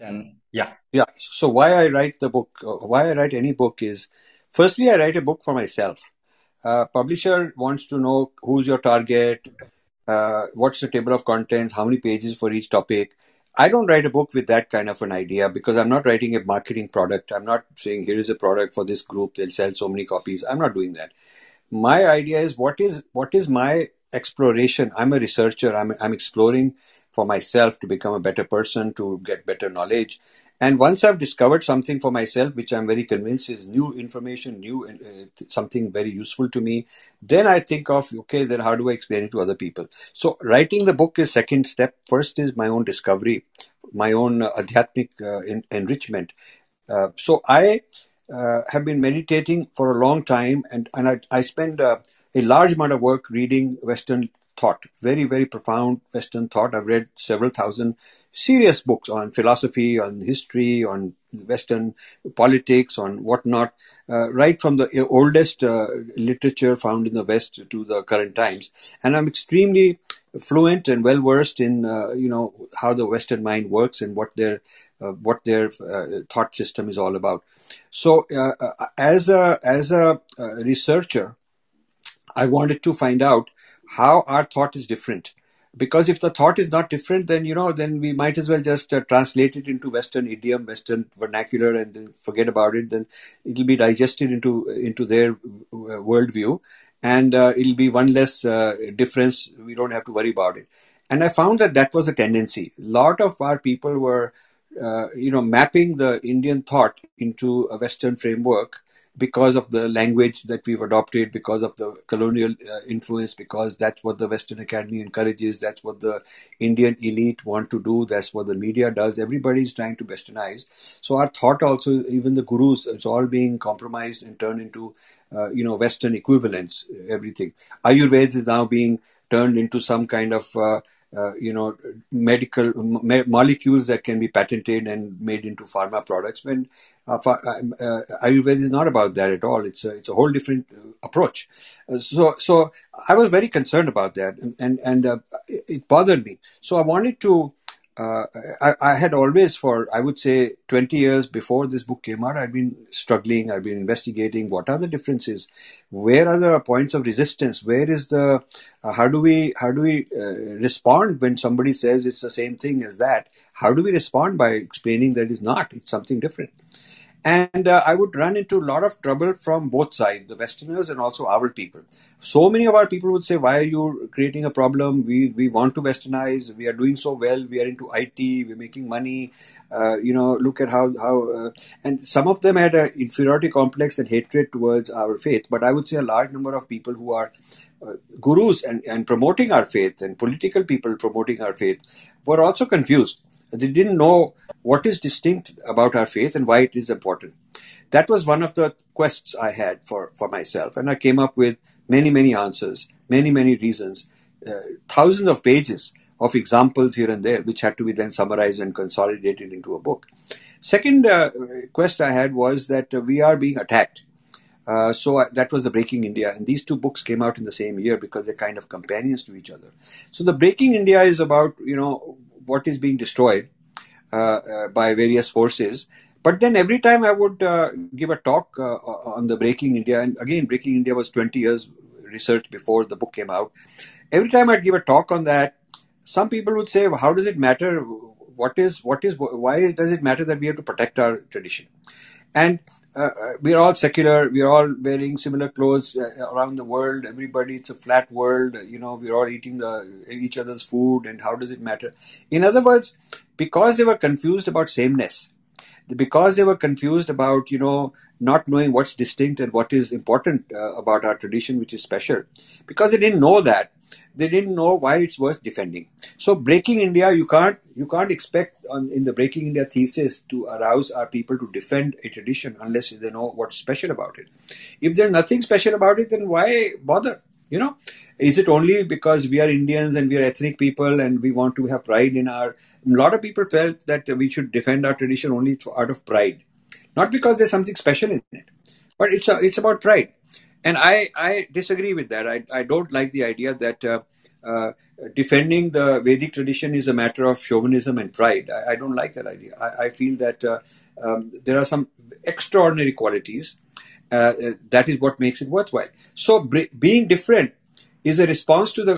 And yeah. Yeah. So why I write the book, uh, why I write any book is, firstly, I write a book for myself. Uh, publisher wants to know who's your target, uh, what's the table of contents, how many pages for each topic. I don't write a book with that kind of an idea because I'm not writing a marketing product. I'm not saying here is a product for this group. They'll sell so many copies. I'm not doing that. My idea is what is what is my exploration. I'm a researcher. I'm I'm exploring for myself to become a better person, to get better knowledge. And once I've discovered something for myself, which I'm very convinced is new information, new uh, something very useful to me, then I think of okay, then how do I explain it to other people? So writing the book is second step. First is my own discovery, my own uh, adhyatmic uh, enrichment. Uh, so I uh, have been meditating for a long time, and and I, I spend uh, a large amount of work reading Western thought, very, very profound Western thought. I've read several thousand serious books on philosophy, on history, on Western politics, on whatnot, uh, right from the oldest uh, literature found in the West to the current times. And I'm extremely fluent and well versed in, uh, you know, how the Western mind works and what their uh, what their uh, thought system is all about. So, uh, as a as a researcher, I wanted to find out how our thought is different. Because if the thought is not different then you know then we might as well just uh, translate it into western idiom western vernacular and then forget about it. Then it'll be digested into into their uh, worldview. And uh, it'll be one less uh, difference. We don't have to worry about it. And i found that that was a tendency. A lot of our people were uh, you know mapping the indian thought into a western framework because of the language that we've adopted, because of the colonial uh, influence, because that's what the Western Academy encourages, that's what the Indian elite want to do, that's what the media does. Everybody is trying to westernize. So our thought also, even the gurus, it's all being compromised and turned into, uh, you know, Western equivalents, everything. Ayurveda is now being turned into some kind of uh, uh, you know, medical molecules that can be patented and made into pharma products. When uh, uh, uh, Ayurveda is not about that at all. It's a, it's a whole different uh, approach. Uh, so, so I was very concerned about that, and and, and it bothered me. So I wanted to uh, I, I, had always, for I would say 20 years before this book came out, I'd been struggling, I'd been investigating what are the differences, where are the points of resistance, where is the, uh, how do we, how do we uh, respond when somebody says it's the same thing as that? How do we respond by explaining that it's not, it's something different? And uh, I would run into a lot of trouble from both sides, the Westerners and also our people. So many of our people would say, "Why are you creating a problem? We we want to Westernize. We are doing so well. We are into IT. We're making money. Uh, you know, look at how how." Uh, and some of them had an inferiority complex and hatred towards our faith. But I would say a large number of people who are uh, gurus and, and promoting our faith and political people promoting our faith were also confused they didn't know what is distinct about our faith and why it is important. That was one of the quests I had for, for myself. And I came up with many, many answers, many, many reasons, uh, thousands of pages of examples here and there, which had to be then summarized and consolidated into a book. Second uh, quest I had was that uh, we are being attacked. Uh, so I, that was the Breaking India, and these two books came out in the same year because they're kind of companions to each other. So the Breaking India is about you know what is being destroyed uh, uh, by various forces. But then every time I would uh, give a talk on the Breaking India, and again, Breaking India was 20 years research before the book came out. Every time I'd give a talk on that, some people would say, "How does it matter? What is what is why does it matter that we have to protect our tradition?" And uh, we're all secular. We're all wearing similar clothes uh, around the world. Everybody, it's a flat world. You know, we're all eating the each other's food, and how does it matter? In other words, because they were confused about sameness, because they were confused about you know not knowing what's distinct and what is important uh, about our tradition, which is special, because they didn't know that, they didn't know why it's worth defending. So breaking India, you can't you can't expect on, in the breaking India thesis to arouse our people to defend a tradition unless they know what's special about it. If there's nothing special about it, then why bother? You know, is it only because we are Indians and we are ethnic people and we want to have pride in our? A lot of people felt that we should defend our tradition only out of pride, not because there's something special in it, but it's a, it's about pride. And I, I disagree with that. I, I don't like the idea that uh, uh, defending the Vedic tradition is a matter of chauvinism and pride. I, I don't like that idea. I, I feel that uh, um, there are some extraordinary qualities. Uh, uh, that is what makes it worthwhile. So, being different is a response to the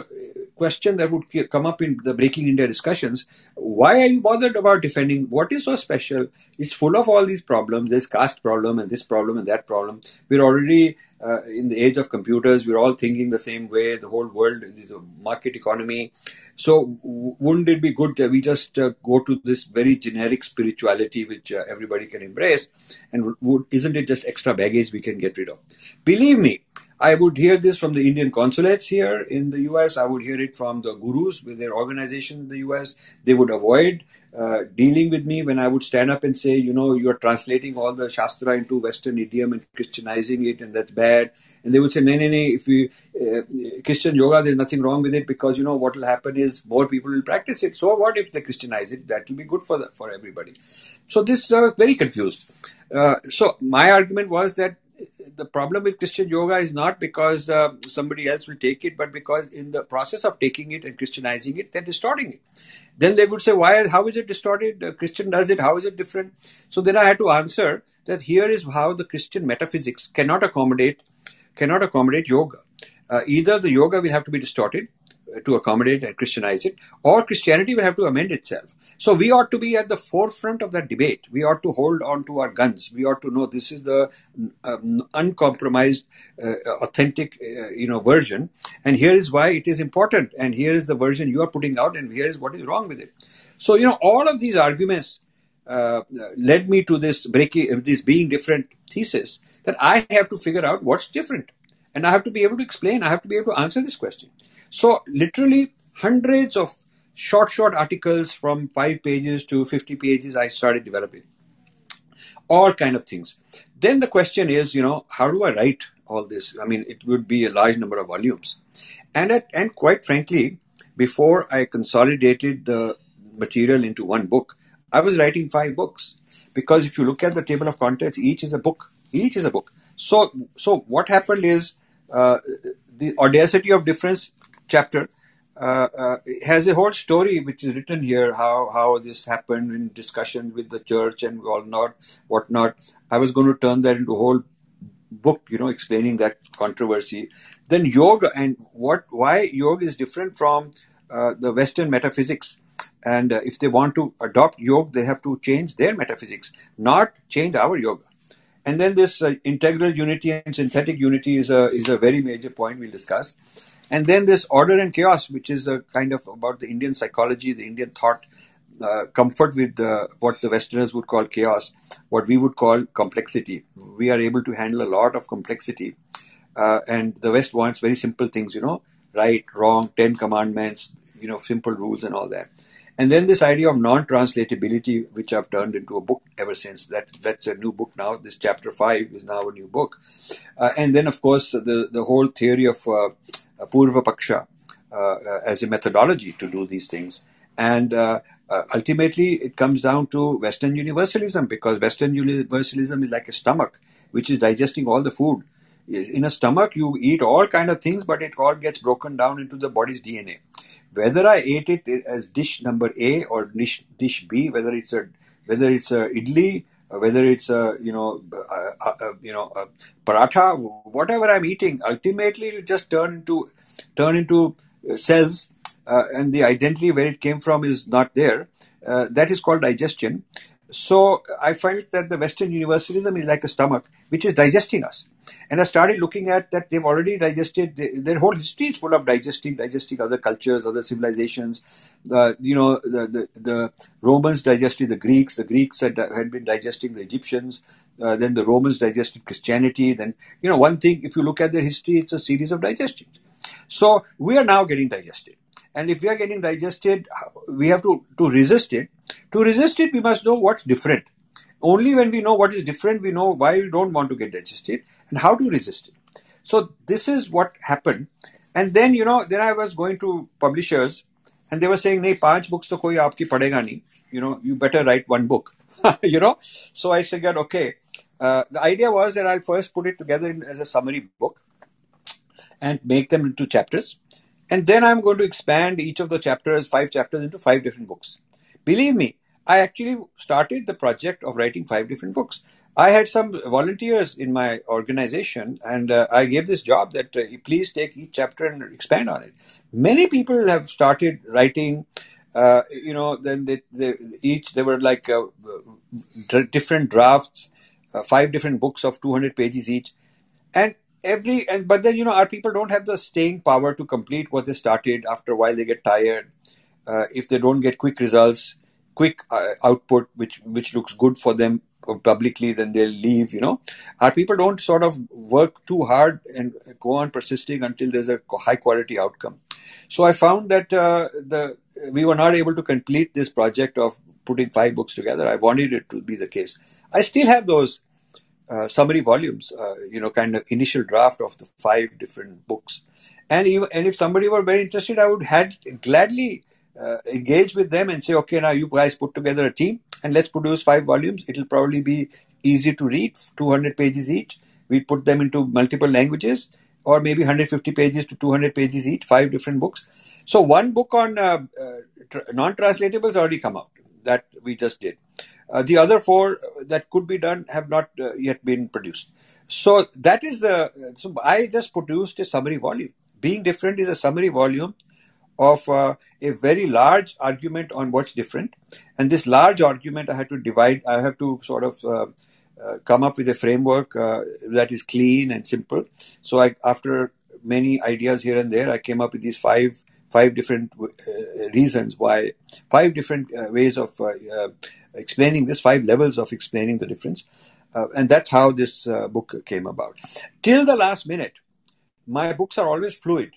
question that would come up in the Breaking India discussions. Why are you bothered about defending? What is so special? It's full of all these problems. There's caste problem and this problem and that problem. We're already uh, in the age of computers. We're all thinking the same way. The whole world is a market economy. So wouldn't it be good that we just uh, go to this very generic spirituality which uh, everybody can embrace? And would, isn't it just extra baggage we can get rid of? Believe me, I would hear this from the Indian consulates here in the US. I would hear it from the gurus with their organization in the US. They would avoid uh, dealing with me when I would stand up and say, you know, you're translating all the Shastra into Western idiom and Christianizing it, and that's bad. And they would say, no, no, no, if we, uh, Christian yoga, there's nothing wrong with it because, you know, what will happen is more people will practice it. So what if they Christianize it? That will be good for, the, for everybody. So this, I was very confused. Uh, so my argument was that the problem with Christian yoga is not because uh, somebody else will take it, but because in the process of taking it and Christianizing it, they're distorting it. Then they would say, "Why? How is it distorted? A Christian does it. How is it different?" So then I had to answer that here is how the Christian metaphysics cannot accommodate cannot accommodate yoga. Uh, either the yoga will have to be distorted, to accommodate and Christianize it, or Christianity will have to amend itself. So we ought to be at the forefront of that debate. We ought to hold on to our guns. We ought to know this is the um, uncompromised, uh, authentic, uh, you know, version, and here is why it is important, and here is the version you are putting out, and here is what is wrong with it. So you know, all of these arguments uh, led me to this breaking, this being different thesis that I have to figure out what's different, and I have to be able to explain. I have to be able to answer this question. So literally hundreds of short, short articles from five pages to 50 pages I started developing. All kind of things. Then the question is, you know, how do I write all this? I mean, it would be a large number of volumes. And, at, and quite frankly, before I consolidated the material into one book, I was writing five books. Because if you look at the table of contents, each is a book. Each is a book. So, so what happened is uh, the audacity of difference chapter uh, uh, has a whole story which is written here how how this happened in discussion with the church and all not whatnot. I was going to turn that into a whole book, you know, explaining that controversy. Then yoga and what why yoga is different from uh, the Western metaphysics. And uh, if they want to adopt yoga, they have to change their metaphysics, not change our yoga. And then this uh, integral unity and synthetic unity is a is a very major point we'll discuss. And then this order and chaos, which is a kind of about the Indian psychology, the Indian thought, uh, comfort with what the Westerners would call chaos, what we would call complexity. We are able to handle a lot of complexity. Uh, and the West wants very simple things, you know, right, wrong, Ten Commandments, you know, simple rules and all that. And then this idea of non-translatability, which I've turned into a book ever since. That that's a new book now. This chapter five is now a new book. Uh, and then, of course, the the whole theory of uh, Purva Paksha uh, as a methodology to do these things. And uh, uh, ultimately, it comes down to Western universalism because Western universalism is like a stomach which is digesting all the food. In a stomach, you eat all kind of things, but it all gets broken down into the body's DNA. Whether I ate it as dish number A or dish dish B, whether it's a whether it's a idli, whether it's a you know a, a, you know a paratha, whatever I'm eating, ultimately it'll just turn into turn into uh, cells, uh, and the identity where it came from is not there. Uh, that is called digestion. So I felt that the Western universalism is like a stomach which is digesting us. And I started looking at that they've already digested, their whole history is full of digesting, digesting other cultures, other civilizations. Uh, you know, the, the, the, Romans digested the Greeks, the Greeks had, had been digesting the Egyptians, uh, then the Romans digested Christianity. Then, you know, one thing, if you look at their history, it's a series of digestions. So we are now getting digested. And if we are getting digested, we have to, to resist it. To resist it, we must know what's different. Only when we know what is different, we know why we don't want to get digested and how to resist it. So this is what happened. And then, you know, then I was going to publishers and they were saying, "Nee, five books to koi aapki padega nahi. You know, you better write one book." you know, so I figured, okay. Uh, the idea was that I'll first put it together in, as a summary book, and make them into chapters. And then I'm going to expand each of the chapters, five chapters, into five different books. Believe me, I actually started the project of writing five different books. I had some volunteers in my organization, and uh, I gave this job that uh, please take each chapter and expand on it. Many people have started writing. Uh, you know, then they, they each there were like uh, different drafts, uh, five different books of 200 pages each, and every and but then you know our people don't have the staying power to complete what they started. After a while, they get tired. Uh, if they don't get quick results, quick output, which which looks good for them publicly, then they'll leave. You know, our people don't sort of work too hard and go on persisting until there's a high quality outcome. So I found that uh, the we were not able to complete this project of putting five books together. I wanted it to be the case. I still have those uh, summary volumes, uh, you know, kind of initial draft of the five different books. And even, and if somebody were very interested, I would had gladly uh, engage with them and say, okay, now you guys put together a team and let's produce five volumes. It'll probably be easy to read, 200 pages each. We put them into multiple languages or maybe 150 pages to 200 pages each, five different books. So one book on uh, uh, non-translatables already come out that we just did. Uh, the other four that could be done have not uh, yet been produced. So that is the. So I just produced a summary volume. Being different is a summary volume of uh, a very large argument on what's different. And this large argument, I had to divide, I have to sort of uh, uh, come up with a framework uh, that is clean and simple. So I, after many ideas here and there, I came up with these five five different reasons why, five different ways of explaining this, five levels of explaining the difference. Uh, and that's how this uh, book came about. Till the last minute, my books are always fluid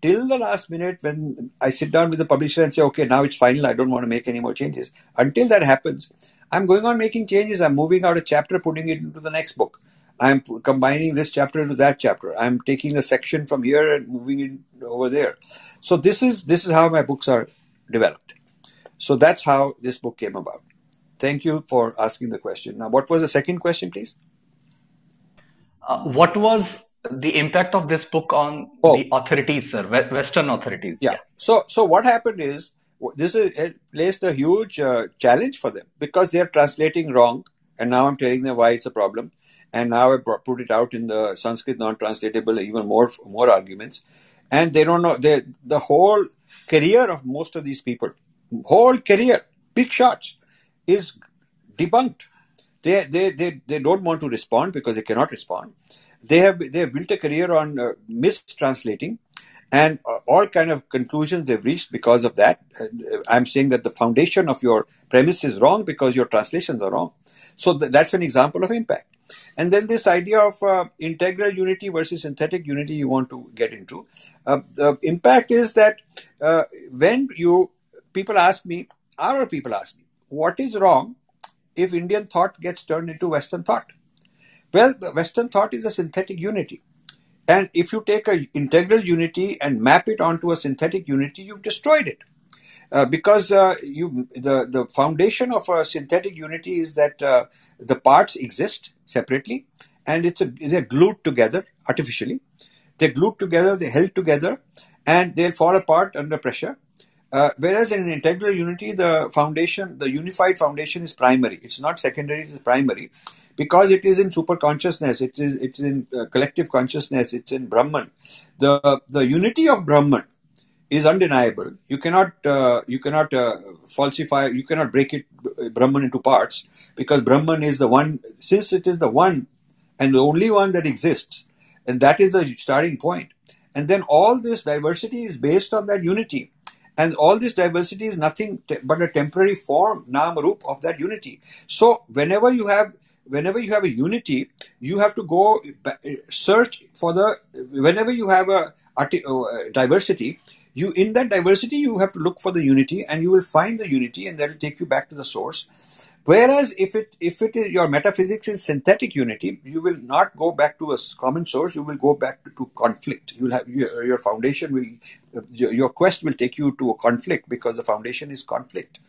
till the last minute when I sit down with the publisher and say, okay, now it's final, I don't want to make any more changes. Until that happens, I'm going on making changes. I'm moving out a chapter, putting it into the next book. I'm combining this chapter into that chapter. I'm taking a section from here and moving it over there. So this is this is how my books are developed. So that's how this book came about. Thank you for asking the question. Now, what was the second question, please? Uh, what was the impact of this book on oh. the authorities, sir, Western authorities. Yeah. yeah. So, so what happened is this is placed a huge uh, challenge for them because they are translating wrong, and now I'm telling them why it's a problem, and now I put it out in the Sanskrit non-translatable, even more more arguments, and they don't know they, the whole career of most of these people, whole career, big shots, is debunked. They, they, they, they don't want to respond because they cannot respond. They have they have built a career on uh, mistranslating and uh, all kind of conclusions they've reached because of that. Uh, i'm saying that the foundation of your premise is wrong because your translations are wrong. So th- that's an example of impact. And then this idea of uh, integral unity versus synthetic unity you want to get into. Uh, the impact is that uh, when you people ask me our people ask me what is wrong if indian thought gets turned into western thought well, the Western thought is a synthetic unity. And if you take an integral unity and map it onto a synthetic unity, you've destroyed it. Uh, because uh, you, the, the foundation of a synthetic unity is that uh, the parts exist separately and it's a, they're glued together artificially. They're glued together, they're held together, and they'll fall apart under pressure. Uh, whereas in integral unity, the foundation, the unified foundation is primary. It's not secondary, it's primary. Because it is in super consciousness it is it's in uh, collective consciousness it's in brahman. The the unity of brahman is undeniable. You cannot uh, you cannot uh, falsify you cannot break it uh, brahman into parts because brahman is the one since it is the one and the only one that exists and that is the starting point. And then all this diversity is based on that unity and all this diversity is nothing but a temporary form nam roop of that unity. So whenever you have whenever you have a unity, you have to go search for the, whenever you have a uh, diversity, you in that diversity you have to look for the unity and you will find the unity and that will take you back to the source. Whereas if it if it is your metaphysics is synthetic unity you will not go back to a common source. You will go back to, to conflict. You'll have your, your foundation will your, your, quest will take you to a conflict because the foundation is conflict.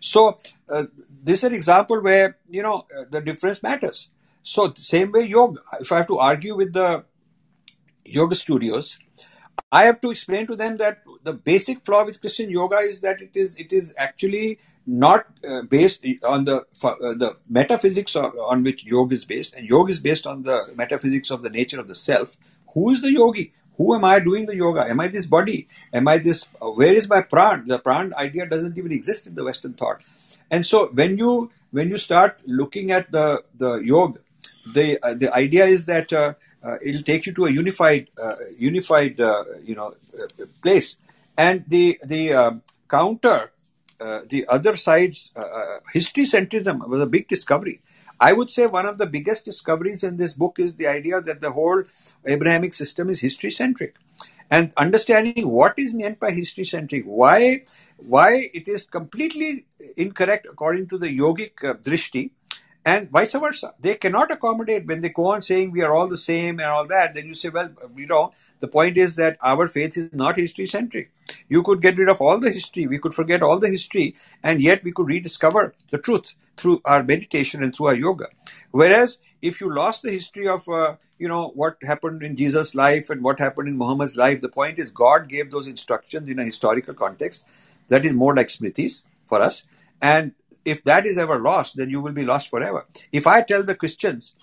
So uh, this is an example where you know uh, the difference matters. So same way yoga. If i have to argue with the yoga studios, I have to explain to them that the basic flaw with Christian yoga is that it is it is actually not uh, based on the uh, the metaphysics on which yoga is based, and yoga is based on the metaphysics of the nature of the self. Who is the yogi? Who am I doing the yoga? Am I this body? Am I this? Uh, where is my pran? The pran idea doesn't even exist in the Western thought. And so when you when you start looking at the the yoga, the uh, the idea is that uh, it'll take you to a unified uh, unified uh, you know place. And the the um, counter the other side's history centrism was a big discovery. I would say one of the biggest discoveries in this book is the idea that the whole Abrahamic system is history centric and understanding what is meant by history centric why why it is completely incorrect according to the yogic uh, drishti and vice versa. They cannot accommodate when they go on saying we are all the same and all that. Then you say, well, you know, the point is that our faith is not history centric. You could get rid of all the history, we could forget all the history, and yet we could rediscover the truth through our meditation and through our yoga. Whereas if you lost the history of uh, you know what happened in Jesus' life and what happened in Muhammad's life, the point is God gave those instructions in a historical context that is more like smritis for us, and if that is ever lost, then you will be lost forever. If I tell the Christians,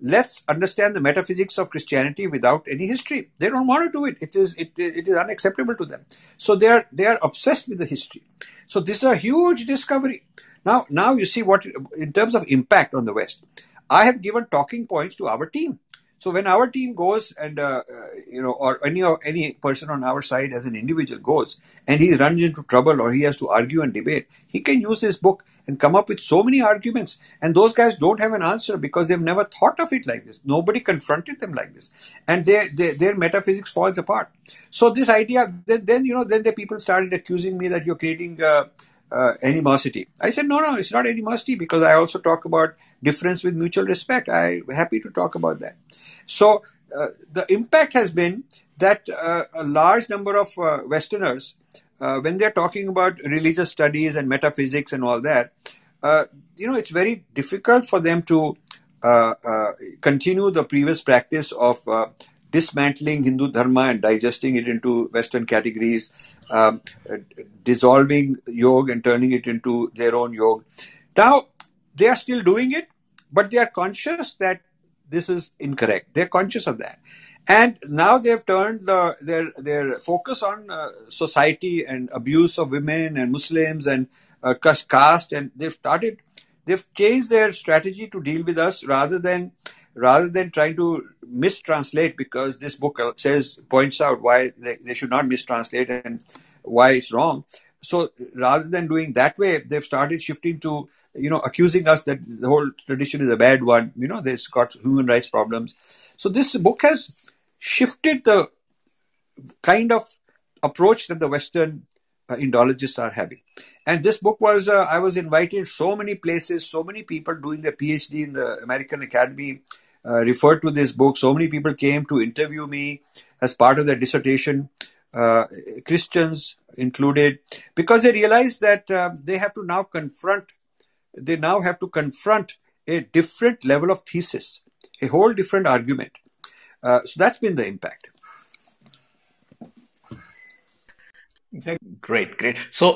let's understand the metaphysics of Christianity without any history, they don't want to do it. It is it, it is unacceptable to them. So they are they are obsessed with the history. So this is a huge discovery. Now now you see what in terms of impact on the West. I have given talking points to our team. So when our team goes and uh, uh, you know, or any any person on our side as an individual goes and he runs into trouble or he has to argue and debate, he can use his book and come up with so many arguments. And those guys don't have an answer because they've never thought of it like this. Nobody confronted them like this, and they, they, their metaphysics falls apart. So this idea, then, then you know, then the people started accusing me that you're creating. Uh, uh, animosity. I said, no, no, it's not animosity because I also talk about difference with mutual respect. I'm happy to talk about that. So uh, the impact has been that uh, a large number of uh, Westerners uh, when they're talking about religious studies and metaphysics and all that, uh, you know, it's very difficult for them to continue the previous practice of dismantling Hindu Dharma and digesting it into Western categories, um, dissolving yoga and turning it into their own yoga. Now, they are still doing it, but they are conscious that this is incorrect. They're conscious of that and now they've turned the, their their focus on uh, society and abuse of women and Muslims and uh, caste, and they've started they've changed their strategy to deal with us rather than rather than trying to mistranslate because this book says points out why they, they should not mistranslate and why it's wrong. So rather than doing that way, they've started shifting to you know accusing us that the whole tradition is a bad one. You know, there's got human rights problems. So this book has shifted the kind of approach that the Western uh, Indologists are having. And this book was, uh, I was invited so many places, so many people doing their PhD in the American Academy uh, referred to this book. So many people came to interview me as part of their dissertation, uh, Christians included, because they realized that uh, they have to now confront, they now have to confront a different level of thesis, a whole different argument. Uh, so that's been the impact. Great great so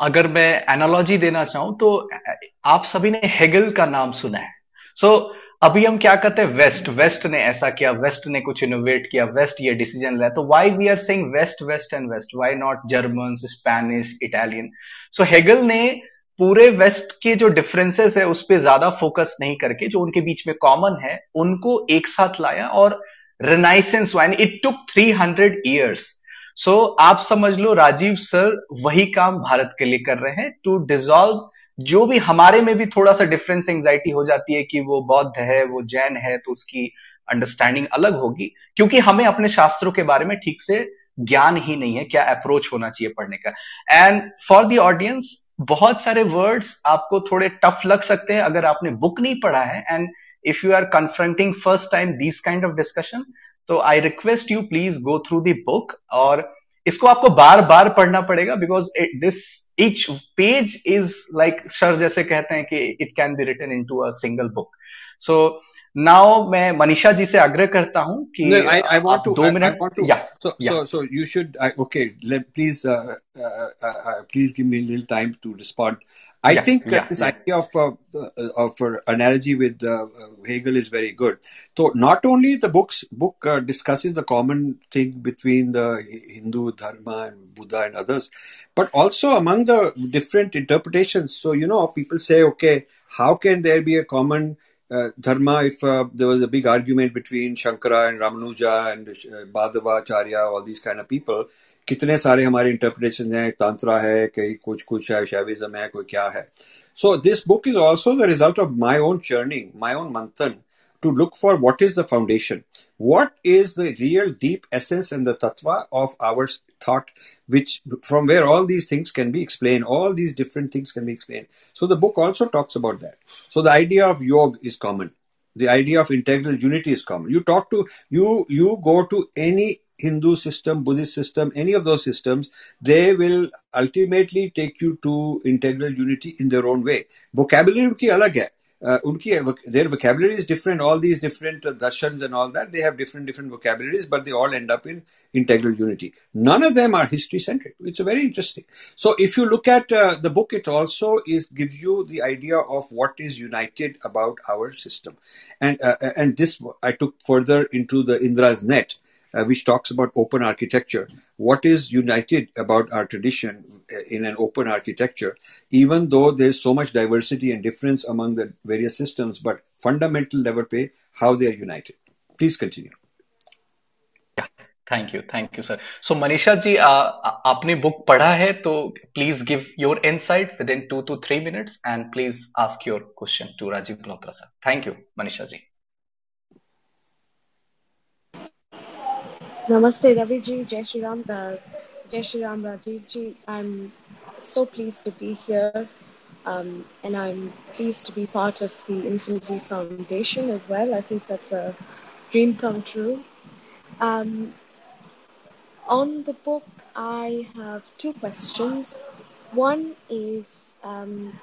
अगर मैं analogy देना चाहूं तो आप सभी ने Hegel का नाम सुना है सो so, अभी हम क्या करते हैं वेस्ट वेस्ट ने ऐसा किया वेस्ट ने कुछ इनोवेट किया वेस्ट ये डिसीज़न लिया। तो why we are saying west west and west why not German Spanish Italian so Hegel ने पूरे वेस्ट के जो डिफरेंसेस है, उस पर ज़्यादा फोकस नहीं करके, जो उनके बीच में कॉमन है, उनको एक साथ लाया और renaissance when it took 300 years so आप समझ लो, राजीव सर वही काम भारत के लिए कर रहे हैं टू डिजॉल्व जो भी हमारे में भी थोड़ा सा डिफरेंस एंग्जाइटी हो जाती है कि वो बौद्ध है, वो जैन है तो उसकी अंडरस्टैंडिंग अलग होगी, क्योंकि हमें अपने शास्त्रों के बारे में ठीक से ज्ञान ही नहीं है, क्या अप्रोच होना चाहिए पढ़ने का। एंड फॉर द ऑडियंस बहुत सारे वर्ड्स आपको थोड़े टफ लग सकते हैं, अगर आपने बुक नहीं पढ़ा है and if you are confronting first time this kind of discussion तो I request you please go through the book और इसको आपको बार बार पढ़ना पड़ेगा because this each page is like Shar jaise kehte hain ki it can be written into a single book. So now मैं मनीषा जी से आग्रह करता हूँ कि दो मिनट या so you. Should okay please please give me little time to respond I think this idea of of analogy with Hegel is very good तो not only the books book discuss the common thing between the Hindu dharma and Buddha and others but also among the different interpretation so you know people say okay how can there be a common uh, dharma, if uh, there was a big argument between Shankara and Ramanuja and uh, Madhavacharya, all these kind of people, कितने सारे हमारे interpretation हैं तांत्रा है कहीं कुछ कुछ है शैविज्म है कोई क्या है। So this book is also the result of my own churning my own manthan to look for what is the foundation what is the real deep essence and the tattva of our thought which from where all these things can be explained all these different things can be explained so the book also talks about that so the idea of yoga is common the idea of integral unity is common you talk to you you go to any hindu system buddhist system any of those systems they will ultimately take you to integral unity in their own way vocabulary उनकी अलग है uh, unki their vocabulary is different. All these different uh, darshans and all that they have different different vocabularies, but they all end up in integral unity. None of them are history centric. It's very interesting. So if you look at uh, the book, it also is gives you the idea of what is united about our system, and uh, and this I took further into the Indra's net which talks about open architecture. What is united about our tradition uh, in an open architecture, even though there's so much diversity and difference among the various systems, but fundamental level pay how they are united. Please continue. Thank you thank you sir so Manisha ji आ, आपने book पढ़ा है तो please give your insight within two two three minutes and please ask your question to Rajiv Malhotra sir thank you Manisha ji Namaste, Raviji. Jai Shri Ram. Uh, Jai Shri Ram, Rajiv ji. I'm so pleased to be here. Um, and I'm pleased to be part of the Infinity Foundation as well. I think that's a dream come true. Um, on the book, I have two questions. One is um,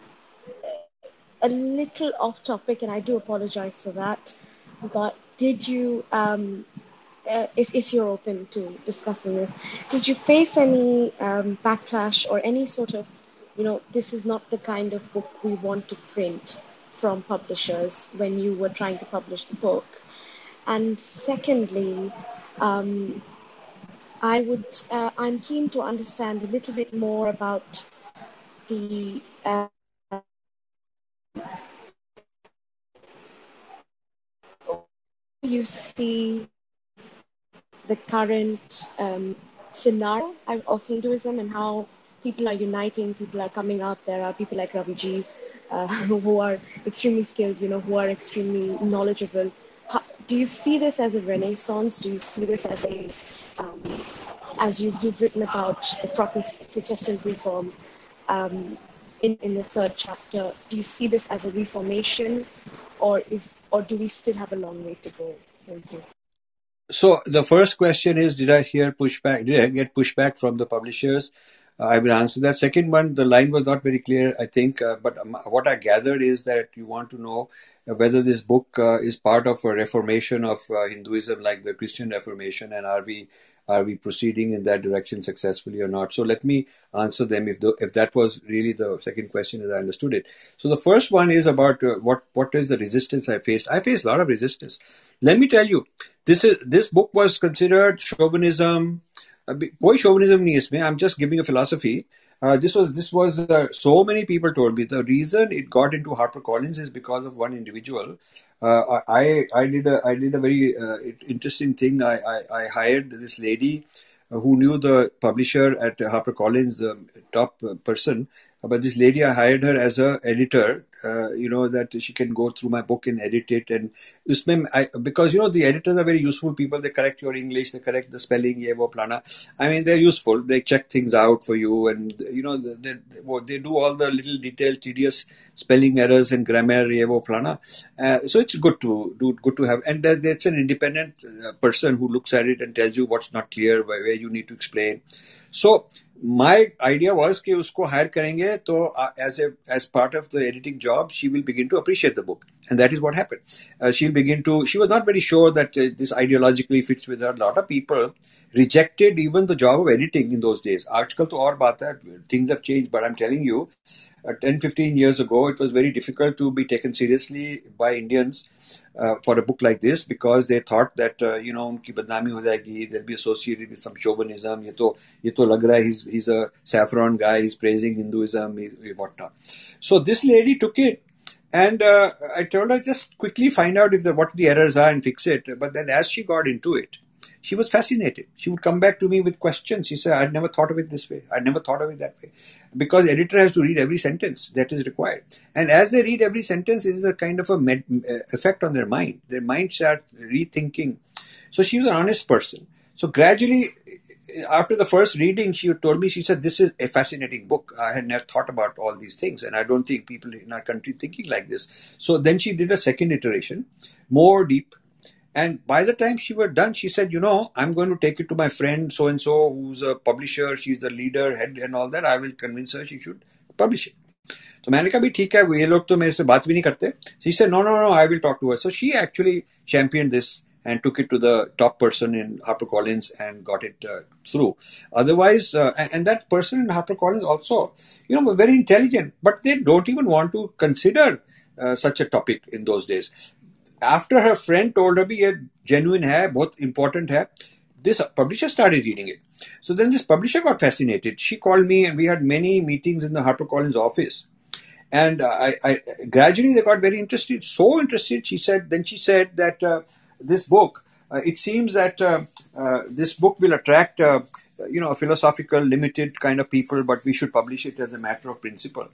a little off topic, and I do apologize for that. But did you um, uh, if, if you're open to discussing this, did you face any um, backlash or any sort of, you know, this is not the kind of book we want to print from publishers when you were trying to publish the book? And secondly, um, I would, uh, I'm keen to understand a little bit more about the uh, you see the current um, scenario of Hinduism and how people are uniting, people are coming up. There are people like Raviji uh, who are extremely skilled, you know, who are extremely knowledgeable. How, do you see this as a renaissance? Do you see this as a, um, as you've, you've, written about the Protestant reform um, in, in the third chapter, do you see this as a reformation or, if, or do we still have a long way to go? Thank you. So the first question is, did I hear pushback? Did I get pushback from the publishers? Uh, I will answer that. Second one, the line was not very clear, I think, uh, but um, what I gathered is that you want to know whether this book uh, is part of a reformation of uh, Hinduism, like the Christian Reformation, and are we are we proceeding in that direction successfully or not? So let me answer them if the, if that was really the second question as I understood it. So the first one is about uh, what what is the resistance I faced. I faced a lot of resistance. Let me tell you, this is this book was considered chauvinism. कोई chauvinism नहीं इसमें. I'm just giving a philosophy. Uh, this was this was uh, so many people told me the reason it got into HarperCollins is because of one individual. Uh, I I did a I did a very uh, interesting thing. I, I, I hired this lady who knew the publisher at HarperCollins, the top person. But this lady, I hired her as a editor. Uh, you know that she can go through my book and edit it, and usme I, because you know the editors are very useful people. They correct your English, they correct the spelling, ye wo plana. I mean, they're useful. They check things out for you, and you know they they do all the little detailed, tedious spelling errors and grammar, ye wo plana. Uh, so it's good to do, good to have, and uh, there's an independent person who looks at it and tells you what's not clear, where you need to explain. So my idea was कि उसको hire करेंगे तो uh, as a as part of the editing job she will begin to appreciate the book and that is what happened uh, she'll begin to she was not very sure that uh, this ideologically fits with her a lot of people rejected even the job of editing in those days आजकल तो और बात है things have changed but I'm telling you uh, 10 15 years ago it was very difficult to be taken seriously by indians uh, for a book like this because they thought that uh, you know unki badnami ho jayegi they'll be associated with some chauvinism ye to ye to lag raha he's he's a saffron guy he's praising hinduism he, whatnot so this lady took it and uh, I told her just quickly find out if the, what the errors are and fix it. But then, as she got into it, she was fascinated. She would come back to me with questions. She said, I'd never thought of it this way. I'd never thought of it that way. Because editor has to read every sentence that is required. And as they read every sentence, it is a kind of a med- uh, effect on their mind. Their mind starts rethinking. So she was an honest person. So gradually, after the first reading, she told me, she said, this is a fascinating book. I had never thought about all these things. And I don't think people in our country thinking like this. So then she did a second iteration, more deep, and by the time she was done, she said, you know, I'm going to take it to my friend so and so, who's a publisher, she's the leader, head, and all that. I will convince her she should publish it. तो मैंने कहा भी ठीक है ये लोग तो मेरे से बात भी नहीं करते she said no no no I will talk to her so she actually championed this and took it to the top person in HarperCollins and got it uh, through. Otherwise, uh, and that person in HarperCollins also, you know, very intelligent, but they don't even want to consider uh, such a topic in those days after her friend told her, ye genuine hair, both important hair, this publisher started reading it. So then this publisher got fascinated. She called me and we had many meetings in the HarperCollins office. And uh, I, I, gradually they got very interested, so interested. She said, then she said that uh, this book, uh, it seems that uh, uh this book will attract, uh, you know, a philosophical, limited kind of people, but we should publish it as a matter of principle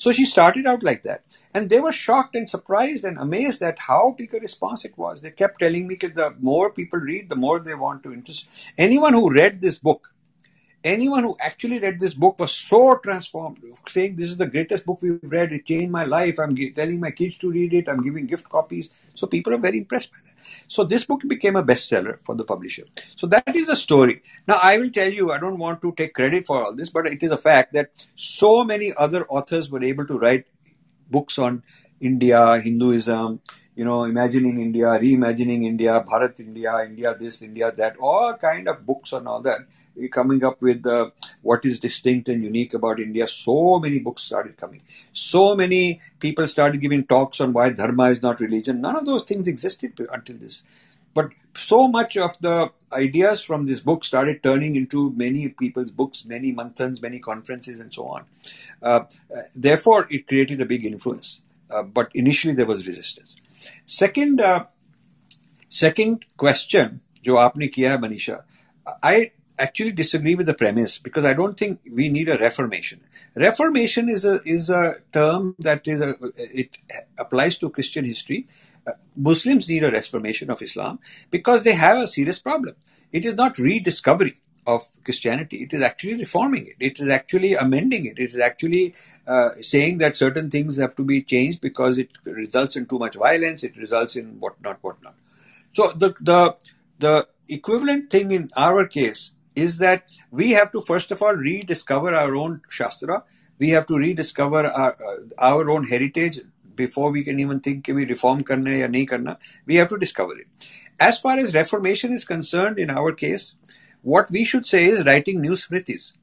so she started out like that. And they were shocked and surprised and amazed at how big a response it was. They kept telling me that the more people read, the more they want to interest. Anyone who read this book anyone who actually read this book was so transformed, saying this is the greatest book we've read. It changed my life. I'm telling my kids to read it. I'm giving gift copies. So people are very impressed by that. So this book became a bestseller for the publisher. So that is the story. Now I will tell you, I don't want to take credit for all this, but it is a fact that so many other authors were able to write books on India, Hinduism, you know, imagining India, reimagining India, Bharat India, India this, India that, all kind of books and all that coming up with uh, what is distinct and unique about India. So many books started coming. So many people started giving talks on why dharma is not religion. None of those things existed until this. But so much of the ideas from this book started turning into many people's books, many manthans, many conferences, and so on. Uh, therefore, it created a big influence. Uh, but initially, there was resistance. Second, uh, second question, जो आपने किया है Manisha, I actually disagree with the premise because I don't think we need a reformation. Reformation is a is a term that is a it applies to Christian history. Uh, Muslims need a reformation of Islam because they have a serious problem. It is not rediscovery of Christianity. It is actually reforming it. It is actually amending it. It is actually uh, saying that certain things have to be changed because it results in too much violence. It results in whatnot, whatnot. So the the the equivalent thing in our case is that we have to first of all rediscover our own Shastra. We have to rediscover our, uh, our own heritage before we can even think we reform karna ya nahi karna. We have to discover it. As far as reformation is concerned, in our case, what we should say is writing new smritis.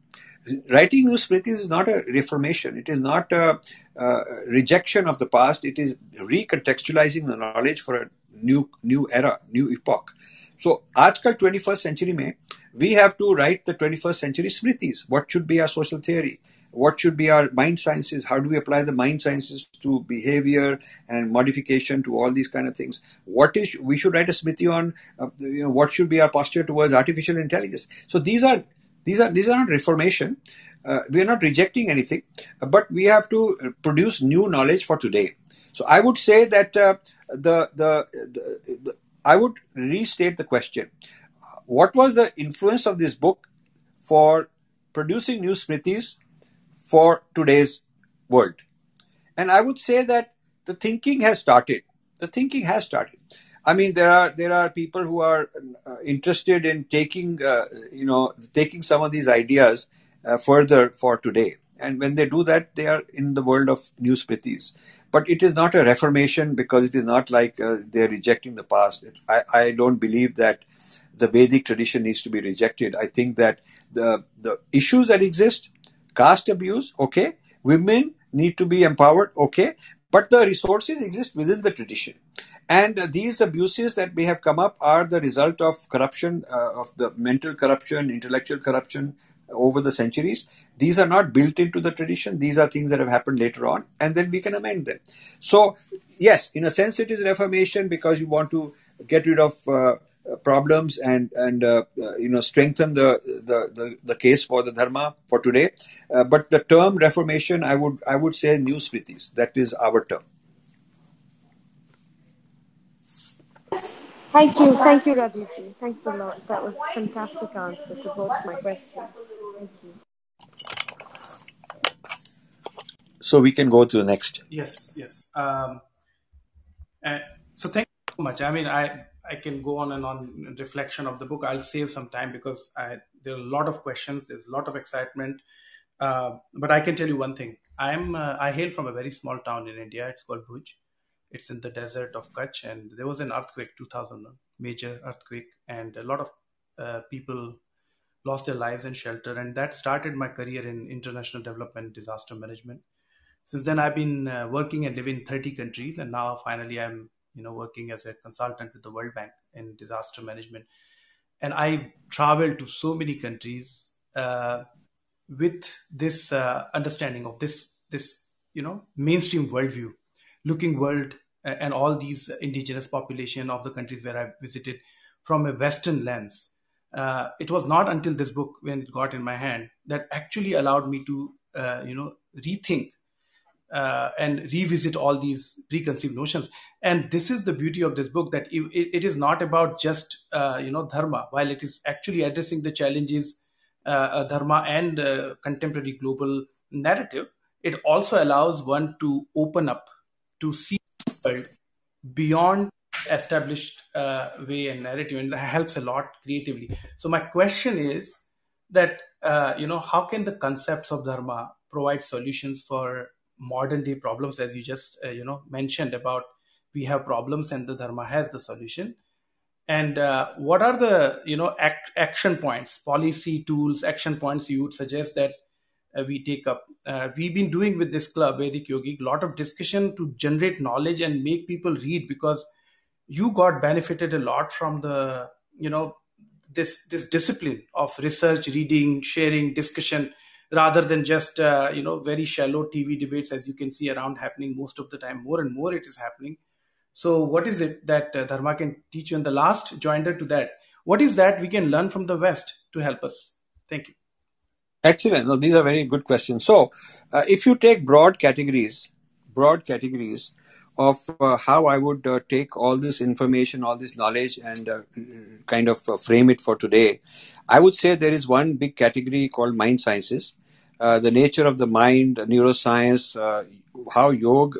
Writing new smritis is not a reformation. It is not a, a rejection of the past. It is recontextualizing the knowledge for a new new era, new epoch. So, आजकल 21st century में we have to write the 21st century smritis. What should be our social theory? What should be our mind sciences? How do we apply the mind sciences to behavior and modification to all these kind of things? What is we should write a smriti on? Uh, you know, what should be our posture towards artificial intelligence? So these are these are these are not reformation. Uh, we are not rejecting anything, but we have to produce new knowledge for today. So I would say that uh, the, the, the, the I would restate the question what was the influence of this book for producing new smritis for today's world? And I would say that the thinking has started. The thinking has started. I mean, there are there are people who are uh, interested in taking uh, you know taking some of these ideas uh, further for today. And when they do that, they are in the world of new smritis. But it is not a reformation because it is not like uh, they're rejecting the past. It, I, I don't believe that the Vedic tradition needs to be rejected. I think that the the issues that exist, caste abuse, okay, women need to be empowered, okay, but the resources exist within the tradition. And these abuses that may have come up are the result of corruption, uh, of the mental corruption, intellectual corruption over the centuries. These are not built into the tradition. These are things that have happened later on, and then we can amend them. So, yes, in a sense, it is reformation because you want to get rid of uh, problems and and uh, uh, you know strengthen the, the, the the case for the dharma for today. Uh, but the term reformation, I would I would say new smritis. That is our term. Thank you, thank you, Rajivji. Thanks a lot. That was fantastic answer to both my questions. Thank you. So we can go to the next. Yes, yes. Um, uh, so thank you so much. I mean, I I can go on and on reflection of the book. I'll save some time because I, there are a lot of questions. There's a lot of excitement. Uh, but I can tell you one thing. I'm uh, I hail from a very small town in India. It's called Bhuj. It's in the desert of Kutch, and there was an earthquake, 2000 major earthquake, and a lot of uh, people lost their lives and shelter. And that started my career in international development, disaster management. Since then, I've been uh, working and living in 30 countries, and now finally I'm you know working as a consultant with the World Bank in disaster management, and I traveled to so many countries uh, with this uh, understanding of this this you know mainstream worldview, looking world and all these indigenous population of the countries where I visited from a Western lens. Uh, it was not until this book, when it got in my hand, that actually allowed me to, uh, you know, rethink uh, and revisit all these preconceived notions. And this is the beauty of this book that it, it is not about just uh, you know dharma, while it is actually addressing the challenges uh, dharma and uh, contemporary global narrative. It also allows one to open up to see the world beyond established uh, way and narrative, and that helps a lot creatively. So my question is that uh, you know how can the concepts of dharma provide solutions for modern day problems as you just uh, you know mentioned about we have problems and the dharma has the solution. And uh, what are the you know act, action points policy tools action points you would suggest that uh, we take up? Uh, we've been doing with this club vedic yogi a lot of discussion to generate knowledge and make people read because you got benefited a lot from the you know this this discipline of research reading sharing discussion rather than just uh, you know very shallow tv debates as you can see around happening most of the time more and more it is happening. So what is it that uh, dharma can teach you? And the last joinder to that what is that we can learn from the west to help us? Thank you. Excellent. No, these are very good questions. So uh, if you take broad categories broad categories of uh, how I would uh, take all this information, all this knowledge, and uh, kind of frame it for today. I would say there is one big category called mind sciences, the nature of the mind, neuroscience, how yoga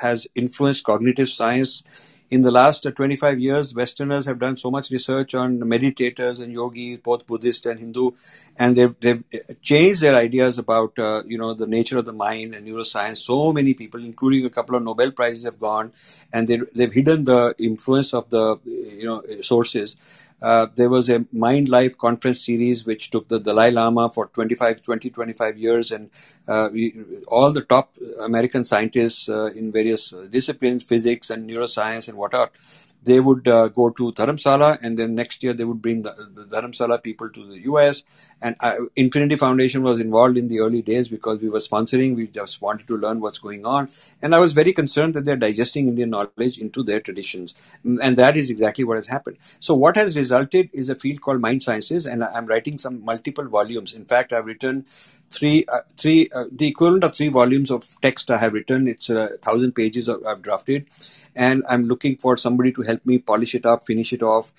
has influenced cognitive science, in the last 25 years, Westerners have done so much research on meditators and yogis, both Buddhist and Hindu, and they've, they've changed their ideas about uh, you know the nature of the mind and neuroscience. So many people, including a couple of Nobel prizes, have gone, and they, they've hidden the influence of the you know sources. Uh, there was a Mind Life conference series which took the Dalai Lama for 25, 20, 25 years, and uh, we, all the top American scientists uh, in various disciplines, physics and neuroscience and whatnot, they would uh, go to Dharamsala, and then next year they would bring the, the Dharamsala people to the US. And uh, Infinity Foundation was involved in the early days because we were sponsoring. We just wanted to learn what's going on, and I was very concerned that they're digesting Indian knowledge into their traditions, and that is exactly what has happened. So what has resulted is a field called mind sciences, and I'm writing some multiple volumes. In fact, I've written three, uh, three, uh, the equivalent of three volumes of text I have written. It's a thousand pages I've drafted, and I'm looking for somebody to help me polish it up, finish it off,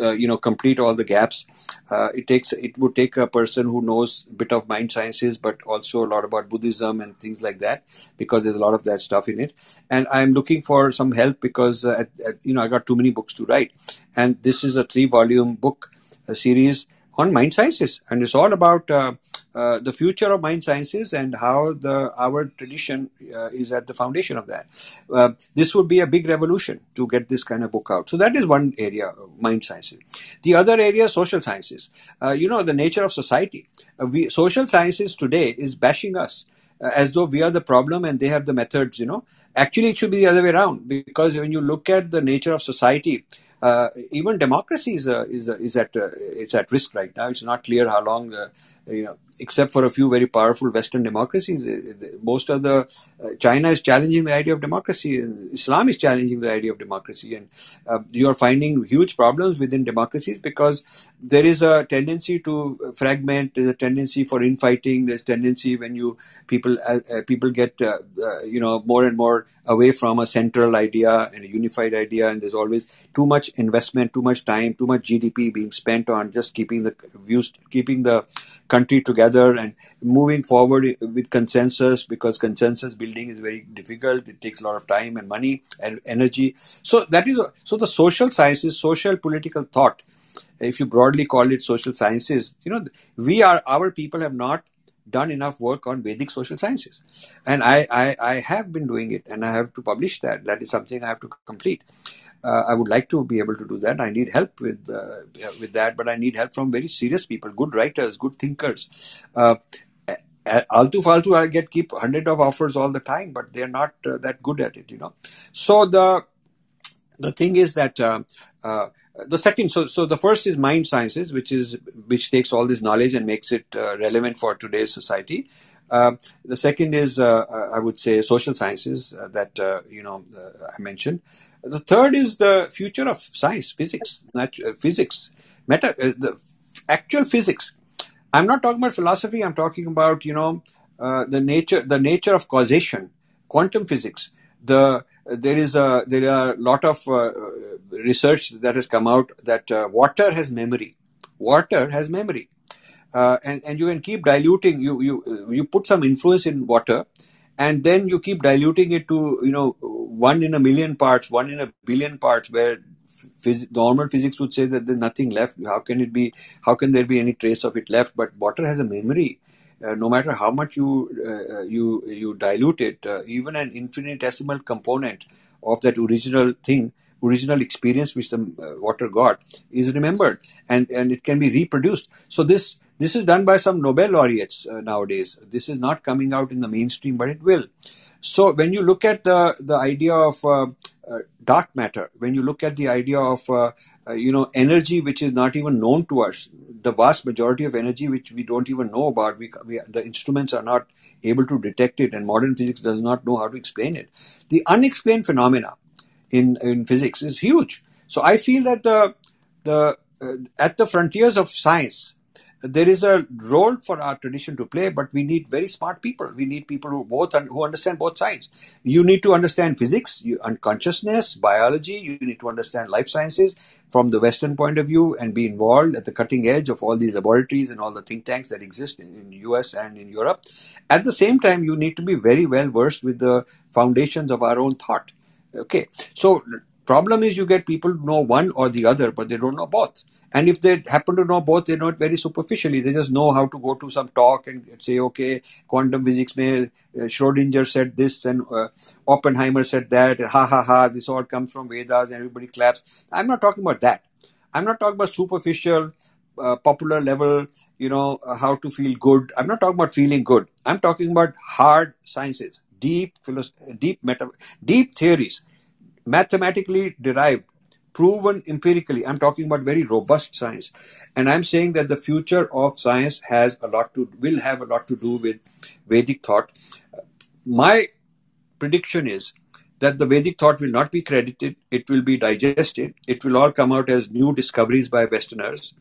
uh, you know, complete all the gaps. Uh, it takes it would take a person who knows a bit of mind sciences, but also a lot about Buddhism and things like that, because there's a lot of that stuff in it. And I'm looking for some help because uh, at, at, you know I got too many books to write, and this is a three-volume book series on mind sciences, and it's all about uh, uh, the future of mind sciences and how the our tradition uh, is at the foundation of that. Uh, this would be a big revolution to get this kind of book out. So that is one area, mind sciences. The other area, social sciences. Uh, you know, the nature of society. Uh, we social sciences today is bashing us as though we are the problem and they have the methods. You know, actually, it should be the other way around because when you look at the nature of society uh, even democracy is uh, is uh, is at uh, it's at risk right now. It's not clear how long uh, you know except for a few very powerful Western democracies, most of the uh, China is challenging the idea of democracy. Islam is challenging the idea of democracy, and uh, you are finding huge problems within democracies because there is a tendency to fragment. There's a tendency for infighting. There's tendency when you people uh, uh people get uh, uh, you know more and more away from a central idea and a unified idea, and there's always too much investment, too much time, too much GDP being spent on just keeping the views, keeping the country together and moving forward with consensus because consensus building is very difficult it takes a lot of time and money and energy so that is so the social sciences social political thought if you broadly call it social sciences you know we are our people have not done enough work on Vedic social sciences. And I, I, I, have been doing it and I have to publish that. That is something I have to complete uh, I would like to be able to do that. I need help with uh, with that, but I need help from very serious people, good writers, good thinkers. Uh, Altu Faltu, I get keep hundred of offers all the time, but they're not uh, that good at it, you know. So the the thing is that uh, uh, the second, so so the first is mind sciences, which is which takes all this knowledge and makes it uh, relevant for today's society. Uh, the second is, uh, I would say, social sciences that you know I mentioned. The third is the future of science, physics, uh, physics, meta, uh, the actual physics. I'm not talking about philosophy. I'm talking about you know uh, the nature, the nature of causation, quantum physics. The there is a there are a lot of uh, research that has come out that uh, water has memory. Water has memory, uh, and and you can keep diluting. You you you put some influence in water, and then you keep diluting it to you know one in a million parts, one in a billion parts, where phys- normal physics would say that there's nothing left. How can it be? How can there be any trace of it left? But water has a memory. Uh, no matter how much you uh, you you dilute it, uh, even an infinitesimal component of that original thing, original experience which the uh, water got, is remembered, and and it can be reproduced. So this this is done by some Nobel laureates uh, nowadays. This is not coming out in the mainstream, but it will. So when you look at the the idea of uh, uh, dark matter, when you look at the idea of uh, uh, you know energy which is not even known to us, the vast majority of energy which we don't even know about, we, we the instruments are not able to detect it, and modern physics does not know how to explain it. The unexplained phenomena in in physics is huge. So I feel that the the uh, at the frontiers of science there is a role for our tradition to play, but we need very smart people. We need people who both who understand both sides. You need to understand physics, you, and consciousness, biology. You need to understand life sciences from the Western point of view and be involved at the cutting edge of all these laboratories and all the think tanks that exist in, in US and in Europe. At the same time, you need to be very well versed with the foundations of our own thought. Okay, so problem is you get people know one or the other, but they don't know both. And if they happen to know both, they know it very superficially. They just know how to go to some talk and say, okay, quantum physics may, uh, Schrodinger said this and uh, Oppenheimer said that, and ha ha ha, this all comes from Vedas and everybody claps. I'm not talking about that. I'm not talking about superficial, uh, popular level, you know, uh, how to feel good. I'm not talking about feeling good. I'm talking about hard sciences, deep, deep, meta, deep theories, mathematically derived proven empirically. I'm talking about very robust science. And I'm saying that the future of science has a lot to, will have a lot to do with Vedic thought. My prediction is that the Vedic thought will not be credited, it will be digested, it will all come out as new discoveries by Westerners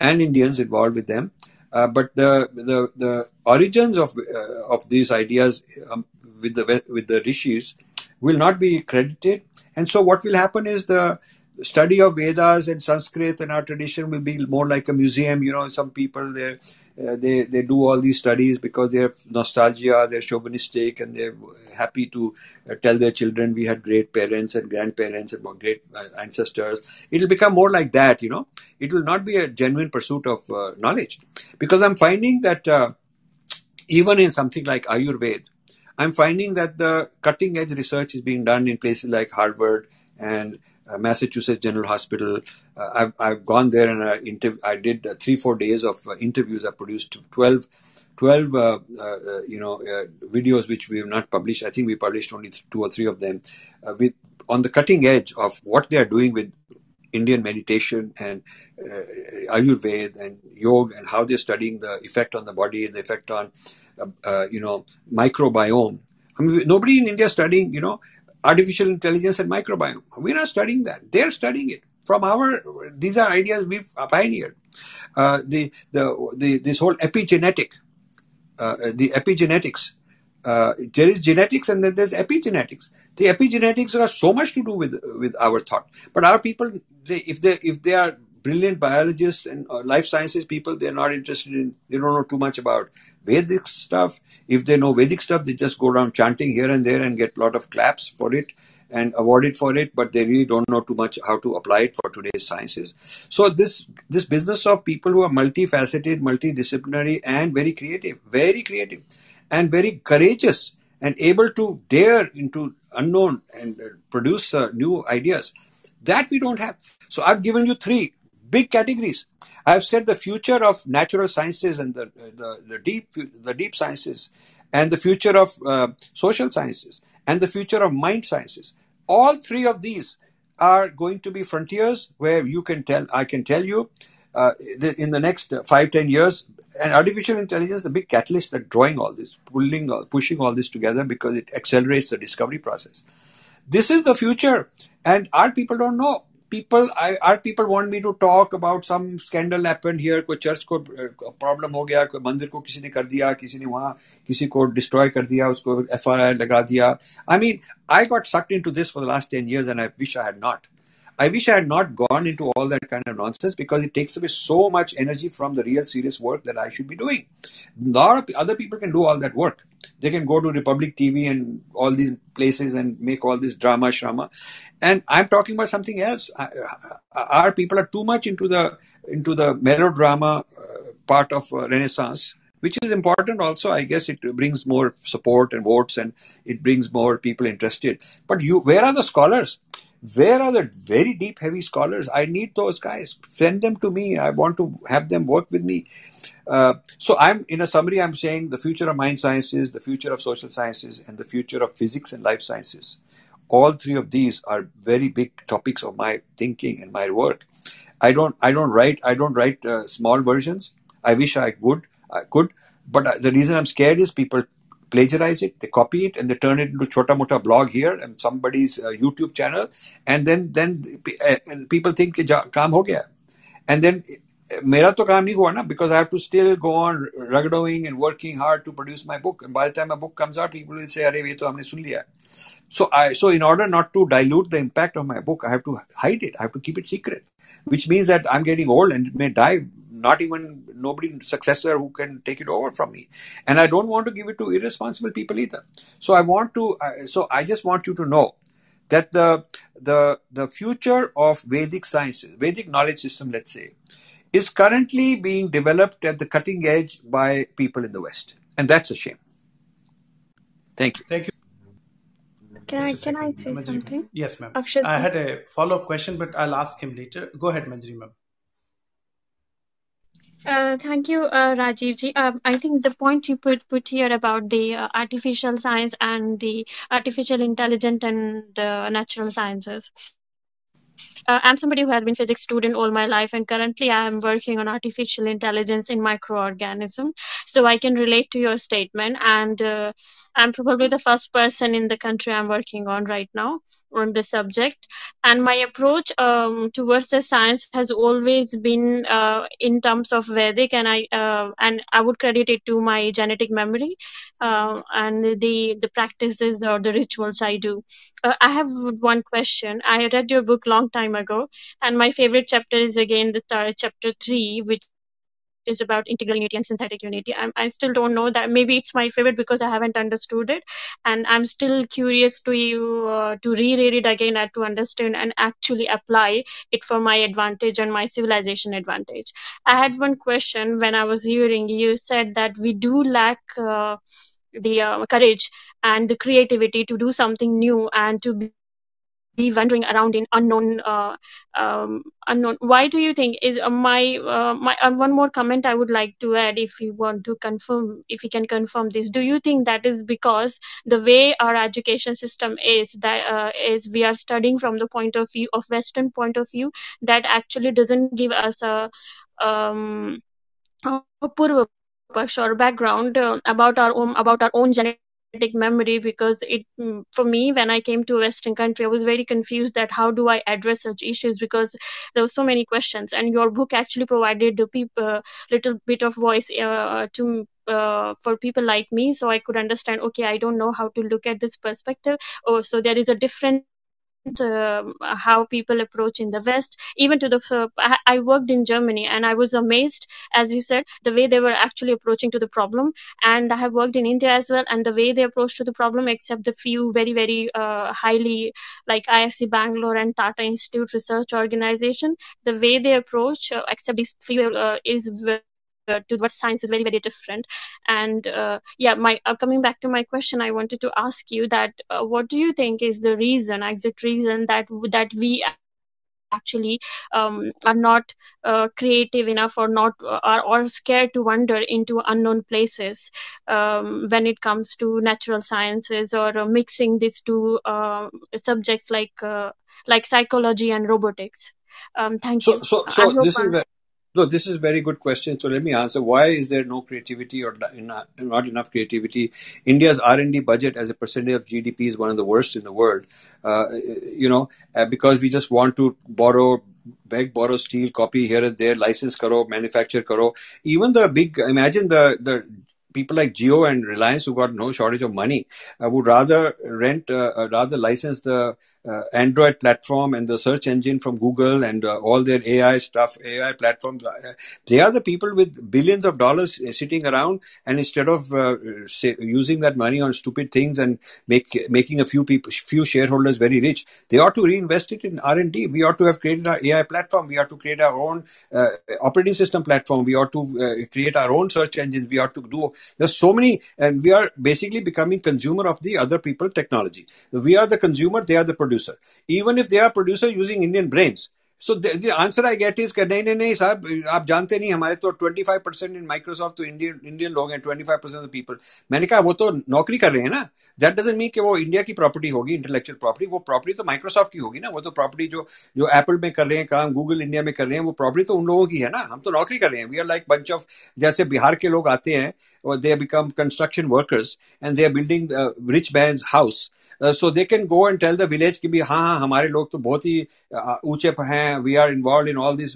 and Indians involved with them. Uh, but the, the the origins of uh, of these ideas um, with the with the rishis will not be credited, and so what will happen is the study of Vedas and Sanskrit and our tradition will be more like a museum. You know, some people they uh, they they do all these studies because they have nostalgia, they're chauvinistic, and they're happy to uh, tell their children we had great parents and grandparents and great uh, ancestors. It'll become more like that. You know, it will not be a genuine pursuit of uh, knowledge because I'm finding that uh, even in something like Ayurveda. I'm finding that the cutting edge research is being done in places like Harvard and uh, Massachusetts General Hospital. Uh, I've, I've gone there and I, interv- I did uh, three, four days of uh, interviews. I produced 12, 12 uh, uh, you know, videos which we have not published. I think we published only two or three of them with on the cutting edge of what they are doing with Indian meditation and uh, Ayurveda and yoga and how they're studying the effect on the body and the effect on, uh, uh, you know, microbiome. I mean, nobody in India studying, you know, artificial intelligence and microbiome. We're not studying that. They're studying it. From our, these are ideas we've pioneered. Uh, the, the, the, this whole epigenetic, uh, the epigenetics, uh, there is genetics and then there's epigenetics. The epigenetics has so much to do with with our thought. But our people, they, if they if they are brilliant biologists and uh, life sciences people, they're not interested in. They don't know too much about Vedic stuff. If they know Vedic stuff, they just go around chanting here and there and get a lot of claps for it and awarded for it, but they really don't know too much how to apply it for today's sciences. So this this business of people who are multifaceted, multidisciplinary, and very creative, very creative, and very courageous, and able to dare into unknown and uh, produce uh, new ideas, that we don't have. So I've given you three big categories. I've said the future of natural sciences and the, the, the deep the deep sciences, and the future of uh, social sciences, and the future of mind sciences. All three of these are going to be frontiers where you can tell, I can tell you, uh, in the next five, ten years, and artificial intelligence is a big catalyst at drawing all this, pulling, pushing all this together because it accelerates the discovery process. This is the future, and our people don't know. People, I, our people want me to talk about some scandal happened here. कोई church को problem हो गया कोई मंदिर को किसी ने कर दिया किसी ने वहां किसी को डिस्ट्रॉय कर दिया उसको एफ लगा दिया I mean I got sucked into this for the last 10 years and I wish I had not. I wish I had not gone into all that kind of nonsense because it takes away so much energy from the real serious work that I should be doing. Lot of other people can do all that work. They can go to Republic TV and all these places and make all this drama, shrama. And I'm talking about something else. Our people are too much into the into the melodrama uh, part of uh, Renaissance which is important also i guess it brings more support and votes and it brings more people interested but you where are the scholars where are the very deep, heavy scholars? I need those guys. Send them to me. I want to have them work with me. Uh, so I'm, in a summary, I'm saying the future of mind sciences, the future of social sciences, and the future of physics and life sciences. All three of these are very big topics of my thinking and my work. I don't, I don't write, I don't write uh, small versions. I wish I would, I could, but uh, the reason I'm scared is people plagiarize it, they copy it, and they turn it into chota mota blog here and somebody's uh, YouTube channel, and then then uh, and people think काम हो गया, and then मेरा तो काम नहीं हुआ ना because I have to still go on ragadoing and working hard to produce my book, and by the time my book comes out, people will say अरे ये तो हमने सुन लिया. So I so in order not to dilute the impact of my book, I have to hide it. I have to keep it secret, which means that I'm getting old and may die. Not even nobody successor who can take it over from me. And i don't want to give it to irresponsible people either. So i want to so i just want you to know that the the the future of vedic sciences vedic knowledge system let's say is currently being developed at the cutting edge by people in the west. And that's a shame. Thank you. Thank you can I can I say something? Yes, ma'am. I had a follow up question, but I'll ask him later. Go ahead, Manjari, ma'am. Uh, thank you, uh, Rajiv ji. Um, I think the point you put put here about the uh, artificial science and the artificial intelligence and uh, natural sciences. Uh, I'm somebody who has been physics student all my life, and currently I am working on artificial intelligence in microorganism. So I can relate to your statement, and uh, I'm probably the first person in the country I'm working on right now on this subject. And my approach um, towards the science has always been uh, in terms of Vedic, and I uh, and I would credit it to my genetic memory uh, and the the practices or the rituals I do. Uh, I have one question. I read your book long time ago, and my favorite chapter is again the th- chapter three, which is about integral unity and synthetic unity. I'm, I still don't know that. Maybe it's my favorite because I haven't understood it, and I'm still curious to you uh, to reread it again and to understand and actually apply it for my advantage and my civilization advantage. I had one question when I was hearing you said that we do lack. Uh, the uh, courage and the creativity to do something new and to be wandering around in unknown uh, um, unknown. Why do you think is uh, my uh, my uh, one more comment i would like to add if you want to confirm if you can confirm this. Do you think that is because the way our education system is that uh, is we are studying from the point of view of western point of view that actually doesn't give us a um a or background uh, about our own about our own memory because it mm, for me when i came to a western country i was very confused that how do i address such issues because there were so many questions and your book actually provided a people little bit of voice uh, to uh, for people like me so i could understand okay i don't know how to look at this perspective. Oh so there is a different uh, how people approach in the West. Even to the, uh, I, worked in Germany and I was amazed, as you said, the way they were actually approaching to the problem. And I have worked in India as well, and the way they approach to the problem, except the few very, very uh, highly, like IISc Bangalore and Tata Institute Research Organization, the way they approach, uh, except these few, uh, is to what science is very very different. And uh, yeah my uh, coming back to my question i wanted to ask you that uh, what do you think is the reason exact reason that that we actually um, are not uh, creative enough or not are or scared to wander into unknown places um, when it comes to natural sciences or uh, mixing these two uh, subjects like like psychology and robotics? Um, thank so, you. so so this is so this is a very good question. So let me answer. Why is there no creativity or not enough creativity? India's R&D budget as a percentage of GDP is one of the worst in the world. Uh, you know, uh, because we just want to borrow, beg, borrow, steal, copy here and there, license karo, manufacture karo. Even the big, imagine the, the people like Jio and Reliance, who got no shortage of money, uh, would rather rent, uh, uh rather license the Uh, Android platform and the search engine from Google and uh, all their AI stuff, AI platforms. Uh, they are the people with billions of dollars uh, sitting around, and instead of uh, say, using that money on stupid things and make making a few people, few shareholders very rich, they ought to reinvest it in R and D. We ought to have created our AI platform. We ought to create our own operating system platform. We ought to create our own search engines. We ought to do there's so many, and we are basically becoming consumer of the other people technology. We are the consumer, they are the producer. Even if they are producer using Indian brains, so the answer I get is नहीं नहीं नहीं साहब आप जानते नहीं हमारे तो 25 percent in Microsoft तो इंडियन इंडियन लोग हैं 25 परसेंट पीपल मैंने कहा वो तो नौकरी कर रहे हैं ना। दैट डजेंट मीन कि वो इंडिया की प्रॉपर्टी होगी इंटेलेक्चुअल प्रॉपर्टी वो प्रॉपर्टी तो माइक्रोसॉफ्ट की होगी ना। वो तो प्रॉपर्टी जो जो एप्पल में कर रहे हैं काम गूगल इंडिया में कर रहे हैं वो प्रॉपर्टी तो उन लोगों की है ना। हम तो नौकरी कर रहे हैं। We are like bunch of जैसे बिहार के लोग आते हैं और they become construction workers and they are building rich band house so they can go and tell the village कि भी हाँ हाँ हमारे लोग तो बहुत ही ऊंचे पर हैं we are involve in all this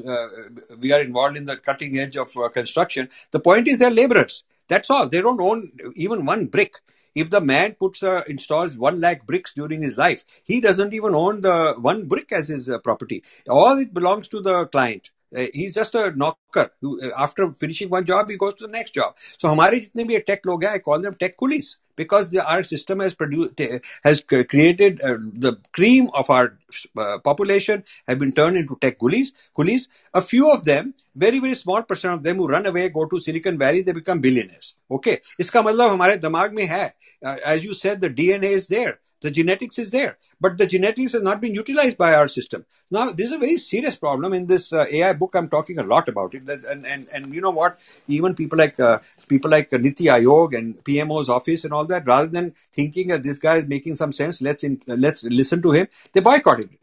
we are involve in the cutting edge of construction the point is there labourers That's all. They don't own even one brick. If the man puts uh, installs one lakh bricks during his life, he doesn't even own the one brick as his uh, property. All it belongs to the client. Uh, he's just a knocker. After finishing one job, he goes to the next job. So हमारे जितने भी tech लोग हैं, I call them tech coolies because the, our system has produced has created uh, the cream of our uh, population have been turned into tech coolies coolies a few of them very very small percent of them who run away go to silicon valley they become billionaires. Okay? Iska matlab hamare damag mein hai. Uh, as you said the dna is there the genetics is there, but the genetics has not been utilized by our system. Now, this is a very serious problem. In this uh, AI book, I'm talking a lot about it. And and, and you know what? Even people like uh, people like Niti and PMO's office and all that, rather than thinking that this guy is making some sense, let's in, uh, let's listen to him. They boycotted it.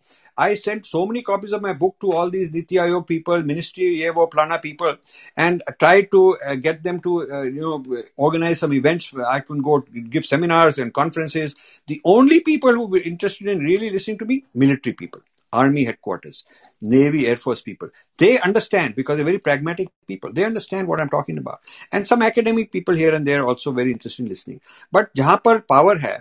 I sent so many copies of my book to all these Niti Aayog people, Ministry Yevo Plana people, and tried to uh, get them to uh, you know organize some events. I can go give seminars and conferences. The only people who were interested in really listening to me, military people. Army headquarters, Navy, Air Force people. They understand because they're very pragmatic people. They understand what I'm talking about. And some academic people here and there also very interested in listening. But jahan par power hai,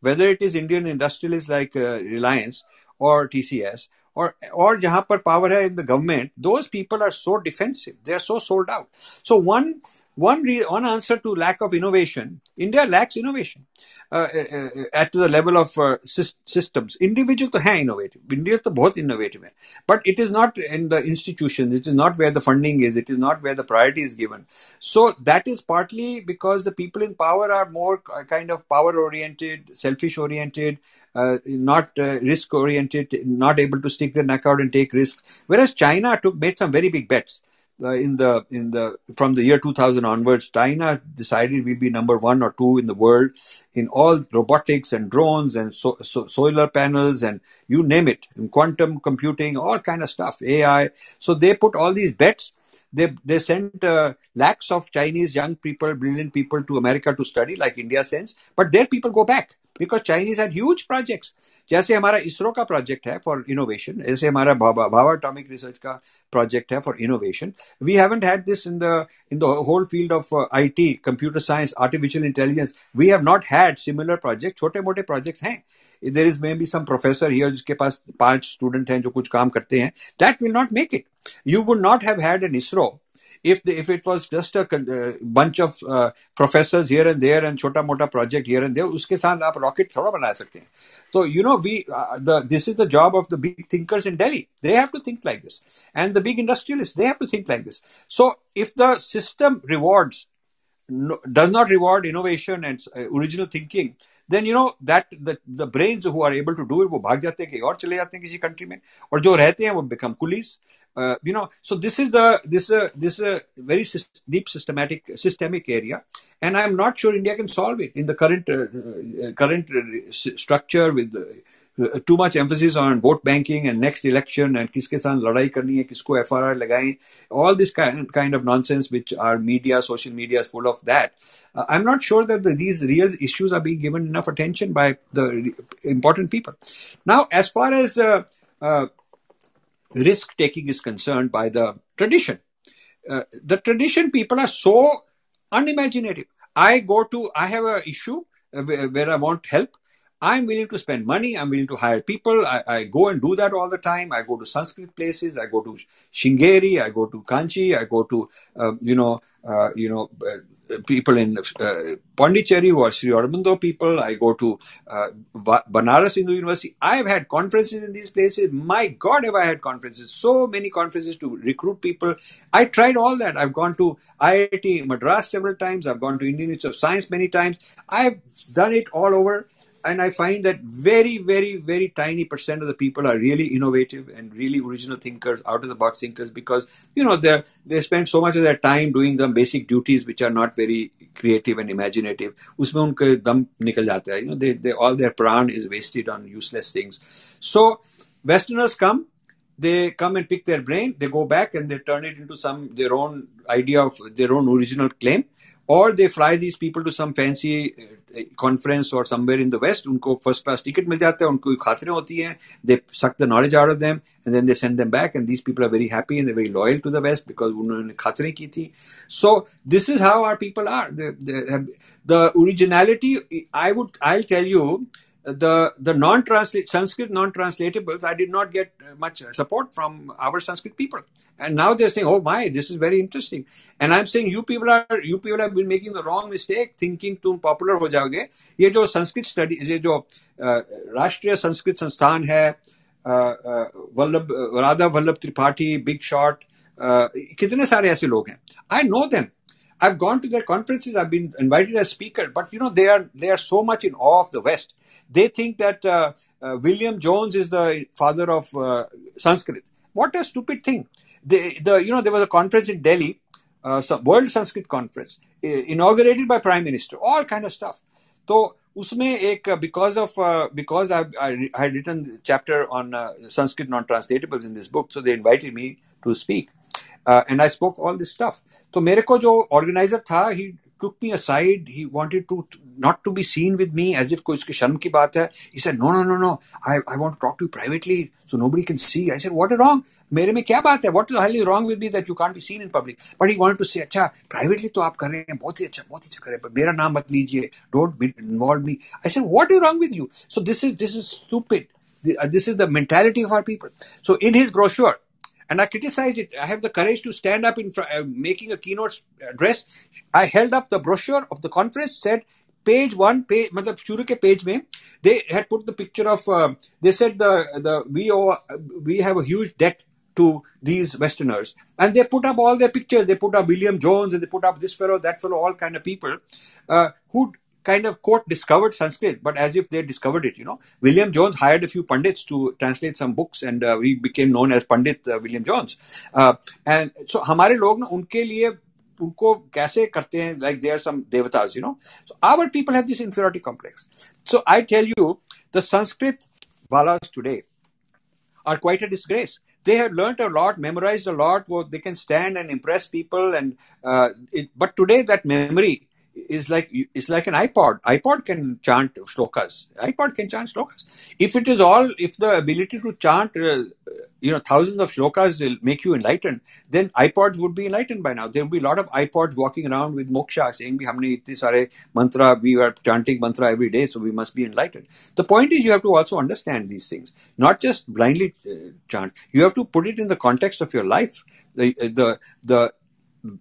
whether it is Indian industrialists like uh, Reliance or TCS or or jahan par power hai in the government, those people are so defensive. They are so sold out. So one one, re- one answer to lack of innovation. India lacks innovation uh, uh, uh at the level of uh, systems. Individual to hai innovative. India to both innovative hai. But it is not in the institutions. It is not where the funding is. It is not where the priority is given. So that is partly because the people in power are more kind of power oriented selfish oriented uh, not uh, risk oriented, not able to stick their neck out and take risks. Whereas China took made some very big bets uh, in the in the from the year 2000 onwards, China decided we'll be number one or two in the world in all robotics and drones and so, so solar panels and you name it, in quantum computing, all kind of stuff, AI. So they put all these bets. They they sent uh, lakhs of Chinese young people, brilliant people to America to study, like India sends, but their people go back because Chinese had huge projects जैसे हमारा इसरो का project है for innovation ऐसे हमारा Bhabha atomic research का project है for innovation we haven't had this in the in the whole field of IT computer science artificial intelligence we have not had similar project छोटे मोटे प्रोजेक्ट्स हैं. There is may be some professor here जिसके पास पाँच student हैं जो कुछ काम करते हैं. That will not make it you would not have had an ISRO if the, if it was just a uh, bunch of uh, professors here and there and chota mota project here and there उसके साथ आप rocket थोड़ा बना सकते हैं so you know we uh, the this is the job of the big thinkers in Delhi they have to think like this and the big industrialists they have to think like this so if the system rewards no, does not reward innovation and uh, original thinking then you know that the brains who are able to do it वो भाग जाते हैं कहीं और चले जाते हैं किसी कंट्री में और जो रहते हैं वो become police you know so this is the this this very deep systematic systemic area and i'm not sure india can solve it in the current uh, uh, current structure with uh, too much emphasis on vote banking and next election and kis kisan ladai karni hai, kisko FRR lagaye, all this kind, kind of nonsense which our media, social media is full of that. Uh, I'm not sure that these real issues are being given enough attention by the important people. Now, as far as uh, risk taking is concerned by the tradition, the tradition people are so unimaginative. I go to, I have a issue where I want help. I'm willing to spend money. I'm willing to hire people. I, I, go and do that all the time. I go to Sanskrit places. I go to Sringeri. I go to Kanchi. I go to, uh, you know, uh, you know, uh, people in uh, Pondicherry who are Sri Aurobindo people. I go to uh, Banaras Hindu University. I've had conferences in these places. My God, have I had conferences. So many conferences to recruit people. I tried all that. I've gone to IIT Madras several times. I've gone to Indian Institute of Science many times. I've done it all over and I find that very, very, very tiny percent of the people are really innovative and really original thinkers, out of the box thinkers, because you know they they spend so much of their time doing the basic duties which are not very creative and imaginative. उसमें उनके दम निकल जाता है. You know, they, they all their pran is wasted on useless things. So Westerners come, they come and pick their brain, they go back and they turn it into some their own idea of their own original claim or they fly these people to some fancy uh, conference or somewhere in the west unko first class ticket mil jata hai unko khatrein hoti hain they suck the knowledge out of them and then they send them back and these people are very happy and they're very loyal to the west because unhone khatrein ki thi so this is how our people are. They have, the originality i would i'll tell you the the non-translate Sanskrit non-translatables, I did not get much support from our Sanskrit people, and now they're saying, "Oh my, this is very interesting." And I'm saying, you people are you people have been making the wrong mistake, thinking तुम popular हो जाओगे. ये जो Sanskrit study ये जो राष्ट्रीय संस्कृत संस्थान है Vallabh Radha Vallabh Tripathi big shot कितने सारे ऐसे लोग हैं I know them I've gone to their conferences. I've been invited as speaker, but you know they are they are so much in awe of the West. They think that uh, uh, William Jones is the father of uh, Sanskrit. What a stupid thing! The, the you know there was a conference in Delhi, uh, World Sanskrit Conference, inaugurated by Prime Minister. All kind of stuff. So उसमें एक because of because I had written chapter on uh, Sanskrit non-translatables in this book, so they invited me to speak, uh, and I spoke all this stuff. तो मेरे को जो organizer था, he took me aside. He wanted to not to be seen with me as if कोई उसकी शर्म की बात है. He said, no, no, no, no. I, I want to talk to you privately so nobody can see. I said, what is wrong? मेरे में क्या बात है what the hell is wrong with me that you can't be seen in public but he wanted to say अच्छा privately तो आप कर रहे हैं बहुत ही अच्छा बहुत ही अच्छा कर रहे हैं मेरा नाम मत लीजिए don't be involve me I said what is wrong with you so this is this is stupid this is the mentality of our people so in his brochure and I criticized it. I have the courage to stand up in front, uh, making a keynote address. I held up the brochure of the conference, said page one, page, मतलब शुरू के page में, they had put the picture of, uh, they said the the we owe, we have a huge debt to these Westerners, and they put up all their pictures. They put up William Jones, and they put up this fellow, that fellow, all kind of people uh, who kind of quote discovered Sanskrit, but as if they discovered it. You know, William Jones hired a few pundits to translate some books, and uh, we became known as Pandit uh, William Jones. Uh, and so हमारे लोग ना उनके लिए उनको कैसे करते हैं like they are some devatas, you know. So our people have this inferiority complex. So I tell you, the Sanskrit valas today are quite a disgrace they have learned a lot, memorized a lot. Where they can stand and impress people, and uh, it, but today that memory is like It's like an iPod. iPod can chant shlokas. iPod can chant shlokas. If it is all, if the ability to chant, uh, you know, thousands of shlokas will make you enlightened, then iPod would be enlightened by now. There will be a lot of iPods walking around with moksha saying, "We many itne sare mantra. We are chanting mantra every day, so we must be enlightened." The point is, you have to also understand these things, not just blindly uh, chant. You have to put it in the context of your life. The uh, the the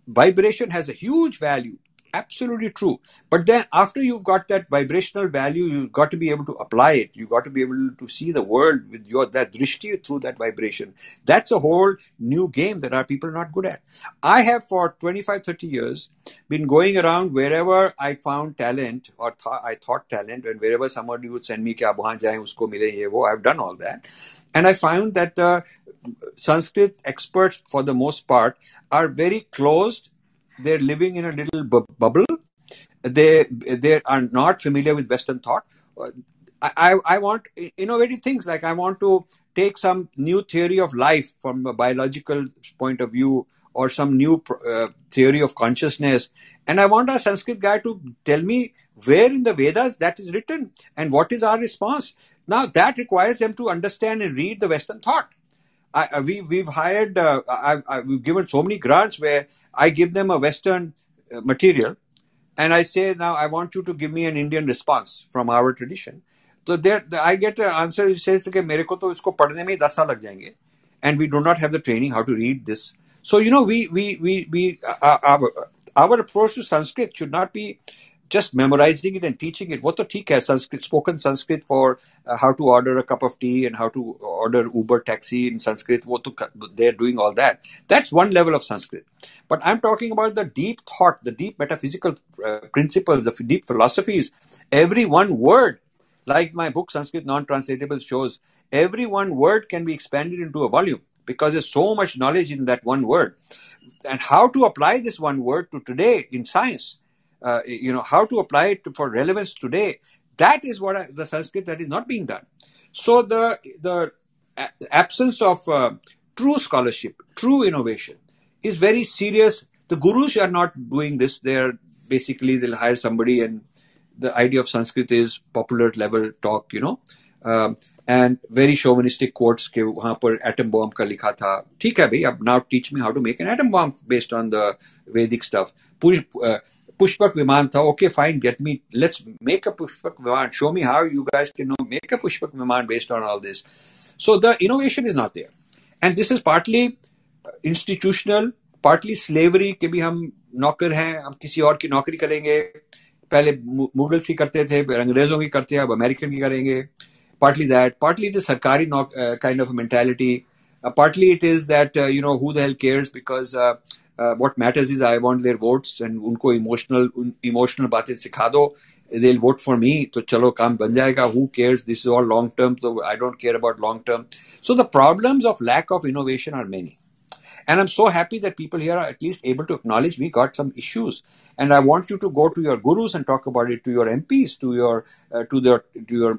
vibration has a huge value absolutely true. But then after you've got that vibrational value you've got to be able to apply it. You've got to be able to see the world with your that drishti through that vibration. That's a whole new game that our people are not good at. I have for 25 30 years been going around wherever i found talent or th- i thought talent and wherever somebody would send me usko mile ye wo i've done all that. And i found that the sanskrit experts for the most part are very closed they're living in a little bu- bubble. They they are not familiar with Western thought. I, I want innovative things like I want to take some new theory of life from a biological point of view or some new uh, theory of consciousness. And I want a Sanskrit guy to tell me where in the Vedas that is written and what is our response. Now that requires them to understand and read the Western thought. I, we we've hired uh, I, I, we've given so many grants where I give them a Western uh, material, and I say now I want you to give me an Indian response from our tradition. So there, I get an answer which says कि मेरे को तो इसको पढ़ने में ही दस साल लग जाएंगे, and we do not have the training how to read this. So you know we we we we uh, our, our approach to Sanskrit should not be just memorizing it and teaching it. What the teak Sanskrit, spoken Sanskrit for uh, how to order a cup of tea and how to order Uber taxi in Sanskrit. What to, they're doing all that. That's one level of Sanskrit. But I'm talking about the deep thought, the deep metaphysical uh, principles, the f- deep philosophies. Every one word, like my book Sanskrit Non-Translatable shows, every one word can be expanded into a volume because there's so much knowledge in that one word. And how to apply this one word to today in science uh, you know, how to apply it for relevance today. That is what I, the Sanskrit that is not being done. So the the absence of uh, true scholarship, true innovation, is very serious. The gurus are not doing this. They're basically they'll hire somebody, and the idea of Sanskrit is popular level talk, you know. Um, and very chauvinistic quotes के वहां पर atom bomb का लिखा था ठीक है भाई अब now teach me how to make an atom bomb based on the Vedic stuff Pushpak Vimana था okay fine get me let's make a Pushpak Vimana show me how you guys can no make a Pushpak Vimana based on all this so the innovation is not there and this is partly institutional partly slavery के भी हम नौकर हैं हम किसी और की नौकरी करेंगे। पहले मुगल्स की करते थे अंग्रेज़ों की करते हैं अब अमेरिकन की करेंगे। Partly that partly the Sarkari uh, kind of mentality, uh, partly it is that, uh, you know, who the hell what matters is I want their votes and उनको emotional emotional बातें सिखा दो they'll vote for me तो चलो काम बन जाएगा who cares this is all long term so I don't care about long term so the problems of lack of innovation are many And I'm so happy that people here are at least able to acknowledge we got some issues. And I want you to go to your gurus and talk about it to your MPs, to your uh, to the to your uh,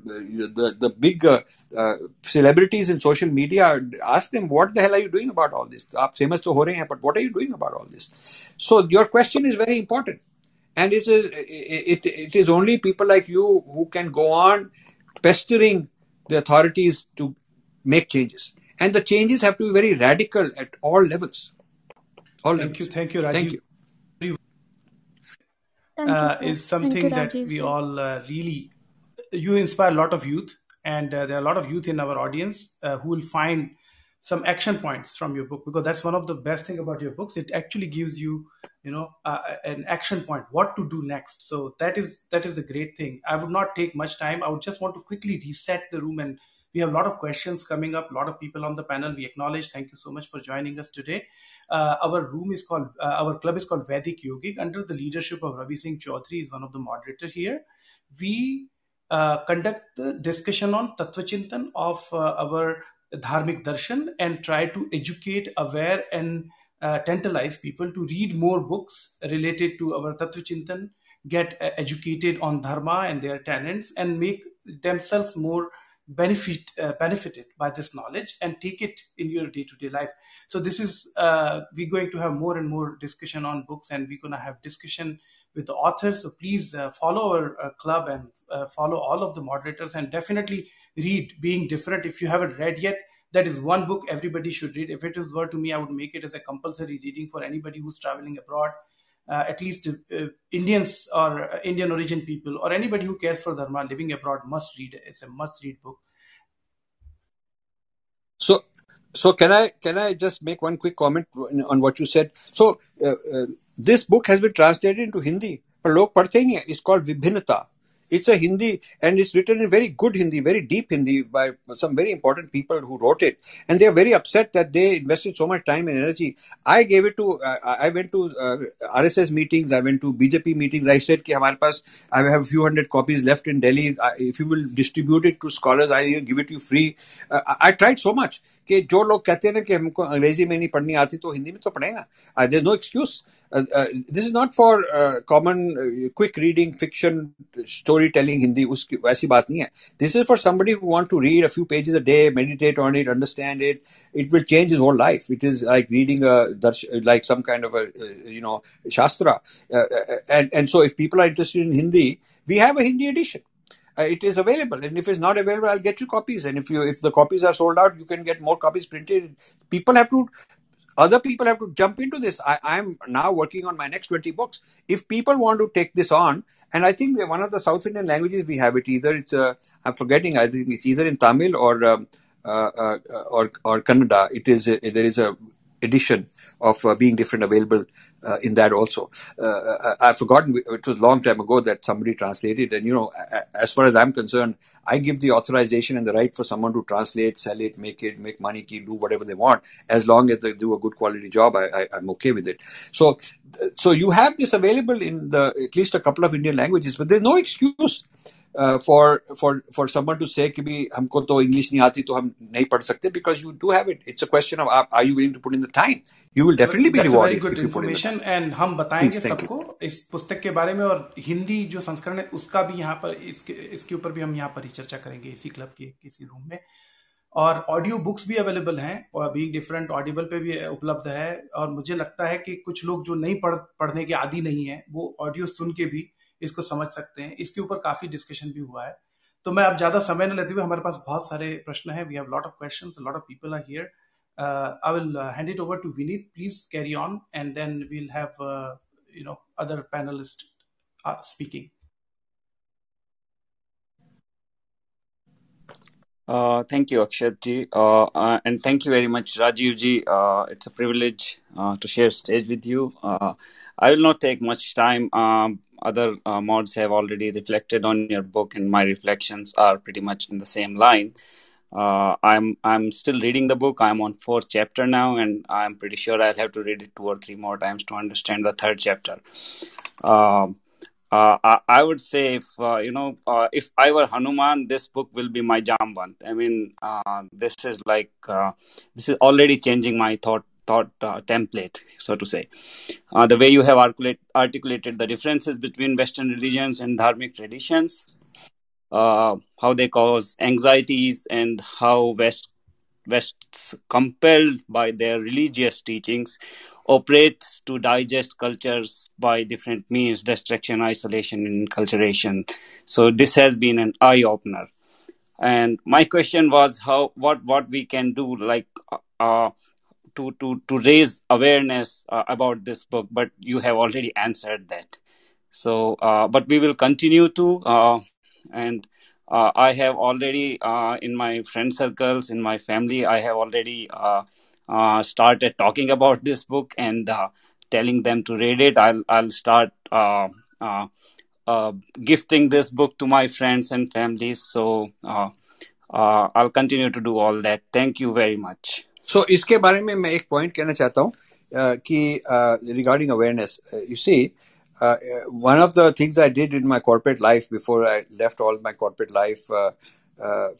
the the big uh, uh, celebrities in social media. Ask them what the hell are you doing about all this? आप famous तो हो रहे हैं, but what are you doing about all this? So your question is very important, and it's a, it, it is only people like you who can go on pestering the authorities to make changes. And the changes have to be very radical at all levels. All thank levels. you, thank you, Rajiv. Thank you. Uh, is something you, that we all uh, really you inspire a lot of youth and uh, there are a lot of youth in our audience uh, who will find some action points from your book because that's one of the best thing about your books it actually gives you you know uh, an action point what to do next so that is that is the great thing i would not take much time i would just want to quickly reset the room and we have a lot of questions coming up, a lot of people on the panel. We acknowledge. Thank you so much for joining us today. Uh, our room is called, uh, our club is called Vedic Yogic under the leadership of Ravi Singh Chaudhary is one of the moderator here. We uh, conduct the discussion on Tattva of uh, our Dharmic Darshan and try to educate, aware and uh, tantalize people to read more books related to our Tattva Chintan, get uh, educated on Dharma and their tenets and make themselves more benefit uh, benefited by this knowledge and take it in your day-to-day life. So this is uh, we're going to have more and more discussion on books and we're going to have discussion with the authors. So please uh, follow our uh, club and uh, follow all of the moderators and definitely read being different. If you haven't read yet that is one book everybody should read. If it is were to me i would make it as a compulsory reading for anybody who's traveling abroad uh, at least uh, Indians or uh, Indian origin people or anybody who cares for Dharma living abroad must read. It's a must read book. So, so can I can I just make one quick comment on what you said? So, uh, uh, this book has been translated into Hindi, but log padhte It's called Vibhinata. It's a Hindi and it's written in very good Hindi, very deep Hindi by some very important people who wrote it. And they are very upset that they invested so much time and energy. I gave it to, uh, I went to uh, RSS meetings, I went to BJP meetings. I said, कि हमारे पास, I have a few hundred copies left in Delhi. if you will distribute it to scholars, I give it to you free. Uh, I tried so much कि जो लोग कहते हैं ना कि हमको अंग्रेजी में नहीं पढ़नी आती तो हिंदी में तो पढ़ेगा. There's no excuse. Uh, uh, this is not for uh, common quick reading fiction storytelling hindi waisi baat nahi hai. This is for somebody who want to read a few pages a day meditate on it understand it. It will change his whole life. It is like reading a like some kind of a you know shastra. And and so if people are interested in hindi we have a hindi edition. Uh, it is available. And if it's not available i'll get you copies. And if you if the copies are sold out you can get more copies printed. People have to other people have to jump into this. I, I'm now working on my next 20 books. If people want to take this on, and I think one of the South Indian languages we have it either it's uh, I'm forgetting I think it's either in Tamil or um, uh, uh, or or Kannada. It is a, there is a edition of uh, being different available uh, in that also. Uh, uh, I've forgotten, it was a long time ago that somebody translated. And, you know, as far as I'm concerned, I give the authorization and the right for someone to translate, sell it, make it, make money, do whatever they want. As long as they do a good quality job, I, I, I'm okay with it. So, so you have this available in the at least a couple of Indian languages, but there's no excuse for for for someone to say कि भी हमको तो English नहीं आती तो हम नहीं पढ़ सकते because you do have it it's a question of are you willing to put in the time you will definitely be rewarded good information and हम बताएँगे सबको इस पुस्तक के बारे में और हिंदी जो संस्करण है उसका भी यहाँ पर इसके इसके ऊपर भी हम यहाँ पर चर्चा करेंगे इसी क्लब के किसी रूम में। और ऑडियो बुक्स भी अवेलेबल हैं और बीइंग डिफरेंट ऑडिबल पे भी उपलब्ध है और मुझे लगता है कि कुछ लोग जो नहीं पढ़ पढ़ने के आदि नहीं है वो ऑडियो सुन के भी इसको समझ सकते हैं। इसके ऊपर काफ़ी डिस्कशन भी हुआ है। तो मैं अब ज़्यादा समय न लेते हुए हमारे पास बहुत सारे प्रश्न हैं। We have lot of questions lot of people are here I will hand it over to Vineet please carry on and then we'll have you know other panelist speaking Uh, thank you, Akshat ji, uh, uh, and thank you very much, Rajiv ji. Uh, it's a privilege uh, to share stage with you. I will not take much time. Um, other uh, mods have already reflected on your book, and my reflections are pretty much in the same line. Uh, I'm I'm still reading the book. I'm on fourth chapter now, and I'm pretty sure I'll have to read it two or three more times to understand the third chapter. Uh, uh, I, I, would say if uh, you know uh, if I were Hanuman, this book will be my jambant. I mean, uh, this is like uh, this is already changing my thought thought uh, template, so to say. Uh, the way you have articulate, articulated the differences between Western religions and dharmic traditions, uh, how they cause anxieties, and how West West's compelled by their religious teachings operates to digest cultures by different means destruction isolation and enculturation so this has been an eye opener and my question was how what what we can do like uh, to to to raise awareness uh, about this book but you have already answered that so uh, but we will continue to uh, and uh, i have already uh, in my friend circles in my family i have already started talking about this book and telling them to read it i'll i'll start uh, gifting this book to my friends and families. So uh, uh, I'll continue to do all that. Thank you very much. So इसके बारे में मैं एक point कहना चाहता हूँ कि regarding awareness you see one of the things I did in my corporate life before I left all my corporate life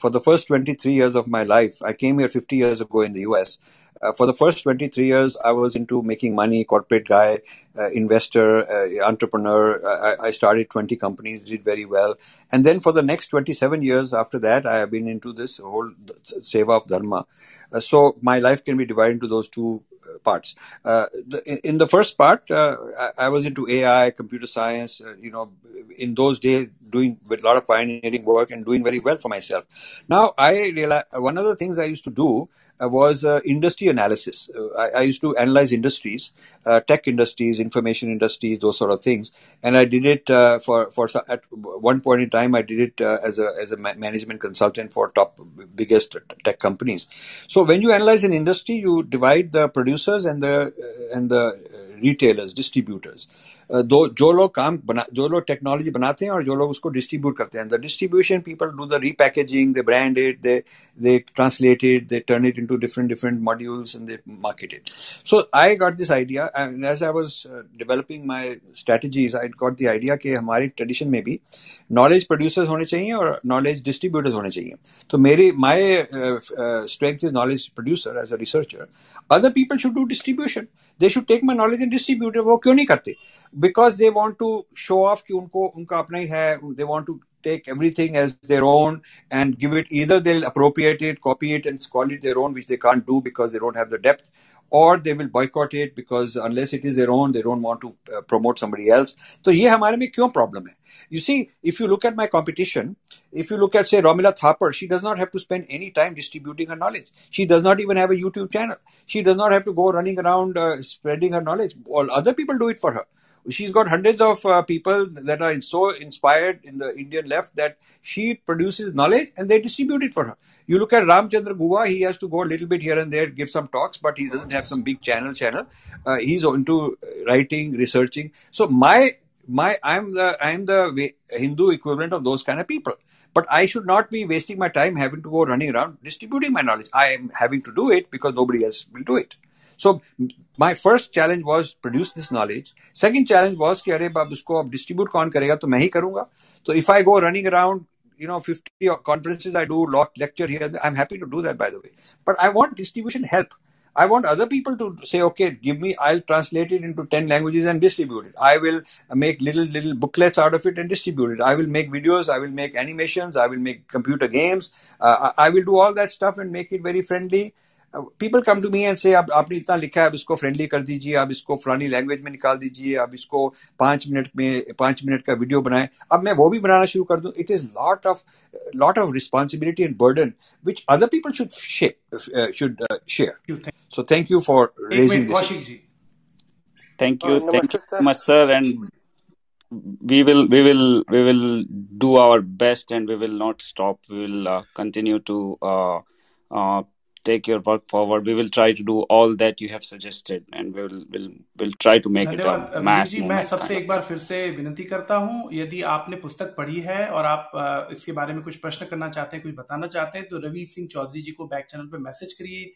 for the first twenty three years of my life I came year fifty years go in the U S Uh, for the first 23 years, I was into making money, corporate guy, uh, investor, uh, entrepreneur. I, I, started 20 companies, did very well. And then for the next 27 years after that, I have been into this whole seva of dharma. Uh, so my life can be divided into those two uh, parts. Uh, the, in the first part, I, I, was into AI, computer science, you know, in those days, doing a lot of pioneering work and doing very well for myself. Now, I realize one of the things I used to do uh, was uh, industry analysis. Uh, I, I, used to analyze industries, tech industries, information industries, those sort of things, and I did it for for at one point in time. I did it as a as a management consultant for top biggest tech companies. So when you analyze an industry, you divide the producers and the and the retailers, distributors. दो जो लोग काम बना जो लोग technology बनाते हैं और जो लोग उसको डिस्ट्रीब्यूट करते हैं the distribution people do the repackaging they brand it they they translate it they turn it into different different modules and they market it so i got this idea and as i was uh, developing my strategies i got the idea कि हमारी tradition में भी knowledge producers होने चाहिए और knowledge distributors होने चाहिए तो मेरी my strength is knowledge producer as a researcher other people should do distribution they should take my knowledge and distributor वो क्यों नहीं करते because they want to show off कि उनको उनका अपना ही है they want to take everything as their own and give it either they'll appropriate it, copy it, and call it their own, which they can't do because they don't have the depth, or they will boycott it because unless it is their own, they don't want to uh, promote somebody else. So ये हमारे में क्यों problem है? You see, if you look at my competition, if you look at say Romila Thapar, she does not have to spend any time distributing her knowledge. She does not even have a YouTube channel. She does not have to go running around uh, spreading her knowledge. All other people do it for her she's got hundreds of uh, people that are so inspired in the Indian left that she produces knowledge and they distribute it for her. You look at Ramchandra Guha, he has to go a little bit here and there, give some talks, but he doesn't have some big channel channel. Uh, he's into writing, researching. So my my I'm the I'm the Hindu equivalent of those kind of people. But I should not be wasting my time having to go running around distributing my knowledge. I am having to do it because nobody else will do it. So my first challenge was produce this knowledge. Second challenge was कि अरे बाब उसको अब distribute कौन करेगा तो मैं ही करूंगा. So if I go running around, you know, 50 conferences I do, lot lecture here, I'm happy to do that by the way. But I want distribution help. I want other people to say, okay, give me, I'll translate it into 10 languages and distribute it. I will make little, little booklets out of it and distribute it. I will make videos. I will make animations. I will make computer games. Uh, I will do all that stuff and make it very friendly. people come to me and say अब आपने इतना लिखा है अब इसको friendly कर दीजिए अब इसको फलानी लैंग्वेज में निकाल दीजिए अब इसको पाँच मिनट में पाँच मिनट का वीडियो बनाए। अब मैं वो भी बनाना शुरू कर दूँ। It is lot of lot of responsibility and burden which other people should should share so thank you for raising this thank you uh, thank you so much we will we will we will do our best and we will not stop. We will uh, continue to uh, uh, take your work forward. We will try to do all that you have suggested and we will will will try to make it a mass जी मैं सबसे एक बार फिर से विनती करता हूँ यदि आपने पुस्तक पढ़ी है और आप इसके बारे में कुछ प्रश्न करना चाहते हैं कुछ बताना चाहते हैं तो रवि सिंह चौधरी जी को बैक चैनल पे मैसेज करिए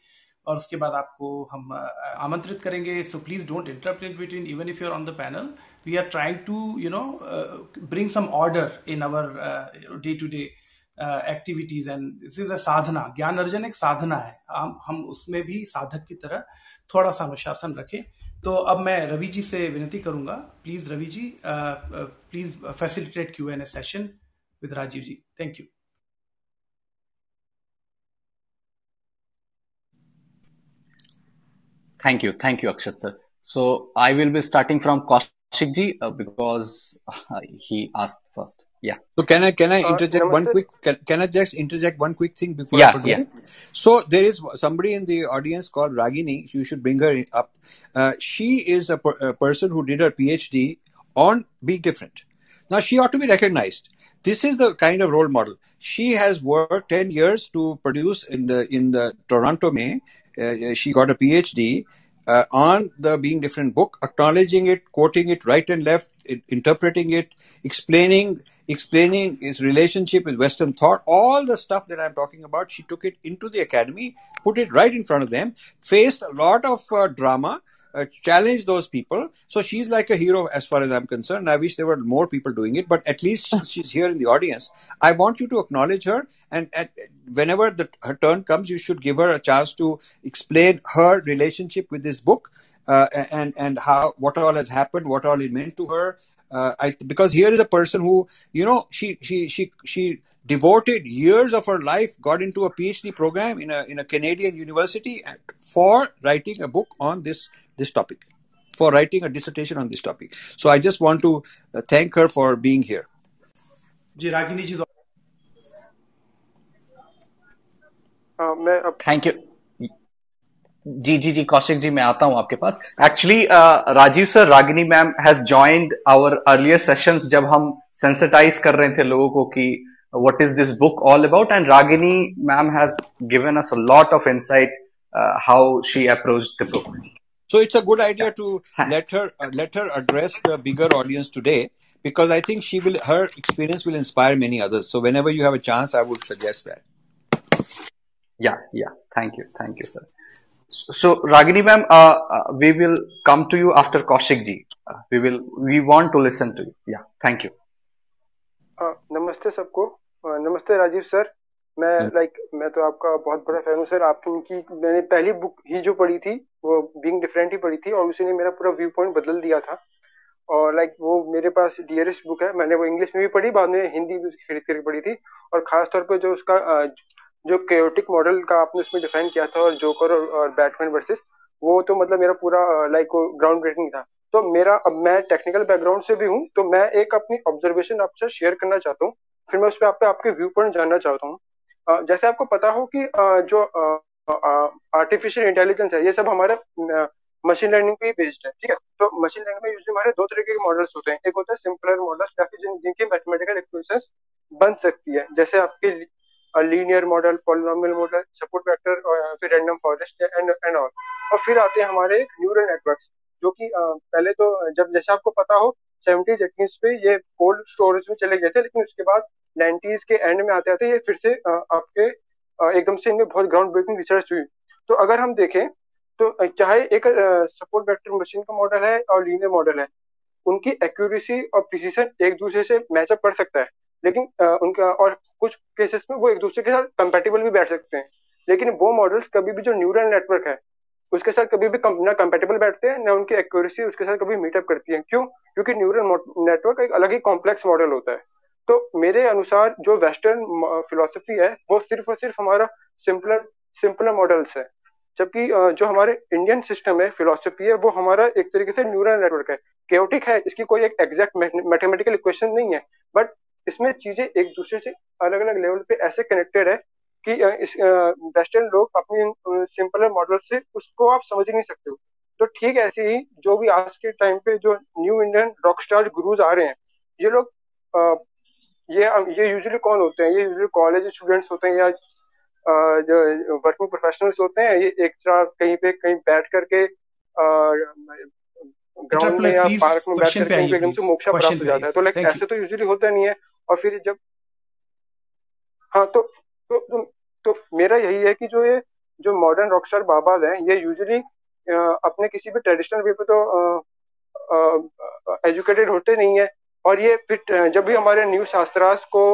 और उसके बाद आपको हम आमंत्रित करेंगे। So please don't interrupt in between even if you are on the panel we are trying to you know bring some order in our day to day activities and this is a sadhana gyan arjan एक साधना है हम हम उसमें भी साधक की तरह थोड़ा सा अनुशासन रखें तो अब मैं रवि जी से विनती करूँगा please Ravi ji please facilitate Q N A session with Rajiv ji thank you. Thank you, Akshat sir. So I will be starting from Kaushik ji uh, because uh, he asked first. Yeah. So can I can I Uh, interject one quick can, can I just interject one quick thing before I Yeah, forget yeah. it? So there is somebody in the audience called Ragini. You should bring her up. Uh, she is a, per, a person who did her PhD on being different. Now she ought to be recognized. This is the kind of role model. She has worked ten years to produce in the in the Toronto May. Uh, she got a PhD uh, on the Being Different book, acknowledging it, quoting it right and left, it, interpreting it, explaining explaining its relationship with Western thought, all the stuff that I'm talking about. She took it into the academy, put it right in front of them, faced a lot of uh, drama. Uh, challenged those people. So she's like a hero as far as I'm concerned. I wish there were more people doing it, but at least she's she's here in the audience. I want you to acknowledge her, and at, whenever the, her turn comes, you should give her a chance to explain her relationship with this book uh, and and how what all has happened, what all it meant to her. Uh, I, because here is a person who you know she she she she devoted years of her life, got into a PhD program in a in a Canadian university for writing a book on this this topic, for writing a dissertation on this topic. So I just want to uh, thank her for being here. जी रागिनी जी हाँ मैं अब thank you जी जी जी कौशिक जी मैं आता हूं आपके पास actually Rajiv sir Ragini ma'am has joined our earlier sessions जब हम सेंसिटाइज कर रहे थे लोगों को कि what is this book all about and ragini ma'am has given us a lot of insight uh, how she approached the book So it's a good idea to let her uh, let her address the bigger audience today because I think she will her experience will inspire many others. So whenever you have a chance, I would suggest that. yeah yeah thank you thank you sir so, so ragini ma'am uh, uh, we will come to you after kaushik ji uh, we will we want to listen to you yeah thank you हाँ, नमस्ते सबको हाँ, नमस्ते Rajiv sir मैं like मैं तो आपका बहुत बड़ा फैन हूँ सर आपकी मैंने पहली बुक ही जो पढ़ी थी वो बीइंग डिफरेंट ही पड़ी थी और उसी ने मेरा पूरा व्यू पॉइंट बदल दिया था। और लाइक वो मेरे पास डियरेस्ट बुक है। मैंने वो इंग्लिश में भी पढ़ी बाद में हिंदी भी उसकी खरीद करके पढ़ी थी। और खासतौर पर जो उसका जो केयोटिक मॉडल का आपने उसमें डिफाइन किया था और जोकर और, बैटमैन वर्सेस वो तो मतलब मेरा पूरा लाइक ग्राउंड ब्रेकिंग था। तो मेरा अब मैं टेक्निकल बैकग्राउंड से भी हूँ तो मैं एक अपनी ऑब्जर्वेशन आपसे शेयर करना चाहता हूँ। फिर मैं उस पर आप आपके व्यू पॉइंट जानना चाहता हूँ। जैसे आपको पता हो कि जो आर्टिफिशियल इंटेलिजेंस है ये सब हमारे मशीन लर्निंग पे बेस्ड है ठीक है? तो मशीन लर्निंग में यूजली हमारे दो तरीके के मॉडल्स होते हैं एक होता है सिंपलर मॉडल्स फिर जिन, जिनकी मैथमेटिकल इक्वेशंस बन सकती है जैसे आपके linear model polynomial model support vector फिर random forest and and all और फिर आते हैं हमारे न्यूरल नेटवर्क्स जो कि पहले तो जब जैसे आपको पता हो सेवेंटीज एटीज पे ये कोल्ड स्टोरेज में चले गए थे लेकिन उसके बाद नाइन्टीज के एंड में आते आते ये फिर से आपके एकदम से इनमें बहुत ग्राउंड ब्रेकिंग रिसर्च हुई। तो अगर हम देखें तो चाहे एक सपोर्ट वेक्टर मशीन का मॉडल है और लीनियर मॉडल है, उनकी एक्यूरेसी और प्रिसीजन एक दूसरे से मैचअप कर सकता है। लेकिन उनका और कुछ केसेस में वो एक दूसरे के साथ कंपेटेबल भी बैठ सकते हैं। लेकिन वो मॉडल्स कभी भी जो न्यूरल नेटवर्क है, उसके साथ कभी भी ना कंपेटेबल बैठते हैं, ना उनकी एक्यूरेसी उसके साथ कभी मीटअप करती है। क्यों? क्योंकि न्यूरल नेटवर्क एक अलग ही कॉम्प्लेक्स मॉडल होता है। तो मेरे अनुसार जो वेस्टर्न फिलोसफी है, वो सिर्फ़ और सिर्फ़ हमारा सिंपलर सिंपलर मॉडल्स है। जबकि जो हमारे इंडियन सिस्टम है फिलोसफी है, वो हमारा एक तरीके से न्यूरल नेटवर्क है। केओटिक है, इसकी कोई एक एग्जैक्ट मैथमेटिकल इक्वेशन नहीं है। बट इसमें चीज़ें एक दूसरे से अलग अलग लेवल पे ऐसे कनेक्टेड है कि इस वेस्टर्न लोग अपनी सिंपलर मॉडल से उसको आप समझ ही नहीं सकते हो। तो ठीक ऐसे ही जो भी आज के टाइम पे जो new Indian rock star gurus आ रहे हैं, ये लोग ये ये यूजुअली कौन होते हैं? ये यूजुअली कॉलेज स्टूडेंट्स होते हैं या जो वर्किंग प्रोफेशनल्स होते हैं ये एक साथ कहीं पे कहीं बैठ करके ग्राउंड में या पार्क में बैठ करके एकदम से मोक्षा प्राप्त हो जाता है। तो लाइक ऐसे तो यूजुअली होता नहीं है। और फिर जब हाँ तो तो, तो तो मेरा यही है कि जो ये जो मॉडर्न रॉकस्टार बाबाज हैं ये यूजुअली अपने किसी भी ट्रेडिशनल वे पे तो एजुकेटेड होते नहीं है। और ये फिर जब भी हमारे न्यू शास्त्रास को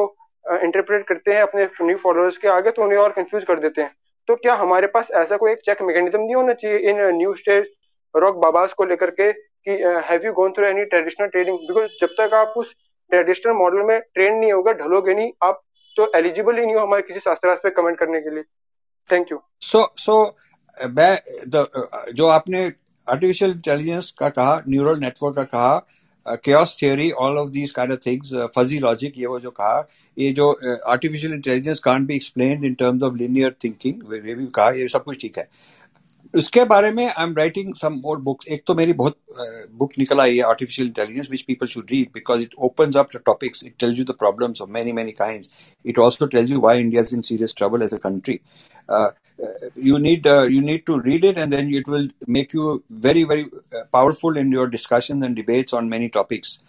इंटरप्रेट करते हैं अपने न्यू फॉलोअर्स के आगे तो उन्हें और कंफ्यूज कर देते हैं। तो क्या हमारे पास ऐसा कोई एक चेक मैकेनिज्म नहीं होना चाहिए इन न्यू स्टेज रॉक बाबास को लेकर के कि have you gone through any traditional training because जब तक आप उस ट्रेडिशनल मॉडल में ट्रेन नहीं होगा, ढलोगे नहीं आप तो एलिजिबल ही नहीं हो हमारे किसी शास्त्र पे कमेंट करने के लिए। थैंक यू सो सो मैं जो आपने आर्टिफिशियल इंटेलिजेंस का कहा न्यूरल नेटवर्क का कहा chaos theory all of these kind of things uh, fuzzy logic ये वो जो कहा ये जो artificial intelligence can't be explained in terms of linear thinking वे भी कहा ये सब कुछ ठीक है उसके बारे में I am writing some more books एक तो मेरी बहुत बुक निकल आई है artificial intelligence which people should read because it open up topics it tells you the problems of many many kind it also tells you why India is in serious travel as a country you need you need to read it and then it will make you very very powerful in your discussion and debates on many topics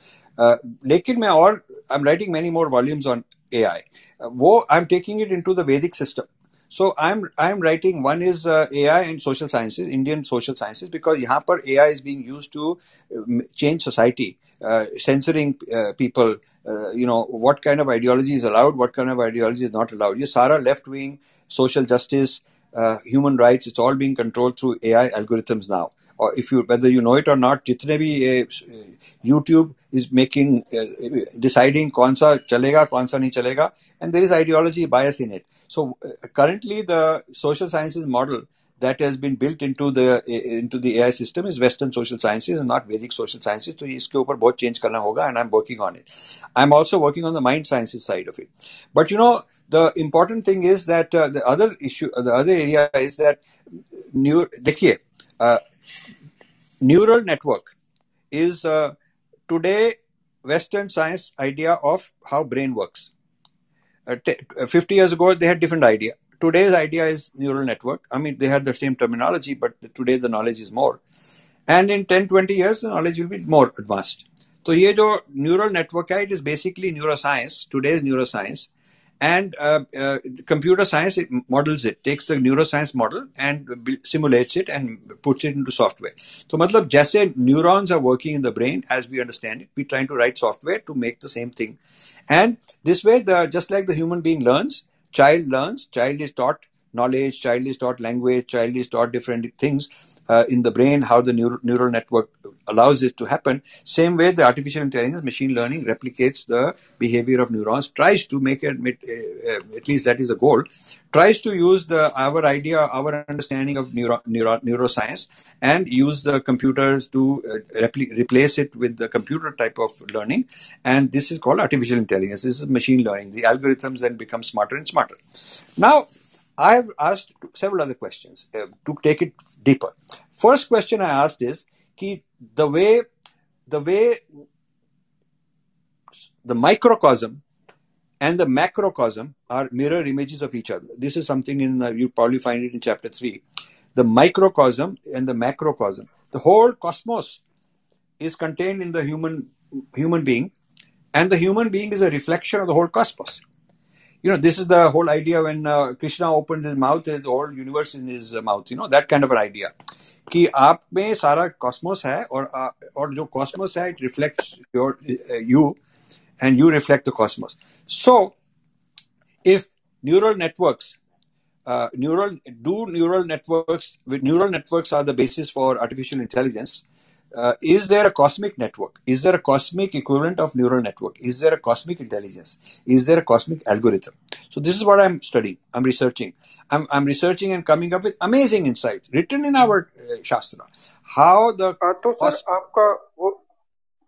लेकिन मैं और I am writing many more volumes on A I वो I am taking it into the Vedic system so I'm I'm writing one is uh, AI and social sciences, Indian social sciences, because यहाँ पर AI is being used to um, change society, uh, censoring uh, people. Uh, you know what kind of ideology is allowed, what kind of ideology is not allowed. ये सारा left wing, social justice, uh, human rights, it's all being controlled through AI algorithms now. Or if you whether you know it or not, जितने भी YouTube is making deciding कौन सा चलेगा कौन सा नहीं चलेगा, and there is ideology bias in it. So uh, currently, the social sciences model that has been built into the into the AI system is Western social sciences and not Vedic social sciences. So इसके ऊपर बहुत change करना होगा, and I'm working on it. I'm also working on the mind sciences side of it. But you know, the important thing is that uh, the other issue, uh, the other area is that new. देखिए, uh, neural network is uh, today Western science idea of how brain works. Uh, uh, 50 years ago, they had different idea. Today's idea is neural network. I mean, they had the same terminology, but today the knowledge is more. And in 10, 20 years, the knowledge will be more advanced. So, ये जो neural network है, it is basically neuroscience, today's neuroscience. and uh, uh, computer science it models it, takes the neuroscience model and simulates it and puts it into software. So, matlab, jaise neurons are working in the brain as we understand it, we're trying to write software to make the same thing. And this way, the, just like the human being learns, child learns, child is taught knowledge, child is taught language, child is taught different things uh, in the brain, how the neural, neural network allows it to happen. Same way, the artificial intelligence, machine learning replicates the behavior of neurons, tries to make it, uh, uh, at least that is a goal, tries to use the our idea, our understanding of neuro, neuro, neuroscience and use the computers to uh, replace it with the computer type of learning. And this is called artificial intelligence. This is machine learning. The algorithms then become smarter and smarter. Now, I have asked several other questions uh, to take it deeper. First question I asked is ki the way the way the microcosm and the macrocosm are mirror images of each other. This is something in uh, you probably find it in chapter three. The microcosm and the macrocosm. The whole cosmos is contained in the human human being, and the human being is a reflection of the whole cosmos you know, this is the whole idea when uh, Krishna opens his mouth, the whole universe in his mouth, you know, that kind of an idea. कि आप में सारा Cosmos है और और जो cosmos है it reflects your you and you reflect the cosmos so if neural networks neural do neural networks with neural networks are the basis for artificial intelligence uh, is there a cosmic network? Is there a cosmic equivalent of neural network? Is there a cosmic intelligence? Is there a cosmic algorithm? So this is what I'm studying. I'm researching. I'm, I'm researching and coming up with amazing insights written in our uh, Shastra. How the uh, तो sir आपका वो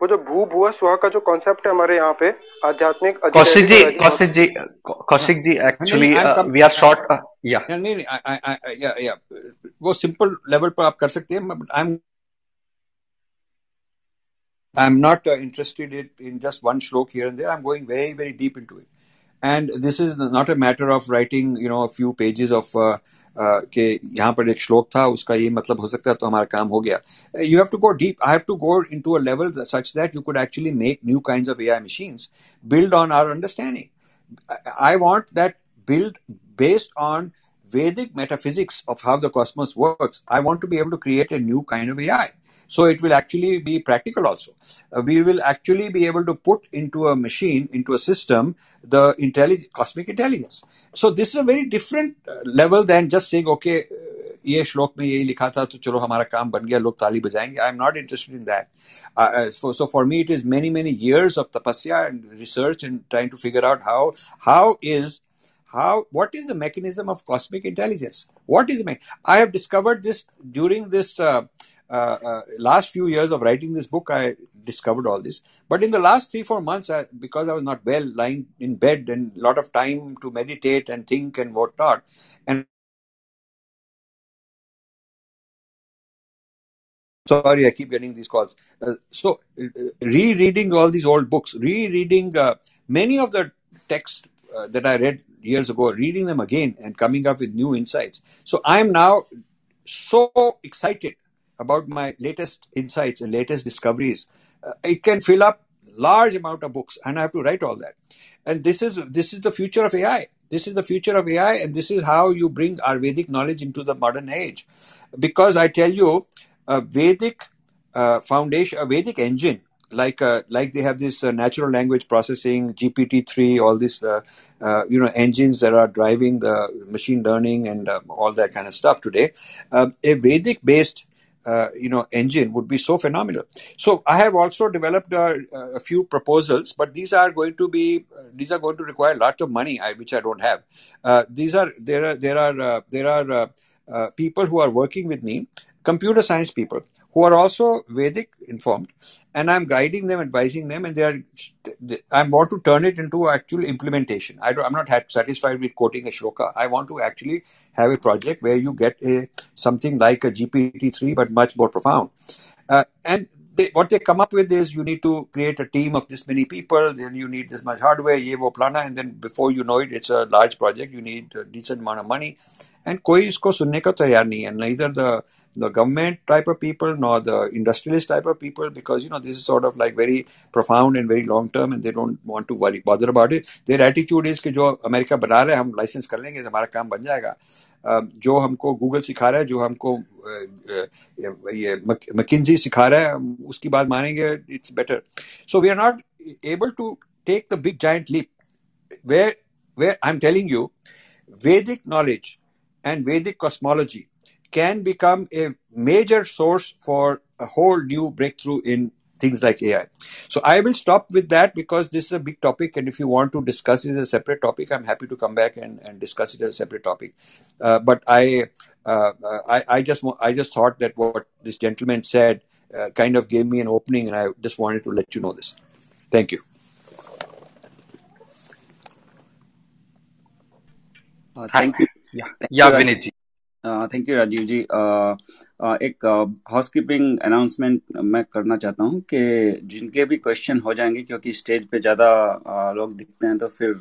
वो जो भू भुआ सुहा का जो concept है हमारे यहाँ पे आध्यात्मिक Kaushik ji Kaushik ji Kaushik ji actually we are short या नहीं नहीं या या वो सिंपल लेवल पर आप कर सकते हैं I am I'm not uh, interested in, in just one stroke here and there. I'm going very, very deep into it. And this is not a matter of writing, you know, a few pages of uh, uh, कि यहाँ पर एक श्लोक था उसका ये मतलब हो सकता है तो हमारा काम हो गया you have to go deep I have to go into a level such that you could actually make new kinds of AI machines build on our understanding I want that build based on Vedic metaphysics of how the cosmos works, I want to be able to create a new kind of AI So it will actually be practical also. Uh, we will actually be able to put into a machine, into a system, the intellig- cosmic intelligence. So this is a very different uh, level than just saying, okay, uh, ये श्लोक में यही लिखा था तो चलो हमारा काम बन गया लोग ताली बजाएंगे I am not interested in that so for me it is many many years of tapasya and research and trying to figure out how how is how what is the mechanism of cosmic intelligence what is the me- i have discovered this during this uh, uh, uh, last few years of writing this book i discovered all this. But in the last three four months I, because i was not well lying in bed and a lot of time to meditate and think and whatnot and sorry i keep getting these calls. Uh, so uh, rereading all these old books rereading uh, many of the texts uh, that i read years ago reading them again and coming up with new insights. So i'm now so excited about my latest insights and latest discoveries uh, it can fill up large amount of books and i have to write all that. And this is this is the future of ai this is the future of ai and this is how you bring ayurvedic knowledge into the modern age. Because i tell you a vedic uh, foundation a vedic engine like uh, like they have this uh, natural language processing gpt-3 all these uh, uh, you know engines that are driving the machine learning and uh, all that kind of stuff today. Uh, a vedic based uh, you know engine would be so phenomenal. So i have also developed uh, a few proposals but these are going to be uh, these are going to require a lot of money I, which i don't have. Uh, these are there are there are uh, there are people who are working with me computer science people who are also Vedic informed, and I'm guiding them, advising them, and they are. I want to turn it into actual implementation. I am not satisfied with quoting a shloka. I want to actually have a project where you get a something like a GPT three, but much more profound. Uh, and they, what they come up with is you need to create a team of this many people, then you need this much hardware, yevo plana, and then before you know it, it's a large project. You need a decent amount of money, and koi isko sunne ka and neither the the government type of people nor the industrialist type of people because you know this is sort of like very profound and very long term and they don't want to worry bother about it their attitude is कि जो America बना रहे हैं हम licence कर लेंगे तो हमारा काम बन जाएगा अ, जो हमको गूगल सिखा रहा है जो हमको अ, अ, ये मकिन्जी सिखा रहा है हम उसकी बात मानेंगे it's better so we are not able to take the big giant leap where where I'm telling you, Vedic knowledge and Vedic cosmology can become a major source for a whole new breakthrough in things like AI. So I will stop with that because this is a big topic, and if you want to discuss it as a separate topic, I'm happy to come back and, and discuss it as a separate topic. Uh, but I, uh, uh, I I just I just thought that what this gentleman said uh, kind of gave me an opening, and I just wanted to let you know this. Thank you. Uh, thank you. Yeah. Thank Yeah, you, Raj- Uh, thank you, Rajiv ji uh, uh, एक housekeeping uh, announcement मैं करना चाहता हूँ कि जिनके भी question हो जाएँगे क्योंकि स्टेज पे ज़्यादा uh, लोग दिखते हैं तो फिर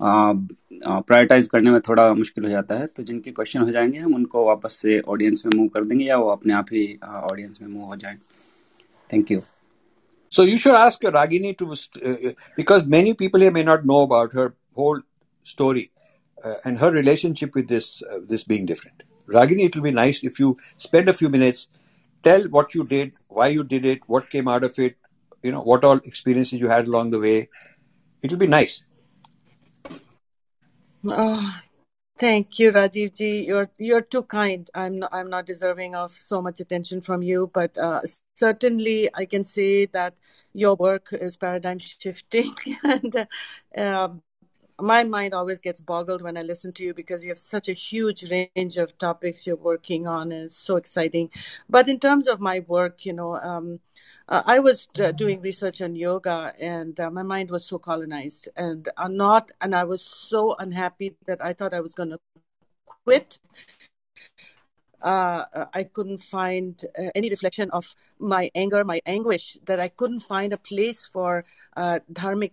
प्रायोरिटाइज करने में थोड़ा मुश्किल हो जाता है। तो जिनके क्वेश्चन हो जाएँगे हम उनको वापस से ऑडियंस में मूव कर देंगे या वो अपने आप ही ऑडियंस में मूव हो जाए। Thank you you should ask Ragini to, uh, because many people here may not know about her whole story. Uh, and her relationship with this uh, this being different. Ragini, it will be nice if you spend a few minutes, tell what you did, why you did it, what came out of it, you know, what all experiences you had along the way. It will be nice. Oh, thank you, Rajiv ji. You're you're too kind. I'm not I'm not deserving of so much attention from you, but uh, certainly I can say that your work is paradigm shifting, and uh, my mind always gets boggled when I listen to you because you have such a huge range of topics you're working on, and it's so exciting. But in terms of my work, you know, um, uh, I was uh, doing research on yoga, and uh, my mind was so colonized, and uh, not, and I was so unhappy that I thought I was going to quit. Uh, uh, I couldn't find uh, any reflection of my anger, my anguish, that I couldn't find a place for uh, dharmic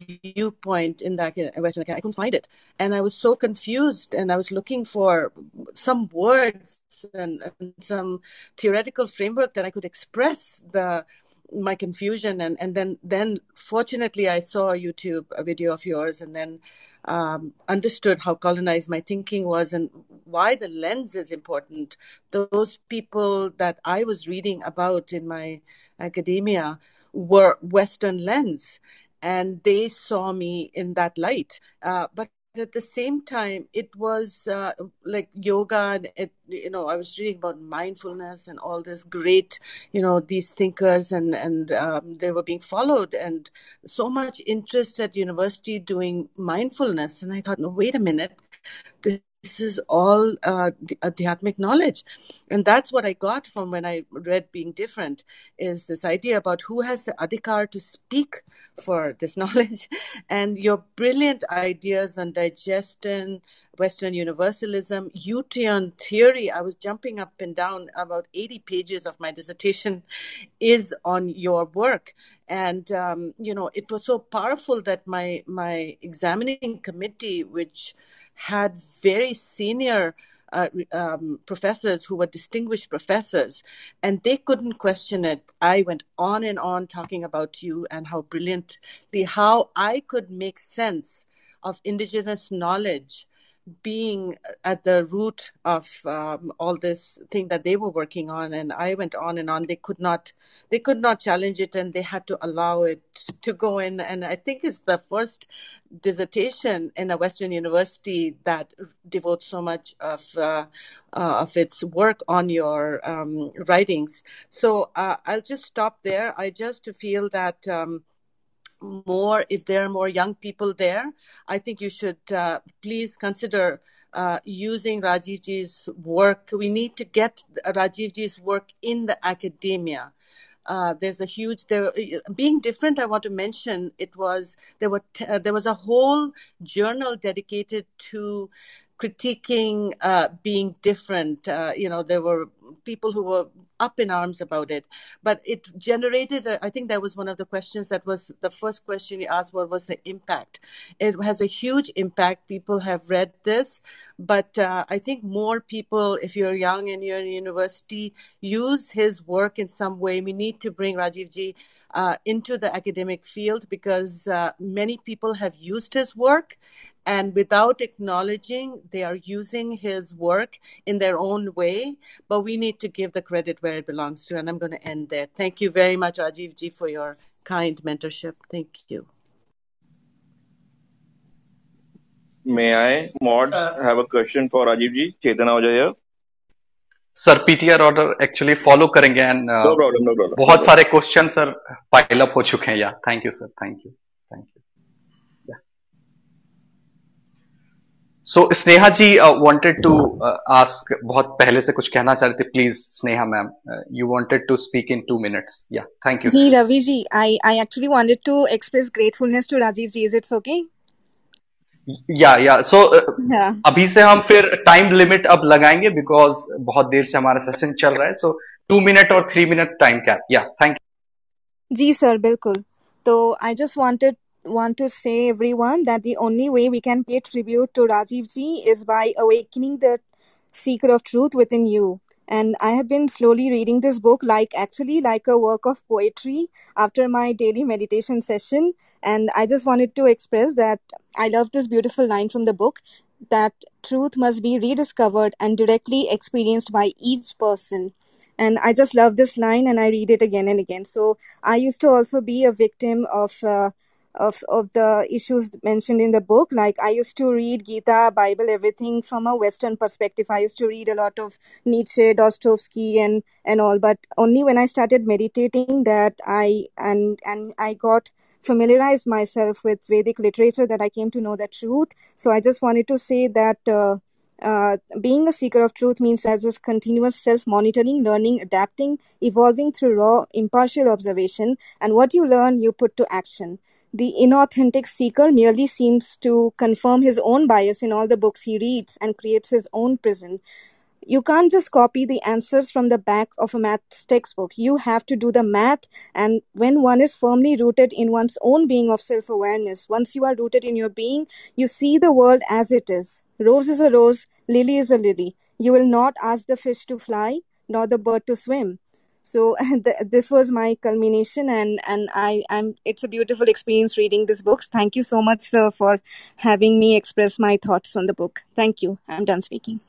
viewpoint in that Western Canada. I couldn't find it, and I was so confused. And I was looking for some words and, and some theoretical framework that I could express the my confusion and and then then fortunately i saw a youtube a video of yours and then um, understood how colonized my thinking was and why the lens is important those people that i was reading about in my academia were western lens and they saw me in that light. Uh, but at the same time it was uh, like yoga and it you know i was reading about mindfulness and all this great you know these thinkers and and um, they were being followed and so much interest at university doing mindfulness. And i thought no wait a minute. This this is all uh, adhyatmic knowledge. And that's what i got from when i read being different is this idea about who has the adhikar to speak for this knowledge. And your brilliant ideas on digestion western universalism U-Turn theory i was jumping up and down about 80 pages of my dissertation is on your work. And um, you know it was so powerful that my my examining committee which had very senior uh, um, professors who were distinguished professors, and they couldn't question it. I went on and on talking about you and how brilliantly, how I could make sense of indigenous knowledge being at the root of um, all this thing that they were working on and i went on and on. They could not they could not challenge it and they had to allow it to go in. And i think it's the first dissertation in a western university that devotes so much of uh, uh, of its work on your um, writings. So uh, i'll just stop there. I just feel that um, more if there are more young people there i think you should uh, please consider uh, using Rajivji's work. We need to get Rajivji's work in the academia. Uh, there's a huge there being different. I want to mention it was there were t- uh, there was a whole journal dedicated to critiquing uh, being different. Uh, you know, there were people who were up in arms about it, but it generated. A, I think that was one of the questions that was the first question you asked. What was the impact? It has a huge impact. People have read this, but uh, I think more people, if you're young and you're in university, use his work in some way. We need to bring Rajivji. Uh, into the academic field because uh, many people have used his work and without acknowledging they are using his work in their own way but we need to give the credit where it belongs to and i'm going to end there thank you very much rajiv ji for your kind mentorship thank you may i mods uh, have a question for rajiv ji chetana ojaya sir PTR order actually follow करेंगे and no problem, no problem. बहुत सारे question sir pile up हो चुके हैं या thank you sir thank you thank you so Sneha ji wanted to ask बहुत पहले से कुछ कहना चाह रहे थे please Sneha ma'am you wanted to speak in two minutes yeah thank you ji Ravi ji I I actually wanted to express gratefulness to Rajiv ji is it's okay yeah yeah so अभी से हम फिर time limit अब लगाएँगे because बहुत देर से हमारा सेशन चल रहा है। सो टू मिनट और three minute time cap yeah thank you ji sir बिल्कुल। तो I just wanted want to say everyone that the only way we can pay tribute to Rajiv ji is by awakening the secret of truth within you. And I have been slowly reading this book like actually like a work of poetry after my daily meditation session. And I just wanted to express that I love this beautiful line from the book that truth must be rediscovered and directly experienced by each person and i just love this line and i read it again and again so i used to also be a victim of uh, of of the issues mentioned in the book. Like i used to read gita bible everything from a western perspective. I used to read a lot of nietzsche dostoevsky and and all. But only when i started meditating that i and and i got familiarized myself with vedic literature that i came to know the truth. So i just wanted to say that uh, uh, being a seeker of truth means that this continuous self monitoring, learning, adapting, evolving through raw, impartial observation, and what you learn, you put to action. The inauthentic seeker merely seems to confirm his own bias in all the books he reads and creates his own prison. You can't just copy the answers from the back of a maths textbook. You have to do the math. And when one is firmly rooted in one's own being of self awareness, once you are rooted in your being, you see the world as it is. Rose is a rose, lily is a lily. You will not ask the fish to fly, nor the bird to swim so th- this was my culmination and and i am it's a beautiful experience reading this book thank you so much sir for having me express my thoughts on the book thank you i'm done speaking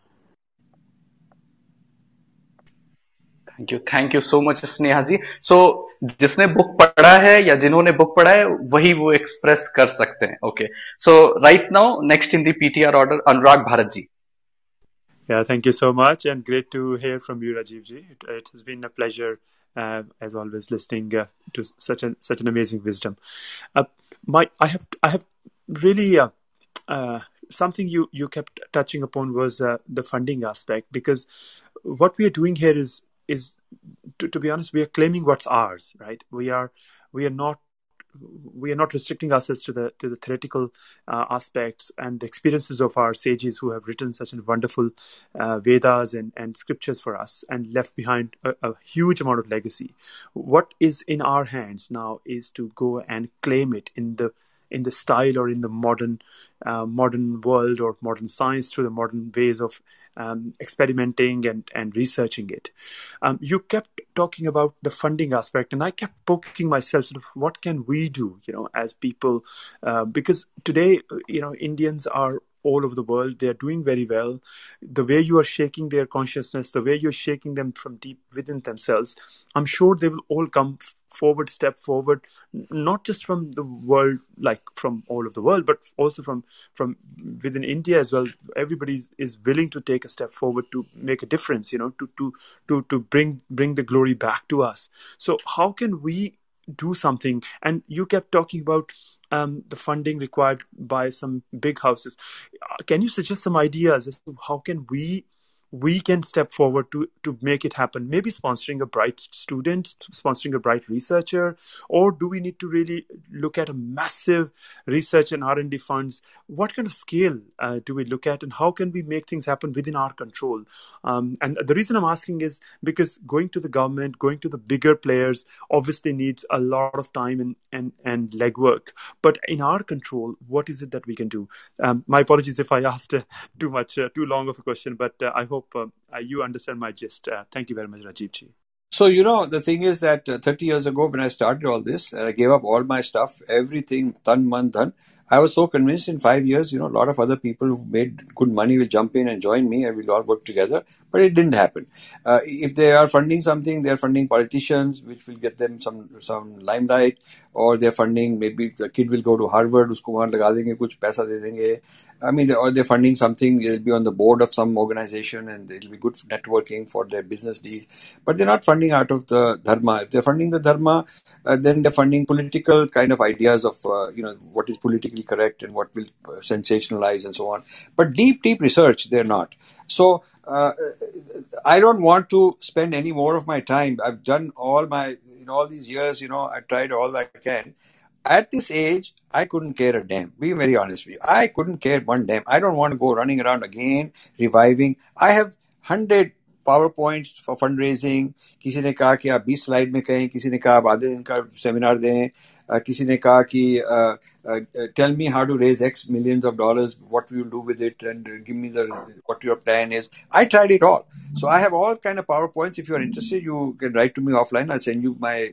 thank you thank you so much Sneha ji सो जिसने book पढ़ा है या जिन्होंने book पढ़ा है वही वो express कर सकते हैं okay so right now next in the PTR order Anurag Bharat ji yeah, thank you so much, and great to hear from you, Rajiv ji. It, it has been a pleasure, uh, as always, listening uh, to such an such an amazing wisdom. Uh, my, I have I have really uh, uh, something you you kept touching upon was uh, the funding aspect because what we are doing here is is to, to be honest we are claiming what's ours right we are we are not we are not restricting ourselves to the to the theoretical uh, aspects and the experiences of our sages who have written such wonderful uh, Vedas and, and scriptures for us and left behind a, a huge amount of legacy. What is in our hands now is to go and claim it in the in the style or in the modern uh, modern world or modern science through the modern ways of um, experimenting and, and researching it. Um, you kept talking about the funding aspect, and I kept poking myself, sort of, what can we do, you know, as people? Uh, because today, you know, Indians are all over the world. They are doing very well. The way you are shaking their consciousness, the way you're shaking them from deep within themselves, I'm sure they will all come forward, step forward, not just from the world, like from all of the world, but also from from within India as well. Everybody is, willing to take a step forward to make a difference. You know, to to to to bring bring the glory back to us. So how can we do something? And you kept talking about um, the funding required by some big houses. Uh, Can you suggest some ideas as to how can we we can step forward to to make it happen? Maybe sponsoring a bright student, sponsoring a bright researcher, or do we need to really look at a massive research and R and D funds? What kind of scale uh, do we look at, and how can we make things happen within our control? Um, and the reason I'm asking is because going to the government, going to the bigger players, obviously needs a lot of time and and and legwork. But in our control, what is it that we can do? Um, my apologies if I asked uh, too much, uh, too long of a question, but uh, I hope hope um, you understand my gist. Uh, thank you very much, Rajiv So, you know, the thing is that uh, 30 years ago when I started all this and I gave up all my stuff, everything, tan, man, dhan, I was so convinced in five years, you know, a lot of other people who made good money will jump in and join me and we'll all work together. But it didn't happen. Uh, if they are funding something, they're funding politicians, which will get them some some limelight, or they're funding maybe the kid will go to Harvard, usko laga denge, kuch paisa de denge. I mean, or they're funding something, they'll be on the board of some organization and it'll be good networking for their business deals. But they're not funding out of the dharma. If they're funding the dharma, uh, then they're funding political kind of ideas of, uh, you know, what is politically correct and what will uh, sensationalize and so on. But deep, deep research, they're not. So, uh, I don't want to spend any more of my time. I've done all my, in all these years, you know, I tried all I can At this age, I couldn't care a damn. Be very honest with you. I couldn't care one damn. I don't want to go running around again, reviving. I have hundred PowerPoints for fundraising. किसी ने कहा कि आप 20 slide में कहें किसी ने कहा आप आधे दिन का सेमिनार दें uh, किसी ने कहा कि uh, uh, tell me how to raise X millions of dollars, what you do with it, and uh, give me the what your plan is. I tried it all, so I have all kind of powerpoints. If you are interested, you can write to me offline. I'll send you my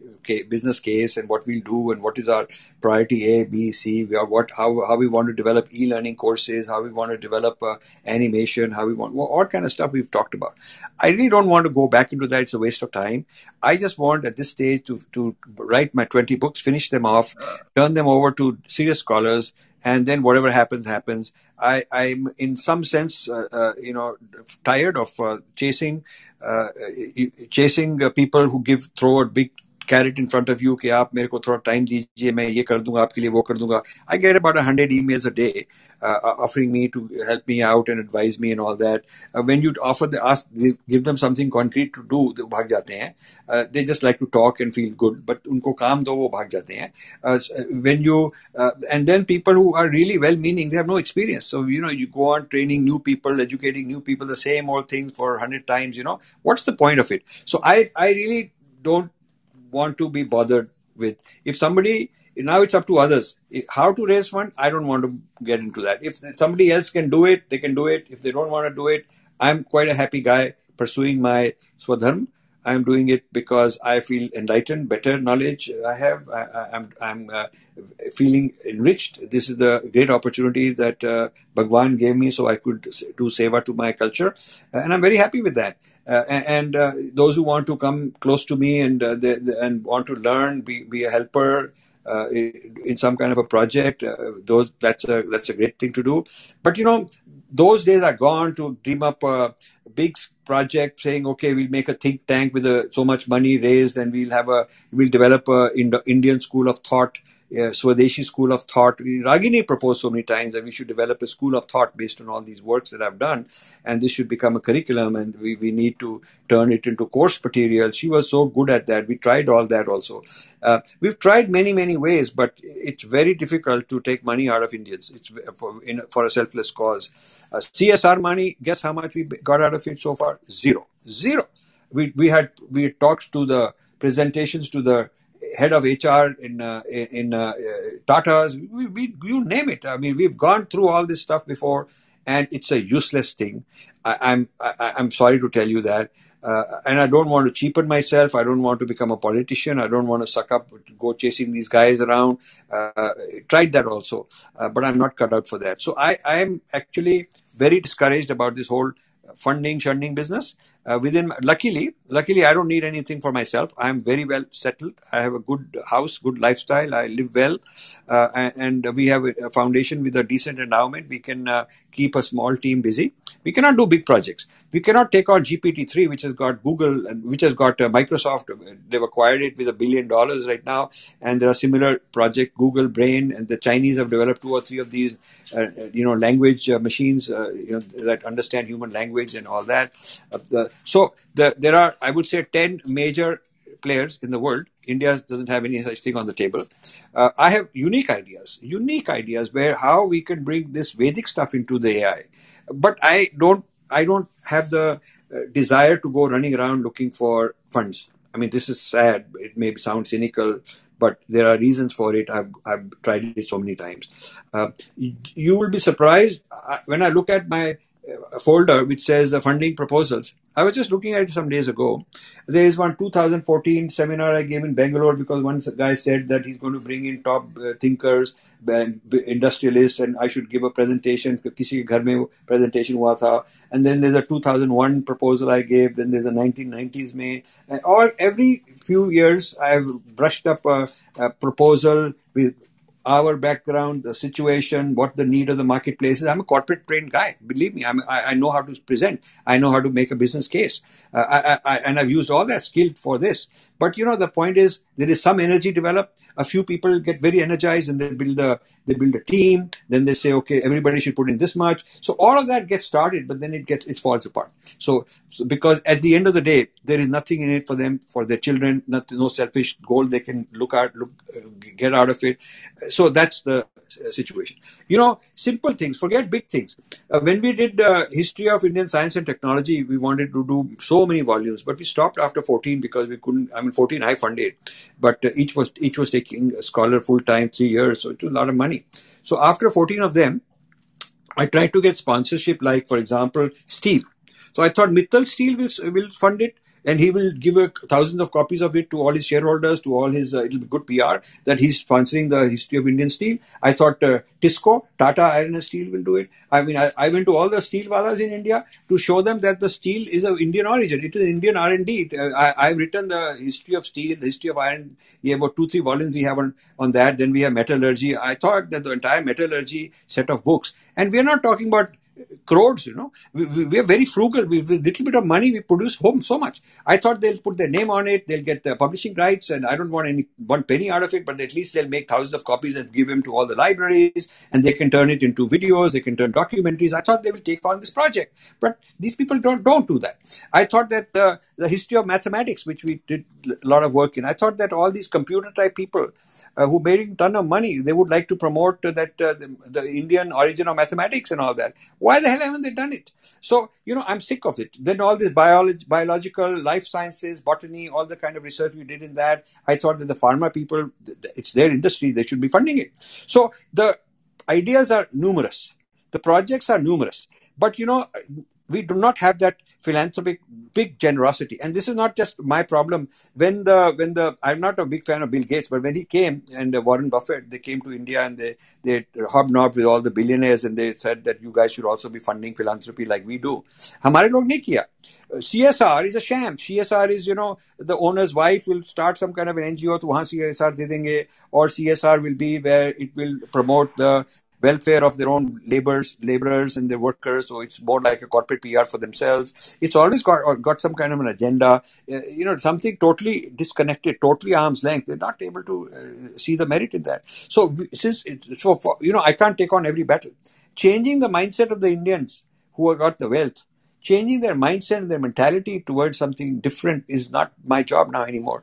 business case and what we'll do and what is our priority A, B, C. What how how we want to develop e-learning courses, how we want to develop uh, animation, how we want well, all kind of stuff we've talked about. I really don't want to go back into that. It's a waste of time. I just want at this stage to to write my 20 books, finish them off, turn them over to serious scholars, and then whatever happens, happens. I, I'm in some sense, uh, uh, you know, tired of uh, chasing, uh, chasing uh, people who give throw a big carrot in front of you कि आप मेरे को थोड़ा time दीजिए मैं ये कर दूंगा आपके लिए वो कर दूंगा I get about 100 emails a day uh, offering me to help me out and advise me and all that uh, when you offer the ask give them something concrete to do वो भाग जाते हैं uh, they just like to talk and feel good but उनको काम दो वो भाग जाते हैं uh, when you uh, and then people who are really well meaning they have no experience so you know you go on training new people educating new people the same old things for 100 times you know what's the point of it so I I really don't want to be bothered with. If somebody now it's up to others how to raise fund. I don't want to get into that. If somebody else can do it, they can do it. If they don't want to do it, I'm quite a happy guy pursuing my swadharm. I'm doing it because I feel enlightened, better knowledge I have. I, am I'm, I'm uh, feeling enriched. This is the great opportunity that uh, Bhagwan gave me so I could do seva to my culture. and I'm very happy with that. Uh, and uh, those who want to come close to me and uh, they, they, and want to learn, be, be a helper, uh, in some kind of a project. Uh, those that's a that's a great thing to do. But you know, those days are gone to dream up a big project saying, okay, we'll make a think tank with a, so much money raised and we'll have a we'll develop a Indian school of thought uh, Swadeshi school of thought. Ragini proposed so many times that we should develop a school of thought based on all these works that I've done, and this should become a curriculum, and we, we need to turn it into course material. She was so good at that. We tried all that also. Uh, we've tried many, many ways, but it's very difficult to take money out of Indians. It's for, in, for a selfless cause. Uh, CSR money, guess how much we got out of it so far? Zero. Zero. We, we had we had talks to the presentations to the head of HR in uh, in uh, Tata's, we, we, you name it. I mean, we've gone through all this stuff before, and it's a useless thing. I, am I'm, I'm sorry to tell you that. Uh, and I don't want to cheapen myself. I don't want to become a politician. I don't want to suck up, go chasing these guys around. Uh, tried that also, uh, but I'm not cut out for that. So I, I am actually very discouraged about this whole funding, shunning business uh, within luckily luckily i don't need anything for myself. I'm very well settled. I have a good house good lifestyle. I live well. Uh, and we have a foundation with a decent endowment. We can uh, keep a small team busy we cannot do big projects we cannot take on gpt-3 which has got google and which has got uh, microsoft they've acquired it with a billion dollars right now and there are similar project google brain and the chinese have developed two or three of these uh, you know language uh, machines you know, that understand human language and all that the so the, there are, I would say, 10 major players in the world. India doesn't have any such thing on the table. Uh, I have unique ideas, unique ideas where how we can bring this Vedic stuff into the AI. But I don't, I don't have the uh, desire to go running around looking for funds. I mean, this is sad. It may sound cynical, but there are reasons for it. I've, I've tried it so many times. Uh, you will be surprised uh, when I look at my a folder which says uh, funding proposals. I was just looking at it some days ago. There is one 2014 seminar I gave in Bangalore because one guy said that he's going to bring in top uh, thinkers, industrialists, and I should give a presentation. Kisi ghar mein presentation hua tha. And then there's a 2001 proposal I gave. Then there's a 1990s May. And all every few years I've brushed up a, a proposal with our background, the situation, what the need of the marketplace is. I'm a corporate trained guy. Believe me, I'm, I, I know how to present. I know how to make a business case. Uh, I, I, and I've used all that skill for this. But you know, the point is there is some energy developed. A few people get very energized and they build a they build a team. Then they say, okay, everybody should put in this much. So all of that gets started, but then it gets it falls apart. So, so because at the end of the day, there is nothing in it for them, for their children. Not, no selfish goal they can look at, look uh, get out of it. So that's the situation. You know, simple things. Forget big things. Uh, when we did uh, history of Indian science and technology, we wanted to do so many volumes, but we stopped after 14 because we couldn't. I mean, 14 I funded, but uh, each was each was taking a scholar full time, three years, so it was a lot of money. So after 14 of them, I tried to get sponsorship, like for example, steel. So I thought Mittal Steel will will fund it and he will give a, thousands of copies of it to all his shareholders, to all his. Uh, it'll be good PR that he's sponsoring the history of Indian steel. I thought uh, Tisco, Tata Iron and Steel will do it. I mean, I, I, went to all the steel walas in India to show them that the steel is of Indian origin. It is Indian R and D. Uh, I, have written the history of steel, the history of iron. Yeah, about two, three volumes we have on, on that. Then we have metallurgy. I thought that the entire metallurgy set of books, and we are not talking about crores, you know. We, we, are very frugal. We, with little bit of money, we produce home so much. I thought they'll put their name on it, they'll get the publishing rights, and I don't want any one penny out of it, but at least they'll make thousands of copies and give them to all the libraries, and they can turn it into videos, they can turn documentaries. I thought they will take on this project, but these people don't don't do that. I thought that uh, the history of mathematics, which we did a lot of work in, I thought that all these computer type people uh, who made a ton of money, they would like to promote that uh, the, the Indian origin of mathematics and all that why the hell haven't they done it? So, you know, I'm sick of it. Then all this biology, biological, life sciences, botany, all the kind of research we did in that, I thought that the pharma people, it's their industry, they should be funding it. So the ideas are numerous. The projects are numerous. But, you know, we do not have that philanthropic big generosity. And this is not just my problem. When the when the i'm not a big fan of bill gates but when he came and uh, warren buffett they came to india and they they hobnobbed with all the billionaires and they said that you guys should also be funding philanthropy like we do. hamare log nahi kiya csr is a sham. Csr is you know the owner's wife will start some kind of an ngo to wahan csr de denge or csr will be where it will promote the welfare of their own laborers, laborers and their workers. So it's more like a corporate PR for themselves. It's always got got some kind of an agenda. Uh, you know, something totally disconnected, totally arm's length. They're not able to uh, see the merit in that. So since so for, you know, I can't take on every battle. Changing the mindset of the Indians who have got the wealth changing their mindset and their mentality towards something different is not my job now anymore.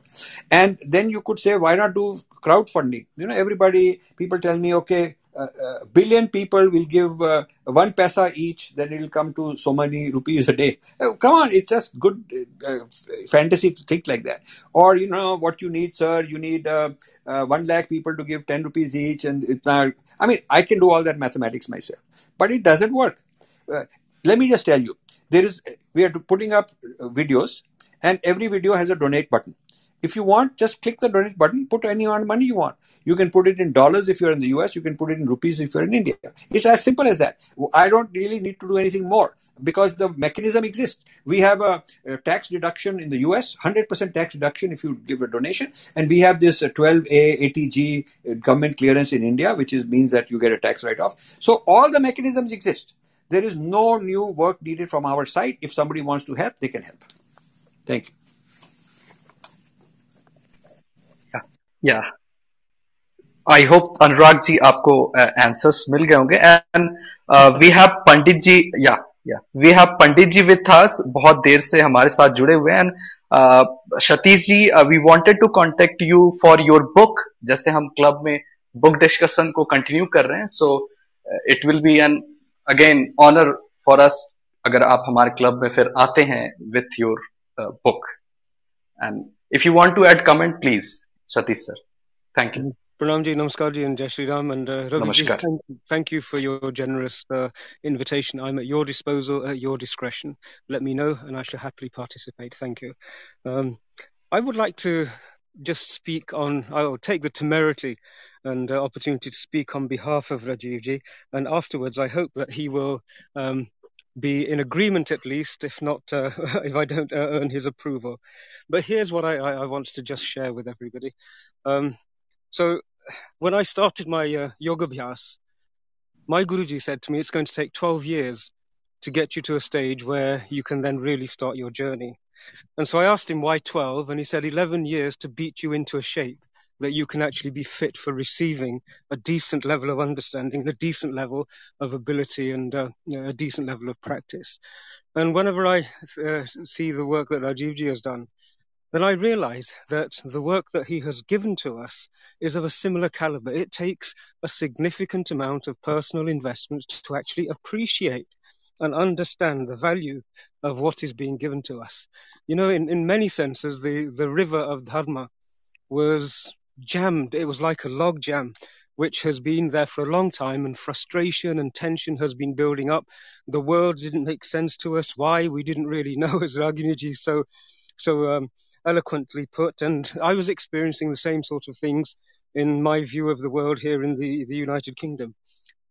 And then you could say, why not do crowdfunding? You know, everybody, people tell me, okay, a uh, billion people will give uh, one pesa each, then it will come to so many rupees a day. Oh, come on, it's just good uh, fantasy to think like that. Or, you know, what you need, sir, you need uh, uh, one lakh people to give 10 rupees each. And it's not, I mean, I can do all that mathematics myself, but it doesn't work. Uh, let me just tell you, there is, we are putting up videos and every video has a donate button. If you want, just click the donate button, put any amount of money you want. You can put it in dollars if you're in the US, you can put it in rupees if you're in India. It's as simple as that. I don't really need to do anything more because the mechanism exists. We have a, a tax deduction in the US, 100% tax deduction if you give a donation. And we have this 12A 80G uh, government clearance in India, which is, means that you get a tax write off. So all the mechanisms exist. There is no new work needed from our side. If somebody wants to help, they can help. Thank you. या I hope Anurag ji आपको answers uh, मिल गए होंगे. And we have Pandit ji yeah yeah we have Pandit ji with us बहुत देर से हमारे साथ जुड़े हुए and Satish ji we wanted to contact you for your book जैसे हम क्लब में बुक डिस्कशन को कंटिन्यू कर रहे हैं. So it will be an again honour for us अगर आप हमारे क्लब में फिर आते हैं with your book and if you want to add comment please Satish sir. Thank you. Pranamji, Namaskar and Jai Shri Ram. And uh, Ravi thank, thank, you for your generous uh, invitation. I'm at your disposal, at your discretion. Let me know and I shall happily participate. Thank you. Um, I would like to just speak on, I'll take the temerity and uh, opportunity to speak on behalf of Rajivji. And afterwards, I hope that he will um, be in agreement at least, if not, uh, if I don't uh, earn his approval. But here's what I, I, I want to just share with everybody. Um, so when I started my uh, yoga bhyas, my Guruji said to me, it's going to take 12 years to get you to a stage where you can then really start your journey. And so I asked him why 12, and he said 11 years to beat you into a shape that you can actually be fit for receiving a decent level of understanding, a decent level of ability, and uh, a decent level of practice. And whenever I uh, see the work that Rajivji has done, then I realize that the work that he has given to us is of a similar caliber. It takes a significant amount of personal investment to actually appreciate and understand the value of what is being given to us. You know, in, in many senses, the, the river of Dharma was jammed. It was like a log jam, which has been there for a long time, and frustration and tension has been building up. The world didn't make sense to us. Why? We didn't really know, as Raghunaji so so um, eloquently put. And I was experiencing the same sort of things in my view of the world here in the, the United Kingdom.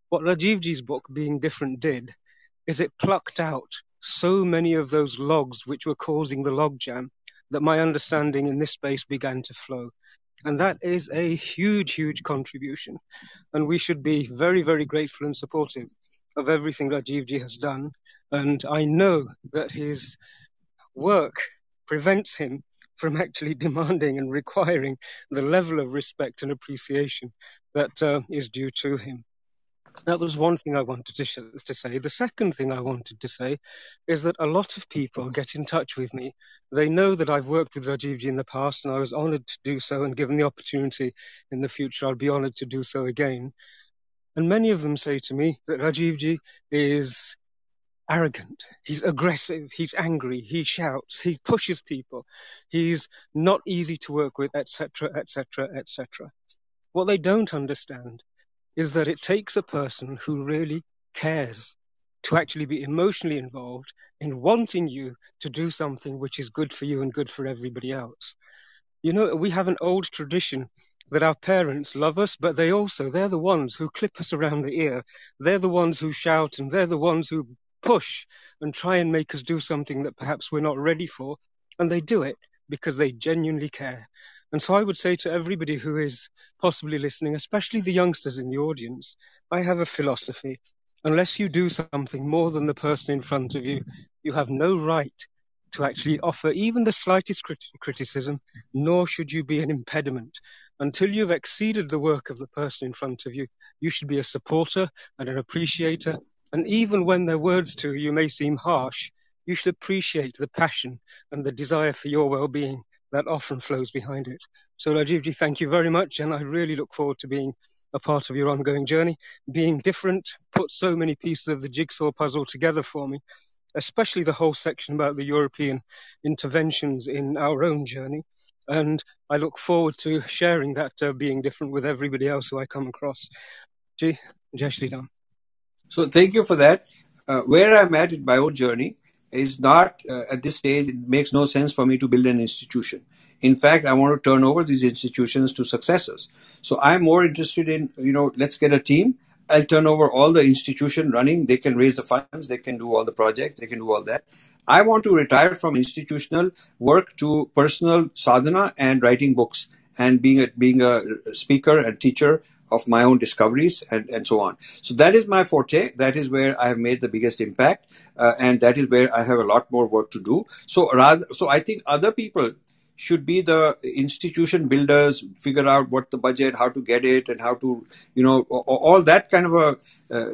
What Rajivji's book, Being Different, did is it plucked out so many of those logs which were causing the logjam that my understanding in this space began to flow. And that is a huge, huge contribution. And we should be very, very grateful and supportive of everything Rajivji has done. And I know that his work prevents him from actually demanding and requiring the level of respect and appreciation that uh, is due to him. That was one thing I wanted to, to say. The second thing I wanted to say is that a lot of people get in touch with me. They know that I've worked with Rajivji in the past and I was honored to do so and given the opportunity in the future, I'll be honored to do so again. And many of them say to me that Rajivji is arrogant. He's aggressive. He's angry. He shouts. He pushes people. He's not easy to work with, etc., etc., etc. What they don't understand is that it takes a person who really cares to actually be emotionally involved in wanting you to do something which is good for you and good for everybody else. You know, we have an old tradition that our parents love us, but they also, they're the ones who clip us around the ear. They're the ones who shout and they're the ones who push and try and make us do something that perhaps we're not ready for. And they do it because they genuinely care. And so I would say to everybody who is possibly listening, especially the youngsters in the audience, I have a philosophy. Unless you do something more than the person in front of you, you have no right to actually offer even the slightest crit- criticism, nor should you be an impediment. Until you've exceeded the work of the person in front of you, you should be a supporter and an appreciator. And even when their words to you may seem harsh, you should appreciate the passion and the desire for your well-being that often flows behind it. So Rajivji, thank you very much, and I really look forward to being a part of your ongoing journey. Being different put so many pieces of the jigsaw puzzle together for me, especially the whole section about the European interventions in our own journey. And I look forward to sharing that uh, being different with everybody else who I come across. Ji, Jai So thank you for that. Uh, where I'm at in my own journey is not uh, at this stage. It makes no sense for me to build an institution. In fact, I want to turn over these institutions to successors. So I'm more interested in, you know, let's get a team I'll turn over all the institution running. They can raise the funds, they can do all the projects, they can do all that. I want to retire from institutional work to personal sadhana and writing books and being a, being a speaker and teacher of my own discoveries and, and so on. So that is my forte. That is where I have made the biggest impact. Uh, and that is where I have a lot more work to do. So rather, so I think other people should be the institution builders figure out what the budget how to get it and how to you know all that kind of a uh,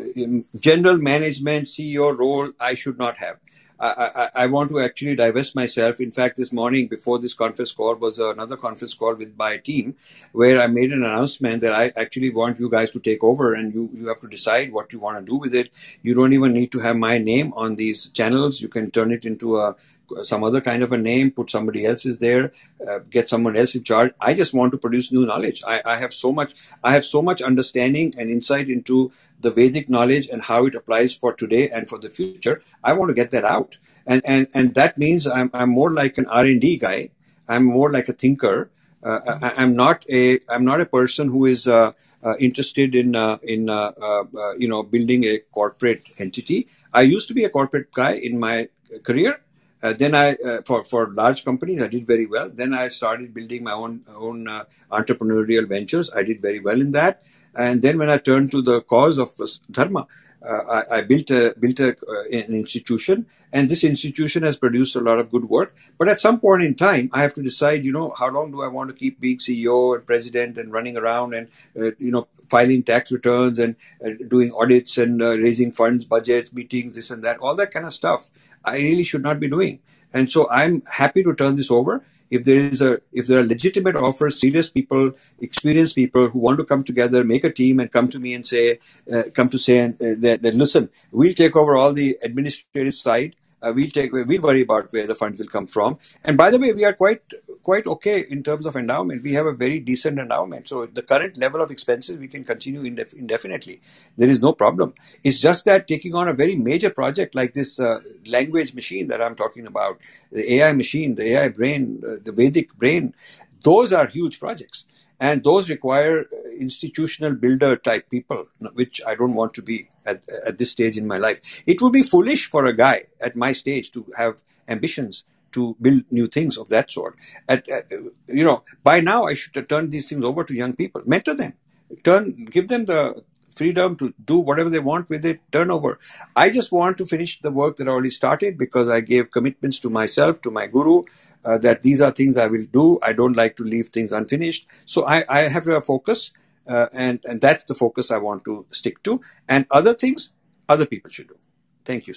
general management ceo role i should not have I, I, I, want to actually divest myself. In fact, this morning before this conference call was another conference call with my team where I made an announcement that I actually want you guys to take over and you, you have to decide what you want to do with it. You don't even need to have my name on these channels. You can turn it into a some other kind of a name, put somebody else's there, uh, get someone else in charge. I just want to produce new knowledge. I, I, have so much, I have so much understanding and insight into the Vedic knowledge and how it applies for today and for the future. I want to get that out, and and and that means I'm I'm more like an R and D guy. I'm more like a thinker. Uh, I, am not a I'm not a person who is uh, uh, interested in uh, in uh, uh, you know building a corporate entity. I used to be a corporate guy in my career, uh, then I, uh, for for large companies, I did very well. Then I started building my own own uh, entrepreneurial ventures. I did very well in that. And then when I turned to the cause of dharma, uh, I, I, built a built a, uh, an institution, and this institution has produced a lot of good work. But at some point in time, I have to decide, you know, how long do I want to keep being CEO and president and running around and uh, you know filing tax returns and doing audits and raising funds, budgets, meetings, this and that, all that kind of stuff. I really should not be doing. And so I'm happy to turn this over. If there is a, if there are legitimate offers, serious people, experienced people who want to come together, make a team, and come to me and say, uh, come to say uh, that, that, listen, we'll take over all the administrative side. Uh, we'll take, we'll worry about where the funds will come from. And by the way, we are quite quite okay in terms of endowment. We have a very decent endowment. So the current level of expenses we can continue indef- indefinitely. There is no problem. It's just that taking on a very major project like this uh, language machine that I'm talking about, the AI machine, the AI brain, uh, the Vedic brain, those are huge projects. And those require institutional builder type people, which I don't want to be at, at this stage in my life. It would be foolish for a guy at my stage to have ambitions to build new things of that sort. At, you know, by now I should have turned these things over to young people, mentor them, turn, give them the freedom to do whatever they want with it, turn over. I just want to finish the work that I already started because I gave commitments to myself, to my guru, uh, that these are things I will do. I don't like to leave things unfinished. So I, I have a focus, uh, and, and that's the focus I want to stick to. And other things, other people should do. Thank you.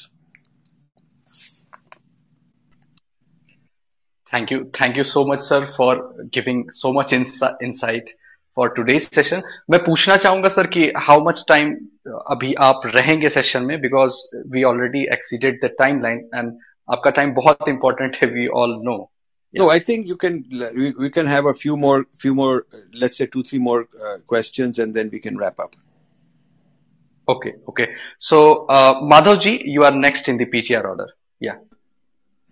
Thank you. Thank you so much, sir, for giving so much insight for today's session. मैं पूछना चाहूंगा sir कि how much time अभी आप रहेंगे session में because we already exceeded the timeline and आपका time बहुत important है we all know. Yeah. No, I think you can. We, we can have a few more, few more. Let's say two, three more uh, questions, and then we can wrap up. Okay, okay. So, uh, Madhavji, you are next in the PTR order. Yeah.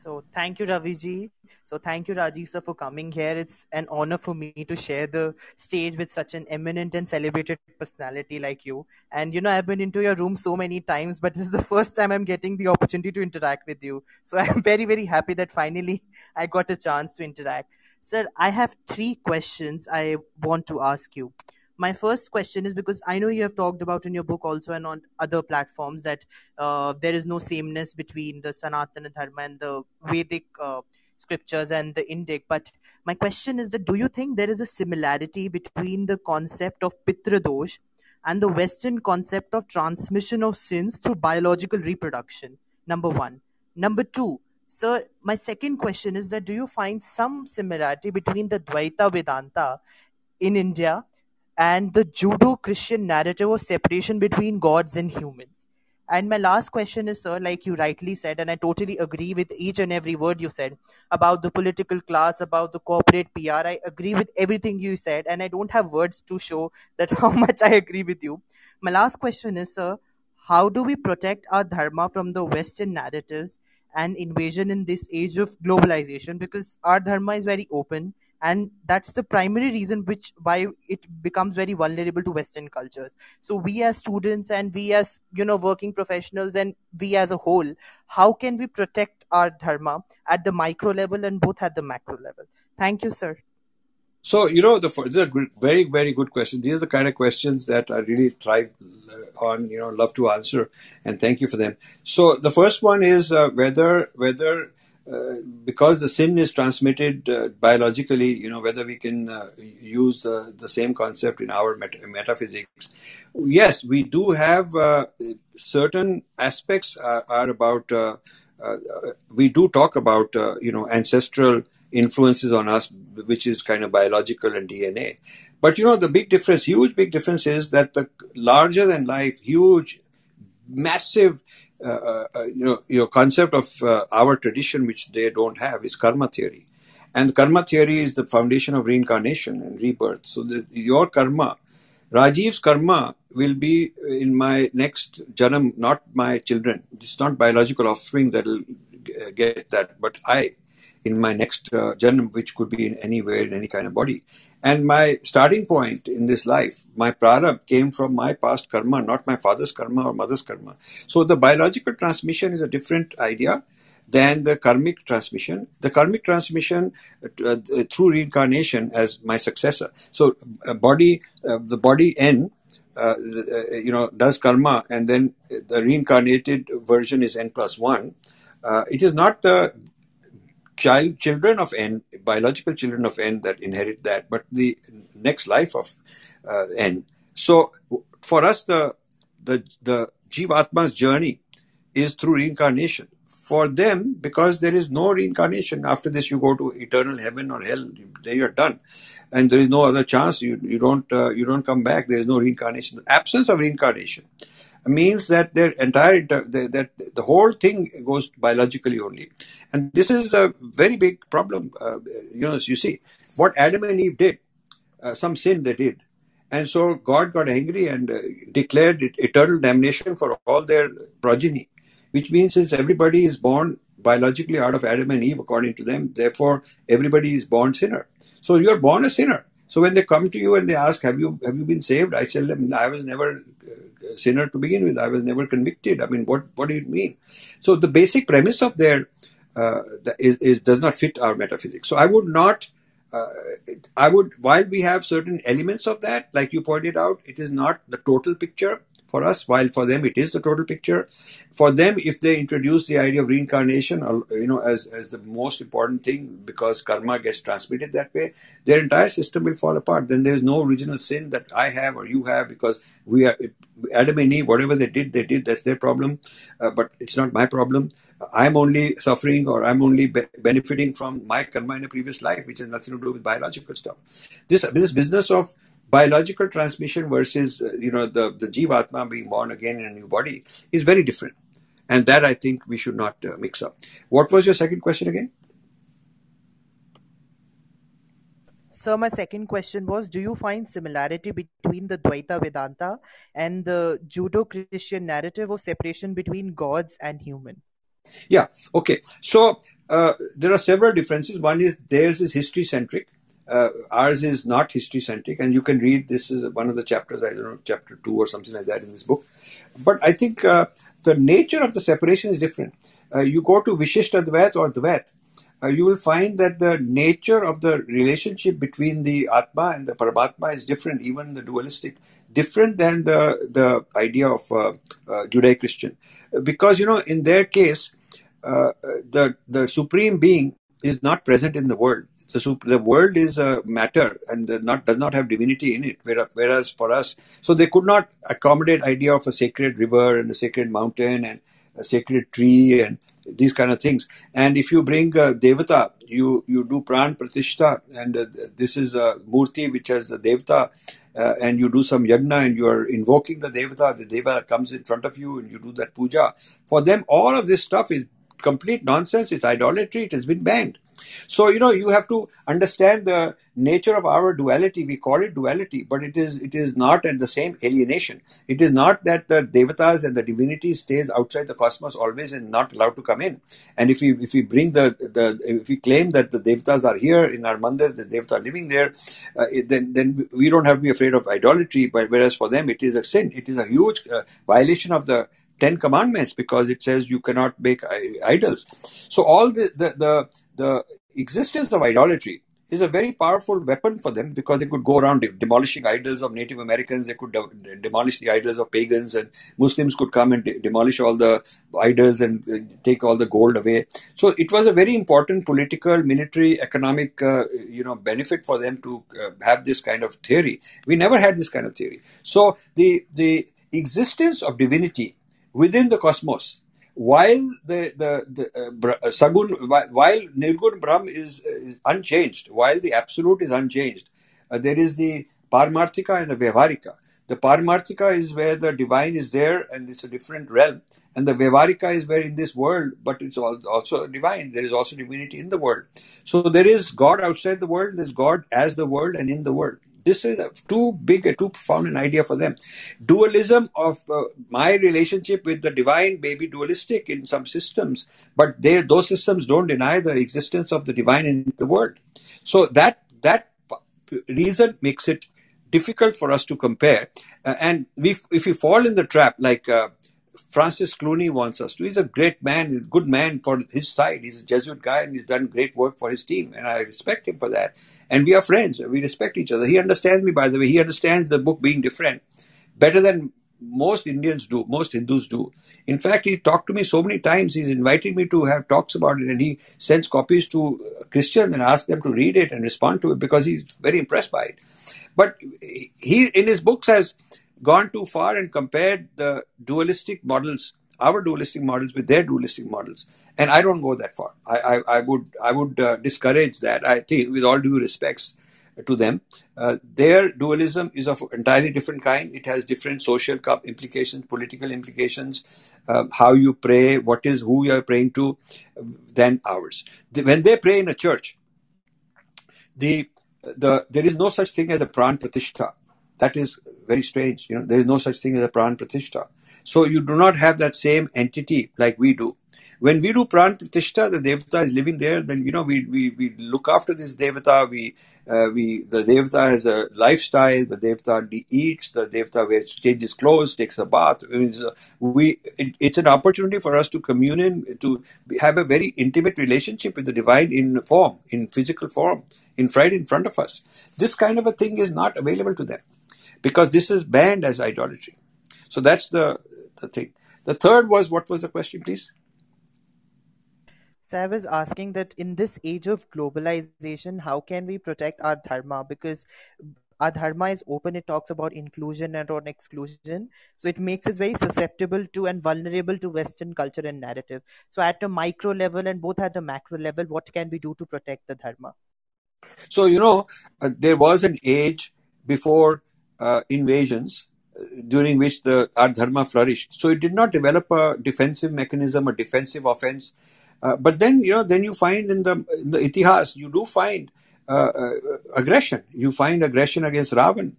So, thank you, Raviji. So, thank you, Rajiv sir, for coming here. It's an honor for me to share the stage with such an eminent and celebrated personality like you. And, you know, I've been into your room so many times, but this is the first time I'm getting the opportunity to interact with you. So, I'm very, very happy that finally I got a chance to interact. Sir, I have three questions I want to ask you my first question is because I know you have talked about in your book also and on other platforms that uh, there is no sameness between the Sanatana Dharma and the Vedic uh, scriptures and the Indic. But my question is that do you think there is a similarity between the concept of Pitradosh and the Western concept of transmission of sins through biological reproduction? Number one. Number two, so my second question is that do you find some similarity between the Dvaita Vedanta in India and the Judeo-Christian narrative of separation between gods and humans. And my last question is, sir, like you rightly said, and I totally agree with each and every word you said about the political class, about the corporate PR. I agree with everything you said, and I don't have words to show that how much I agree with you. My last question is, sir, how do we protect our dharma from the Western narratives and invasion in this age of globalization? Because our dharma is very open and that's the primary reason which why it becomes very vulnerable to western cultures so we as students and we as you know working professionals and we as a whole how can we protect our dharma at the micro level and both at the macro level thank you sir so you know the these are very very good questions. These are the kind of questions that I really thrive uh, on. You know, love to answer, and thank you for them. So the first one is uh, whether whether uh, because the sin is transmitted uh, biologically, you know, whether we can uh, use uh, the same concept in our met- metaphysics. Yes, we do have uh, certain aspects are, are about, we do talk about, you know, ancestral influences on us, which is kind of biological and DNA. But, you know, the big difference, huge big difference is that the larger than life, huge, massive uh, uh, uh, you know, your concept of our tradition, which they don't have, is karma theory. And karma theory is the foundation of reincarnation and rebirth. So the, your karma, Rajiv's karma will be in my next janam, not my children. It's not biological offspring that will get that, but I in my next uh, janam, which could be in anywhere, in any kind of body. And my starting point in this life, my prarabh came from my past karma, not my father's karma or mother's karma. So the biological transmission is a different idea than the karmic transmission. The karmic transmission uh, uh, through reincarnation as my successor. So uh, body, uh, the body N, uh, uh, you know, does karma, and then the reincarnated version is N plus one. it is not the child children of n biological children of n that inherit that but the next life of uh, n. So for us the the the jivatma's journey is through reincarnation. For them because there is no reincarnation after this you go to eternal heaven or hell there you're done. And there is no other chance. You you don't uh, you don't come back. There is no reincarnation. Absence of reincarnation means that their entire inter- the, that the whole thing goes biologically only. And this is a very big problem uh, you know you see what adam and eve did uh, some sin they did. And so god got angry and uh, declared eternal damnation for all their progeny which means since everybody is born biologically out of adam and eve according to them therefore everybody is born sinner. So you're born a sinner. So when they come to you and they ask, "Have you have you been saved?" I tell them, "I was never sinner to begin with. I was never convicted. I mean, what what do you mean?" So the basic premise of their uh, is, is, does not fit our metaphysics. So I would not. Uh, I would, while we have certain elements of that, like you pointed out, it is not the total picture for us, while for them it is the total picture. For them, if they introduce the idea of reincarnation, uh, you know, as, as the most important thing, because karma gets transmitted that way, their entire system will fall apart. Then there's no original sin that I have or you have, because we are Adam and Eve. Whatever they did, they did. That's their problem, uh, but it's not my problem. I'm only suffering or I'm only be- benefiting from my karma in a previous life, which has nothing to do with biological stuff. This this business of biological transmission versus uh, you know the the jivatma being born again in a new body is very different and that i think we should not uh, mix up what was your second question again sir, my second question was Do you find similarity between the Dvaita Vedanta and the Judeo Christian narrative of separation between gods and human? Yeah, okay. So uh, there are several differences. One is theirs is history centric. Uh, ours is not history centric, and you can read this is one of the chapters. I don't know, chapter two or something like that in this book. But I think uh, the nature of the separation is different. Uh, you go to Vishishta Dvait or Dvait, uh, you will find that the nature of the relationship between the Atma and the Paramatma is different, even the dualistic, different than the, the idea of uh, uh, Judeo-Christian. Because, you know, in their case, the, the Supreme Being is not present in the world. The world is a matter and not does not have divinity in it. Whereas for us, so they could not accommodate idea of a sacred river and a sacred mountain and a sacred tree and these kind of things. And if you bring uh, Devata, you, you do Pran Pratishta, and uh, this is a Murti which has a Devata, uh, and you do some yagna and you are invoking the Devata, the Devata comes in front of you and you do that puja. For them, all of this stuff is complete nonsense, it's idolatry, it has been banned. So, you know, you have to understand the nature of our duality. We call it duality, but it is it is not at the same alienation. It is not that the devatas and the divinity stays outside the cosmos always and not allowed to come in. And if we if we bring the, the if we claim that the devatas are here in our mandir, the devata are living there, uh, then then we don't have to be afraid of idolatry. But whereas for them it is a sin. It is a huge uh, violation of the Ten Commandments because it says you cannot make idols. So all the the the, the existence of idolatry is a very powerful weapon for them because they could go around demolishing idols of Native Americans, they could de- demolish the idols of pagans, and Muslims could come and de- demolish all the idols and uh, take all the gold away. So it was a very important political, military, economic, uh, you know, benefit for them to uh, have this kind of theory. We never had this kind of theory. So the the existence of divinity within the cosmos. While the the, the uh, uh sagun while nirgun brahm is, is, unchanged while the absolute is unchanged uh, there is the paramarthika and the vyavharika. The paramarthika is where the divine is there and it's a different realm. And the vyavharika is where in this world but it's also divine. There is also divinity in the world. So there is god outside the world there's god as the world and in the world this is too big, a too profound an idea for them. Dualism of uh, my relationship with the divine may be dualistic in some systems, but those systems don't deny the existence of the divine in the world. So that that reason makes it difficult for us to compare. Uh, and we, if we fall in the trap, like uh, Francis Clooney wants us to. He's a great man, good man for his side. He's a Jesuit guy and he's done great work for his team, and I respect him for that. And we are friends. We respect each other. He understands me, by the way. He understands the book being different better than most Indians do, most Hindus do. In fact, he talked to me so many times. He's invited me to have talks about it, and he sends copies to Christians and asks them to read it and respond to it because he's very impressed by it. But he, in his book, has gone too far and compared the dualistic models, our dualistic models, with their dualistic models. And I don't go that far. I, I, I would I would uh, discourage that. I think, with all due respects to them, uh, their dualism is of entirely different kind. It has different social implications, political implications, uh, how you pray, what is who you are praying to, than ours. When they pray in a church, the the there is no such thing as a pran pratishtha that is very strange. You know, there is no such thing as a pran pratishtha. So you do not have that same entity like we do. When we do pran pratishtha, the devata is living there. Then you know we we, we look after this devata. We uh, we the devata has a lifestyle. The devata eats. The devata wears changes clothes, takes a bath. we it, it's an opportunity for us to commune to have a very intimate relationship with the divine in form, in physical form, in right in front of us. This kind of a thing is not available to them because this is banned as idolatry. So that's the, the thing. The third was what was the question, please? So I was asking that in this age of globalization, how can we protect our dharma? Because our dharma is open, it talks about inclusion and on exclusion. So it makes us very susceptible to and vulnerable to Western culture and narrative. So at a micro level and both at a macro level, what can we do to protect the dharma? So, you know, uh, there was an age before uh, invasions uh, during which the our dharma flourished. So it did not develop a defensive mechanism, a defensive offense. Uh, but then you know, then you find in the in the itihas, you do find uh, uh, aggression. You find aggression against Ravan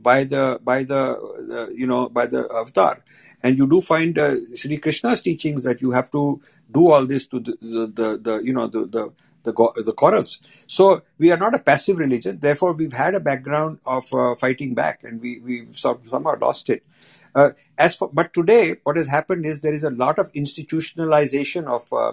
by the by the, you know by the avatar, and you do find uh, Sri Krishna's teachings that you have to do all this to the the, the, the you know the the the, the Kauravas. So we are not a passive religion. Therefore, we've had a background of uh, fighting back, and we we've somehow lost it. Uh, as for, but today, what has happened is there is a lot of institutionalization of uh,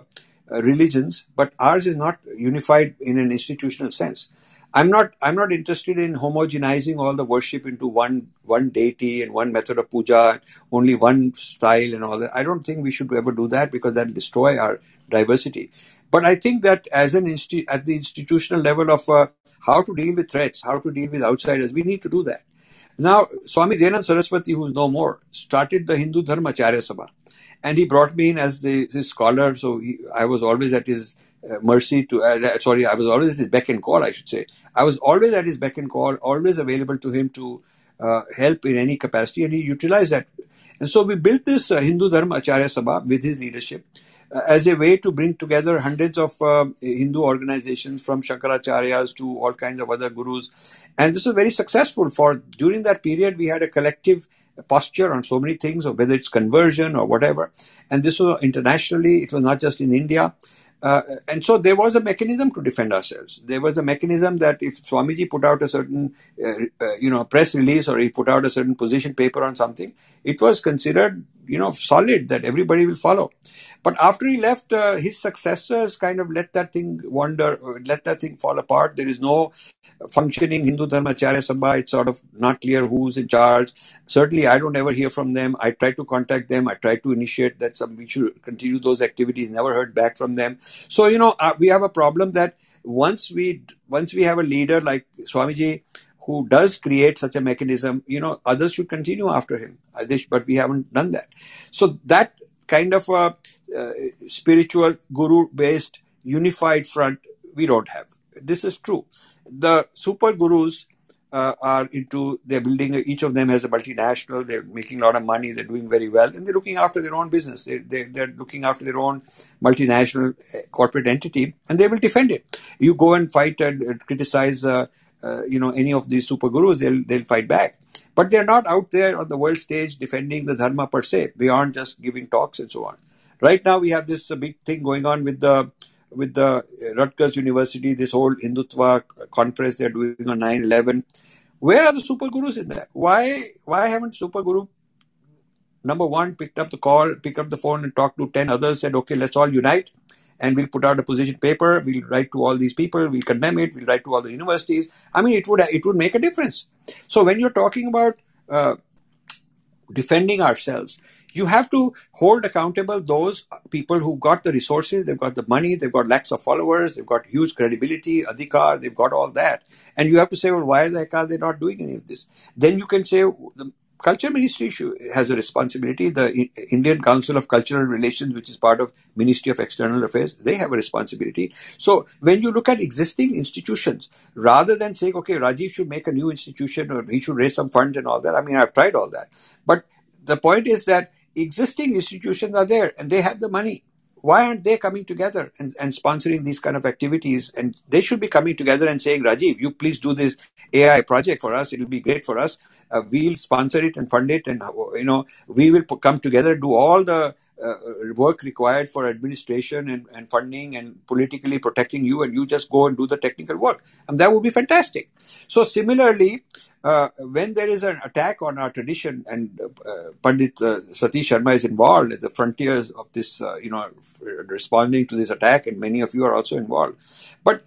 uh, religions, but ours is not unified in an institutional sense. I'm not I'm not interested in homogenizing all the worship into one one deity and one method of puja, only one style and all that. I don't think we should ever do that because that'll destroy our diversity. But I think that as an insti- at the institutional level of uh, how to deal with threats, how to deal with outsiders, we need to do that. Now, Swami Dayanand Saraswati, who's no more, started the Hindu Dharma Acharya Sabha and he brought me in as the his scholar. So he, I was always at his mercy to. Uh, sorry, I was always at his beck and call. I should say I was always at his beck and call, always available to him to uh, help in any capacity, and he utilized that. And so we built this uh, Hindu Dharma Acharya Sabha with his leadership. Uh, as a way to bring together hundreds of uh, Hindu organizations from Shankaracharyas to all kinds of other gurus. And this was very successful for during that period we had a collective posture on so many things, or whether it's conversion or whatever. And this was internationally, it was not just in India. Uh, and so there was a mechanism to defend ourselves. There was a mechanism that if Swamiji put out a certain, uh, uh, you know, press release or he put out a certain position paper on something, it was considered, you know, solid that everybody will follow. But after he left, uh, his successors kind of let that thing wander, let that thing fall apart. There is no functioning Hindu Dharma Acharya Sabha. It's sort of not clear who's in charge. Certainly, I don't ever hear from them. I try to contact them. I try to initiate that some we should continue those activities. Never heard back from them. So you know, uh, we have a problem that once we once we have a leader like Swamiji who does create such a mechanism, you know, others should continue after him. But we haven't done that. So that kind of a uh, spiritual guru-based unified front we don't have. This is true. The super gurus uh, are into they're building each of them has a multinational they're making a lot of money they're doing very well and they're looking after their own business they, they, they're looking after their own multinational uh, corporate entity and they will defend it you go and fight and criticize uh, uh, you know any of these super gurus they'll they'll fight back but they're not out there on the world stage defending the dharma per se beyond just giving talks and so on right now we have this uh, big thing going on with the with the Rutgers University, this whole Hindutva conference they're doing on 9-11. Where are the super gurus in there? Why why haven't super guru number one picked up the call, picked up the phone and talked to 10 others, said, okay, let's all unite and we'll put out a position paper. We'll write to all these people. We'll condemn it. We'll write to all the universities. I mean, it would it would make a difference. So when you're talking about uh, defending ourselves, you have to hold accountable those people who've got the resources, they've got the money, they've got lakhs of followers, they've got huge credibility, adhikar, they've got all that. And you have to say, well, why the heck are they not doing any of this? Then you can say, culture ministry has a responsibility. The Indian Council of Cultural Relations, which is part of Ministry of External Affairs, they have a responsibility. So when you look at existing institutions, rather than saying, okay, Rajiv should make a new institution or he should raise some funds and all that, I mean, I've tried all that. But the point is that existing institutions are there and they have the money. Why aren't they coming together and, and sponsoring these kind of activities? And they should be coming together and saying, Rajiv, you please do this AI project for us. It'll be great for us. Uh, we'll sponsor it and fund it. And, you know, we will come together, do all the uh, work required for administration and, and funding and politically protecting you. And you just go and do the technical work. And that would be fantastic. So similarly, uh, when there is an attack on our tradition, and uh, Pandit uh, Satish Sharma is involved at the frontiers of this, uh, you know, responding to this attack, and many of you are also involved. But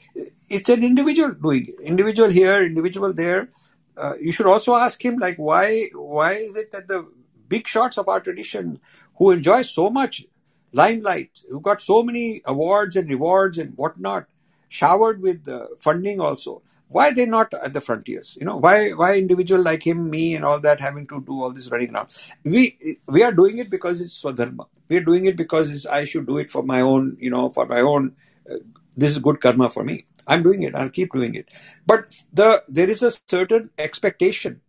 it's an individual doing individual here, individual there. Uh, you should also ask him, like, why, why is it that the big shots of our tradition, who enjoy so much limelight, who got so many awards and rewards and whatnot, showered with funding also, why they not at the frontiers? You know why why individual like him me and all that having to do all this running around? We we are doing it because it's swadharma. We are doing it because i should do it for my own you know for my own uh, this is good karma for me. I'm doing it. I'll keep doing it. But the there is a certain expectation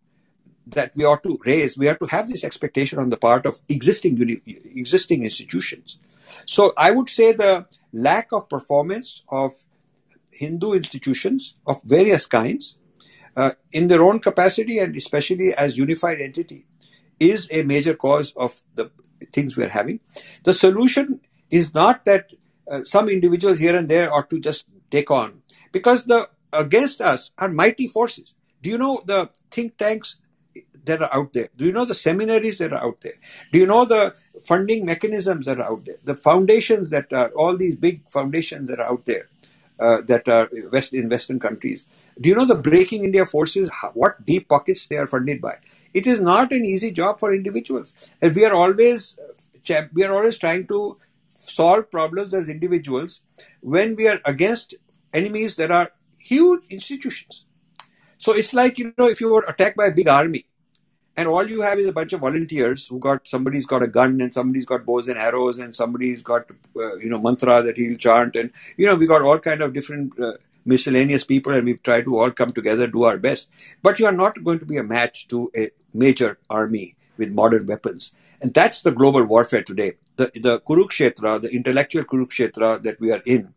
that we ought to raise. We have to have this expectation on the part of existing existing institutions. So i would say the lack of performance of Hindu institutions of various kinds, uh, in their own capacity and especially as unified entity, is a major cause of the things we're having. The solution is not that uh, some individuals here and there ought to just take on, because the against us are mighty forces. Do you know the think tanks that are out there? Do you know the seminaries that are out there? Do you know the funding mechanisms that are out there? The foundations that are all these big foundations that are out there uh, that are west in Western countries. Do you know the Breaking India forces? What deep pockets they are funded by? It is not an easy job for individuals, and we are always we are always trying to solve problems as individuals when we are against enemies that are huge institutions. So it's like you know if you were attacked by a big army and all you have is a bunch of volunteers who got somebody's got a gun and somebody's got bows and arrows and somebody's got uh, you know mantra that he'll chant. And you know we got all kind of different uh, miscellaneous people and we try to all come together do our best. But you are not going to be a match to a major army with modern weapons. And that's the global warfare today. The the kurukshetra the intellectual kurukshetra that we are in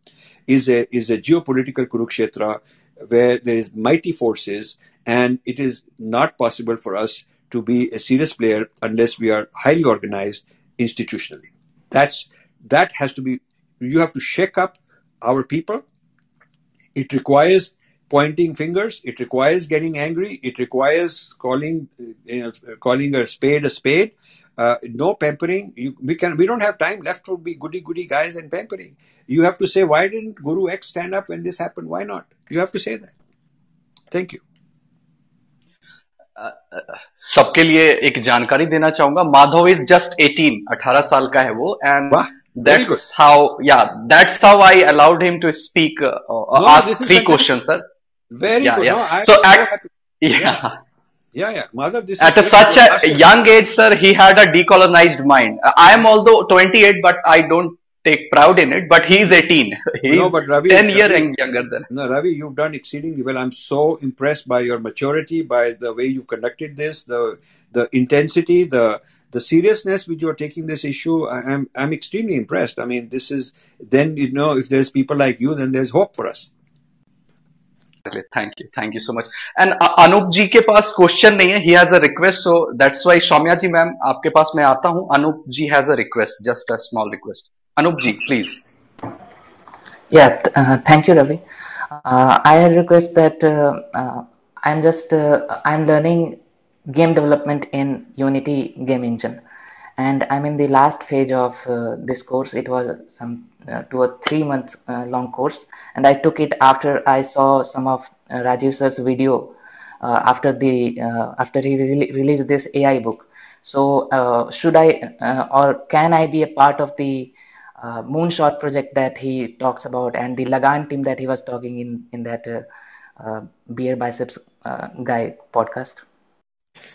is a is a geopolitical kurukshetra where there is mighty forces and it is not possible for us to be a serious player unless we are highly organized institutionally. That's that has to be. You have to shake up our people. It requires pointing fingers. It requires getting angry. It requires calling you know, calling a spade a spade. Uh, no pampering. You, we can. We don't have time left to be goody goody guys and pampering. You have to say, why didn't Guru X stand up when this happened? Why not? You have to say that. Thank you. सबके लिए एक जानकारी देना चाहूँगा Madhav is just 18 18 साल का है वो and that's how yeah that's how I allowed him to speak ask three question sir very yeah, good yeah. no, so at, yeah. yeah yeah yeah Madhav, this at a, such a young age sir he had a decolonized mind i am although 28 but i don't take proud in it, but he's 18. He's no, but Ravi, 10 years younger than. No, Ravi, you've done exceedingly well. I'm so impressed by your maturity, by the way you've conducted this, the the intensity, the the seriousness with you are taking this issue. I'm I'm extremely impressed. I mean, this is then you know if there's people like you, then there's hope for us. Thank you thank you so much and Anoop जी के पास question नहीं है he has a request so that's why Saumya ji ma'am आपके पास मैं आता हूं अनूप जी has a request just a small request Anupji, please. Yeah, uh, thank you, Ravi. Uh, I request that uh, uh I'm just uh, I'm learning game development in Unity game engine, and I'm in the last phase of uh, this course. It was some two or three months long course, and I took it after I saw some of Rajiv sir's video after the after he re- released this AI book. So should I or can I be a part of the uh, moonshot project that he talks about and the Lagan team that he was talking in in that uh, uh, BeerBiceps uh, guy podcast.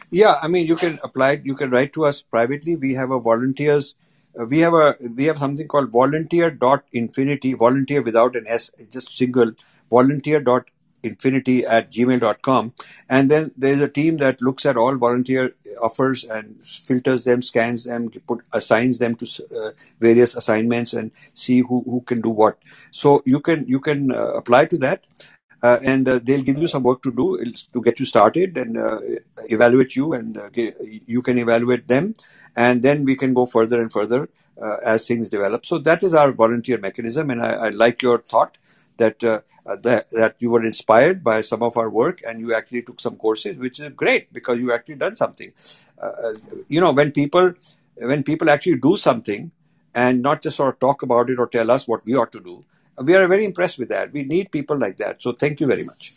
Yeah, I mean, you can apply. You can write to us privately. We have a volunteers. Uh, we have a we have something called volunteer dot infinity. Volunteer without an s, just single. Volunteer dot infinity at gmail.com and then there's a team that looks at all volunteer offers and filters them scans them put assigns them to uh, various assignments and see who, who can do what. So you can you can uh, apply to that uh, and uh, they'll give you some work to do to get you started and uh, evaluate you and uh, you can evaluate them. And then we can go further and further as things develop. So that is our volunteer mechanism and I, I like your thought that, uh, uh, that that you were inspired by some of our work and you actually took some courses, which is great because you actually done something. Uh, uh, you know, when people when people actually do something and not just sort of talk about it or tell us what we ought to do, we are very impressed with that. We need people like that. So thank you very much.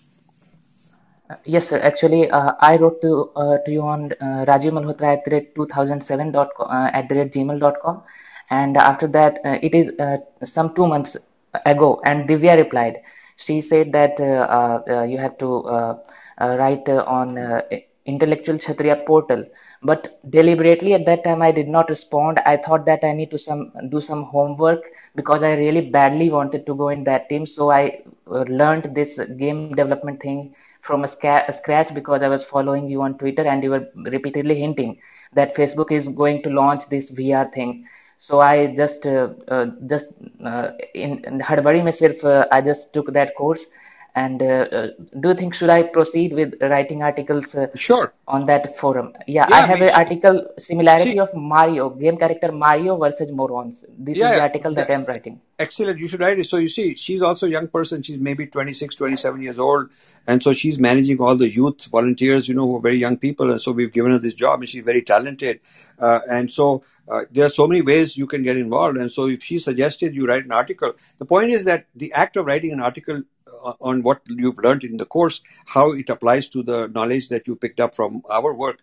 Uh, yes, sir. Actually, uh, I wrote to uh, to you on uh, Rajiv at the rate 2007 dot at the rate gmail.com. And after that, it is some two months ago and Divya replied. She said that uh, uh, you have to uh, write on intellectual kshatriya portal. But deliberately at that time i did not respond. I thought that i need to some do some homework because i really badly wanted to go in that team. So i learned this game development thing from a, sca- a scratch because i was following you on twitter and you were repeatedly hinting that facebook is going to launch this vr thing So I just uh, uh, just uh, in, in Hadbari myself, I just took that course. And do you think should I proceed with writing articles sure on that forum? Yeah, Yeah, I have an article similarity see, of Mario game character Mario versus morons. This is yeah, the article that I'm writing. excellent. You should write it. So you see, she's also a young person. She's maybe 26, 27 years old. And so she's managing all the youth volunteers, you know, who are very young people. And so we've given her this job and she's very talented. Uh, and so uh, there are so many ways you can get involved. And so if she suggested you write an article, the point is that the act of writing an article uh, on what you've learned in the course, how it applies to the knowledge that you picked up from our work.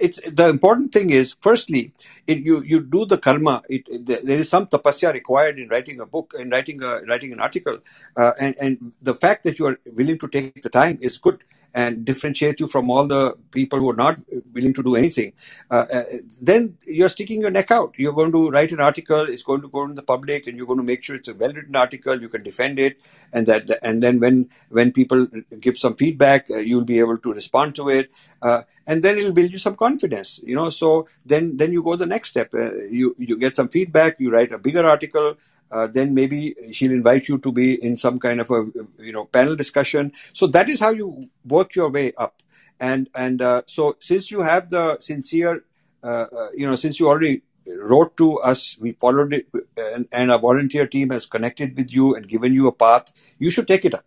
It's the important thing is, firstly, it, you you do the karma. It, it- there is some tapasya required in writing a book and writing a writing an article, uh, and and the fact that you are willing to take the time is good and differentiate you from all the people who are not willing to do anything. Uh, uh, then you're sticking your neck out. You're going to write an article. It's going to go to the public, and you're going to make sure it's a well written article. You can defend it, and that and then when when people give some feedback, uh, you'll be able to respond to it. Uh, and then it'll build you some confidence you know so then then you go the next step uh, you you get some feedback you write a bigger article uh, then maybe she'll invite you to be in some kind of a you know panel discussion. So that is how you work your way up. And and uh, so since you have the sincere uh, uh, you know since you already wrote to us we followed it and, and our volunteer team has connected with you and given you a path you should take it up.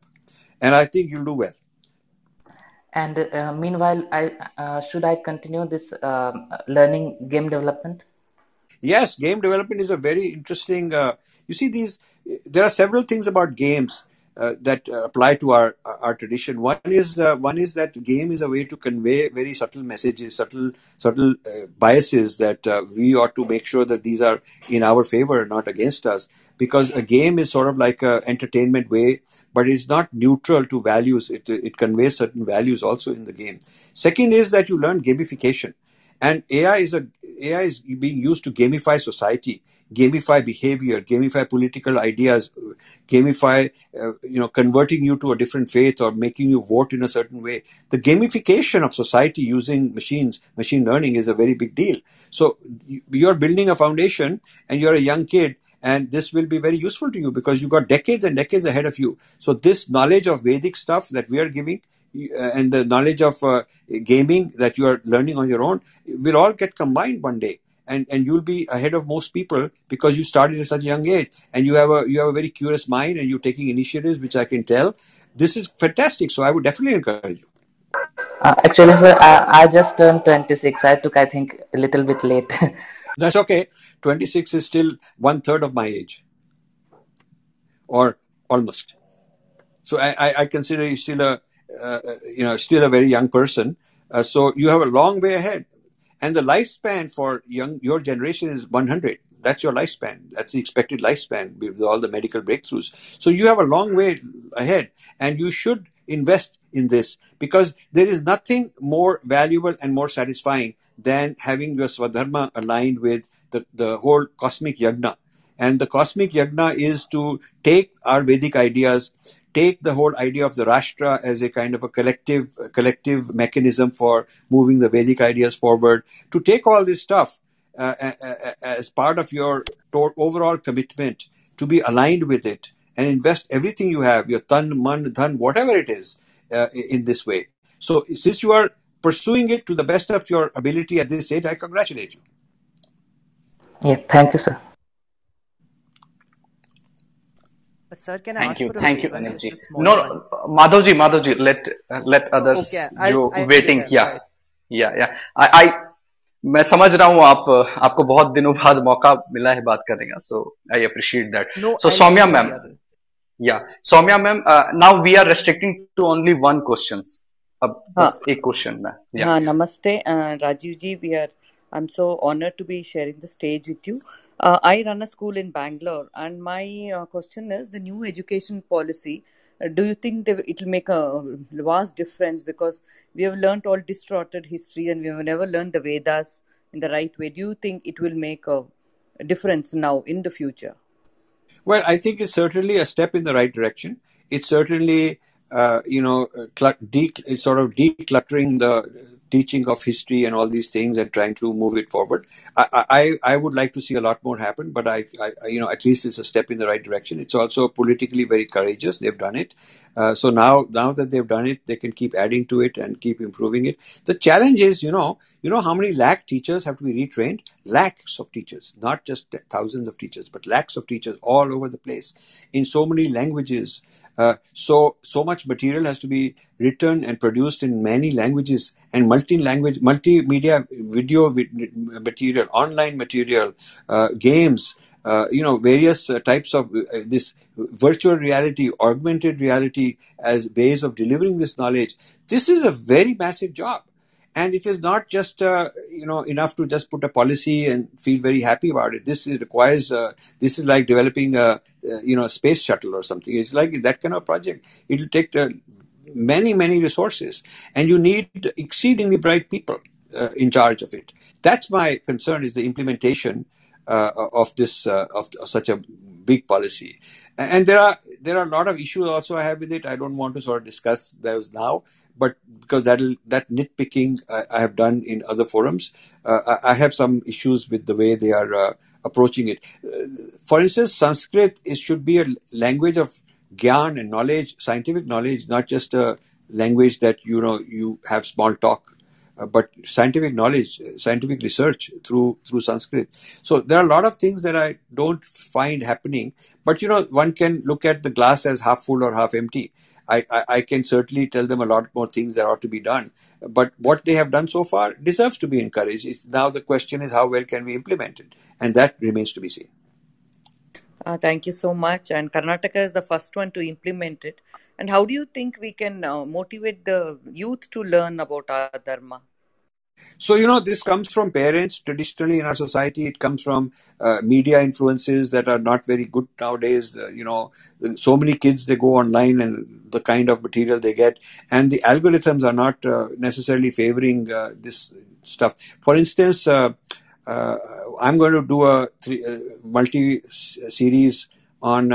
And i think you'll do well. And uh, meanwhile, I uh, should I continue this um, learning game development? Yes, game development is a very interesting. Uh, you see, these there are several things about games uh, that uh, apply to our our tradition. One is uh, one is that game is a way to convey very subtle messages, subtle subtle uh, biases that uh, we ought to make sure that these are in our favor, and not against us. Because a game is sort of like a entertainment way, but it's not neutral to values. It it conveys certain values also in the game. Second is that you learn gamification and ai is a ai is being used to gamify society gamify behavior gamify political ideas gamify uh, you know converting you to a different faith or making you vote in a certain way. The gamification of society using machines machine learning is a very big deal. So you- you're building a foundation and you're a young kid and this will be very useful to you because you've got decades and decades ahead of you. So this knowledge of vedic stuff that we are giving and the knowledge of uh, gaming that you are learning on your own will all get combined one day. And and you'll be ahead of most people because you started at such a young age and you have a you have a very curious mind and you're taking initiatives which i can tell. This is fantastic. So i would definitely encourage you. Uh, actually, sir, I, I just turned 26. I took, I think, a little bit late. that's okay. 26 is still one third of my age. Or almost. So I, I, I consider you still a uh, uh, you know still a very young person. Uh, so you have a long way ahead, and the lifespan for young your generation is 100. That's your lifespan. That's the expected lifespan with all the medical breakthroughs. So you have a long way ahead, and you should invest in this because there is nothing more valuable and more satisfying than having your swadharma aligned with the, the whole cosmic yagna. And the cosmic yagna is to take our Vedic ideas, take the whole idea of the Rashtra as a kind of a collective collective mechanism for moving the Vedic ideas forward, to take all this stuff uh, a- a- as part of your overall commitment to be aligned with it and invest everything you have, your tan, man, dhan, whatever it is, uh, in this way. So since you are pursuing it to the best of your ability at this age, I congratulate you. yeah, thank you, sir. sir. Can I ask you, for thank you, Anil No, no, Madhavji, Madhavji, let uh, let others okay, you I, waiting. Yeah. Yeah, yeah. I, I मैं समझ रहा हूँ आप आपको बहुत दिनों बाद मौका मिला है बात करने का so I appreciate that so Saumya ma'am yeah Saumya ma'am now we are restricting to only one question अब एक क्वेश्चन में हाँ नमस्ते Rajiv ji we are I am so honour to be sharing the stage with you uh, I run a school in Bangalore and my uh, question is the new education policy. Uh, do you think it will make a vast difference? Because we have learnt all distorted history and we have never learned the Vedas in the right way. Do you think it will make a difference now in the future? Well, I think it's certainly a step in the right direction. It's certainly, uh, you know, cl- de- sort of decluttering the teaching of history and all these things and trying to move it forward. I, I, I would like to see a lot more happen, but I, I, you know, at least it's a step in the right direction. It's also politically very courageous. They've done it. Uh, so now, now that they've done it, they can keep adding to it and keep improving it. The challenge is, you know, you know how many lakh teachers have to be retrained? Lakhs of teachers, not just thousands of teachers, but lakhs of teachers all over the place in so many languages. Uh, so so much material has to be written and produced in many languages and multi-language, multimedia video material, online material, uh, games, uh, you know, various uh, types of uh, this virtual reality, augmented reality as ways of delivering this knowledge. This is a very massive job. And it is not just uh, you know enough to just put a policy and feel very happy about it. This requires uh, this is like developing a you know a space shuttle or something. It's like that kind of project. It will take many many resources, and you need exceedingly bright people in charge of it. That's my concern: is the implementation uh, of this uh, of, such a big policy. And there are there are a lot of issues also I have with it. I don't want to sort of discuss those now, but because that that nitpicking I, I, have done in other forums, uh, I, I, have some issues with the way they are uh, approaching it. Uh, for instance, Sanskrit is, should be a language of gyan and knowledge, scientific knowledge, not just a language that you know you have small talk but scientific knowledge, scientific research through through Sanskrit. So there are a lot of things that I don't find happening. But you know, one can look at the glass as half full or half empty. I, I, I can certainly tell them a lot more things that ought to be done. But what they have done so far deserves to be encouraged. It's, now the question is how well can we implement it, and that remains to be seen. Uh, thank you so much. And Karnataka is the first one to implement it. And how do you think we can uh, motivate the youth to learn about our dharma? So, you know, this comes from parents. Traditionally, in our society, it comes from uh, media influences that are not very good nowadays. Uh, you know, so many kids, they go online and the kind of material they get. And the algorithms are not uh, necessarily favoring uh, this stuff. For instance, uh, uh, I'm going to do a three, multi series on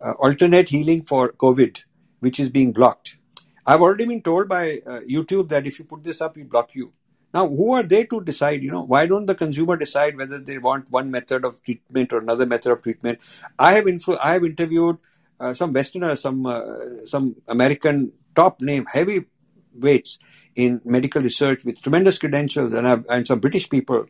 alternate healing for COVID, which is being blocked. I've already been told by YouTube that if you put this up, we block you now, who are they to decide? You know, why don't the consumer decide whether they want one method of treatment or another method of treatment? I have influ- I have interviewed uh, some Westerners, some uh, some American top name heavy weights in medical research with tremendous credentials, and have, and some British people,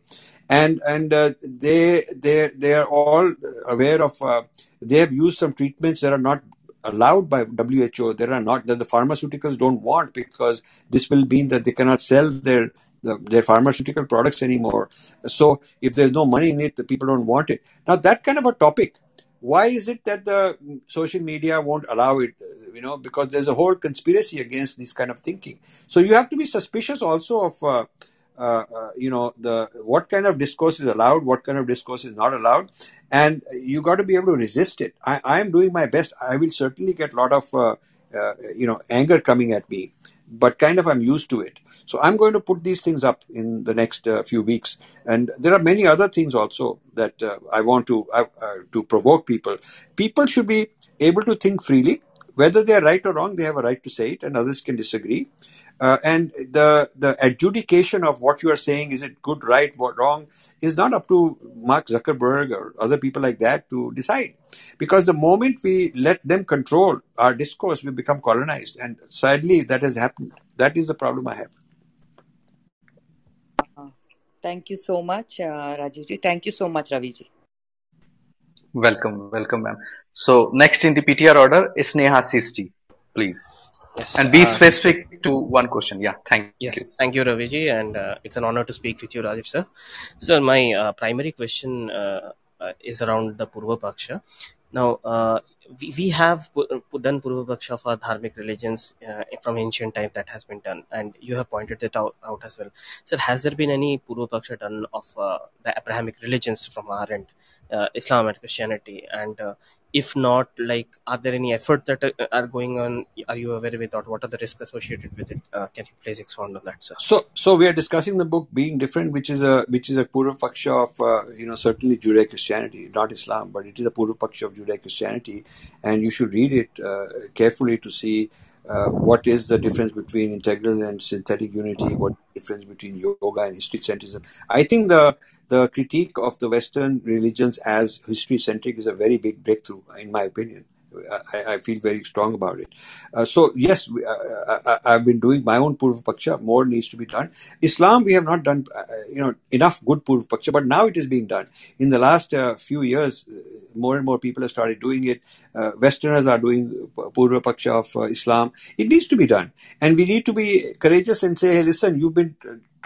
and and uh, they they they are all aware of. Uh, they have used some treatments that are not allowed by WHO. There are not that the pharmaceuticals don't want because this will mean that they cannot sell their the, their pharmaceutical products anymore. So if there's no money in it, the people don't want it. Now that kind of a topic, why is it that the social media won't allow it? You know, because there's a whole conspiracy against this kind of thinking. So you have to be suspicious also of. Uh, uh, uh, you know the what kind of discourse is allowed what kind of discourse is not allowed and you got to be able to resist it i am doing my best i will certainly get a lot of uh, uh, you know anger coming at me but kind of i'm used to it so I'm going to put these things up in the next uh, few weeks, and there are many other things also that uh, I want to uh, uh, to provoke people. People should be able to think freely, whether they are right or wrong. They have a right to say it, and others can disagree. Uh, and the the adjudication of what you are saying is it good, right, what wrong is not up to Mark Zuckerberg or other people like that to decide, because the moment we let them control our discourse, we become colonized, and sadly that has happened. That is the problem I have. Thank you so much, uh, Rajivji. Thank you so much, Raviji. Welcome, welcome, ma'am. So next in the PTR order is Neha Sisti, please. Yes, and be uh, specific to one question. Yeah, thank yes, you. Thank you, Raviji, and uh, it's an honor to speak with you, Rajiv sir. So my uh, primary question uh, uh, is around the Purva Paksha. Now, uh, we, we have done Purva Paksha for dharmic religions uh, from ancient time that has been done, and you have pointed it out, out as well. Sir, has there been any Purva Paksha done of uh, the Abrahamic religions from our end, uh, Islam and Christianity? And uh, if not, like, are there any efforts that are, are going on? Are you aware with that? What are the risks associated with it? Uh, can you please expound on that, sir? So, so we are discussing the book being different, which is a which is a Purva Paksha of uh, you know certainly Judeo Christianity, not Islam, but it is a Purva Paksha of Judeo Christianity, and you should read it uh, carefully to see uh, what is the difference between integral and synthetic unity? What difference between yoga and history centrism? I think the the critique of the Western religions as history centric is a very big breakthrough, in my opinion. I, I, feel very strong about it. Uh, so yes, uh, I, have been doing my own Purva Paksha. More needs to be done. Islam, we have not done, uh, you know, enough good Purva Paksha, but now it is being done. In the last uh, few years, uh, more and more people have started doing it. Uh, Westerners are doing Purva Paksha of Islam. It needs to be done, and we need to be courageous and say, "Hey, listen, you've been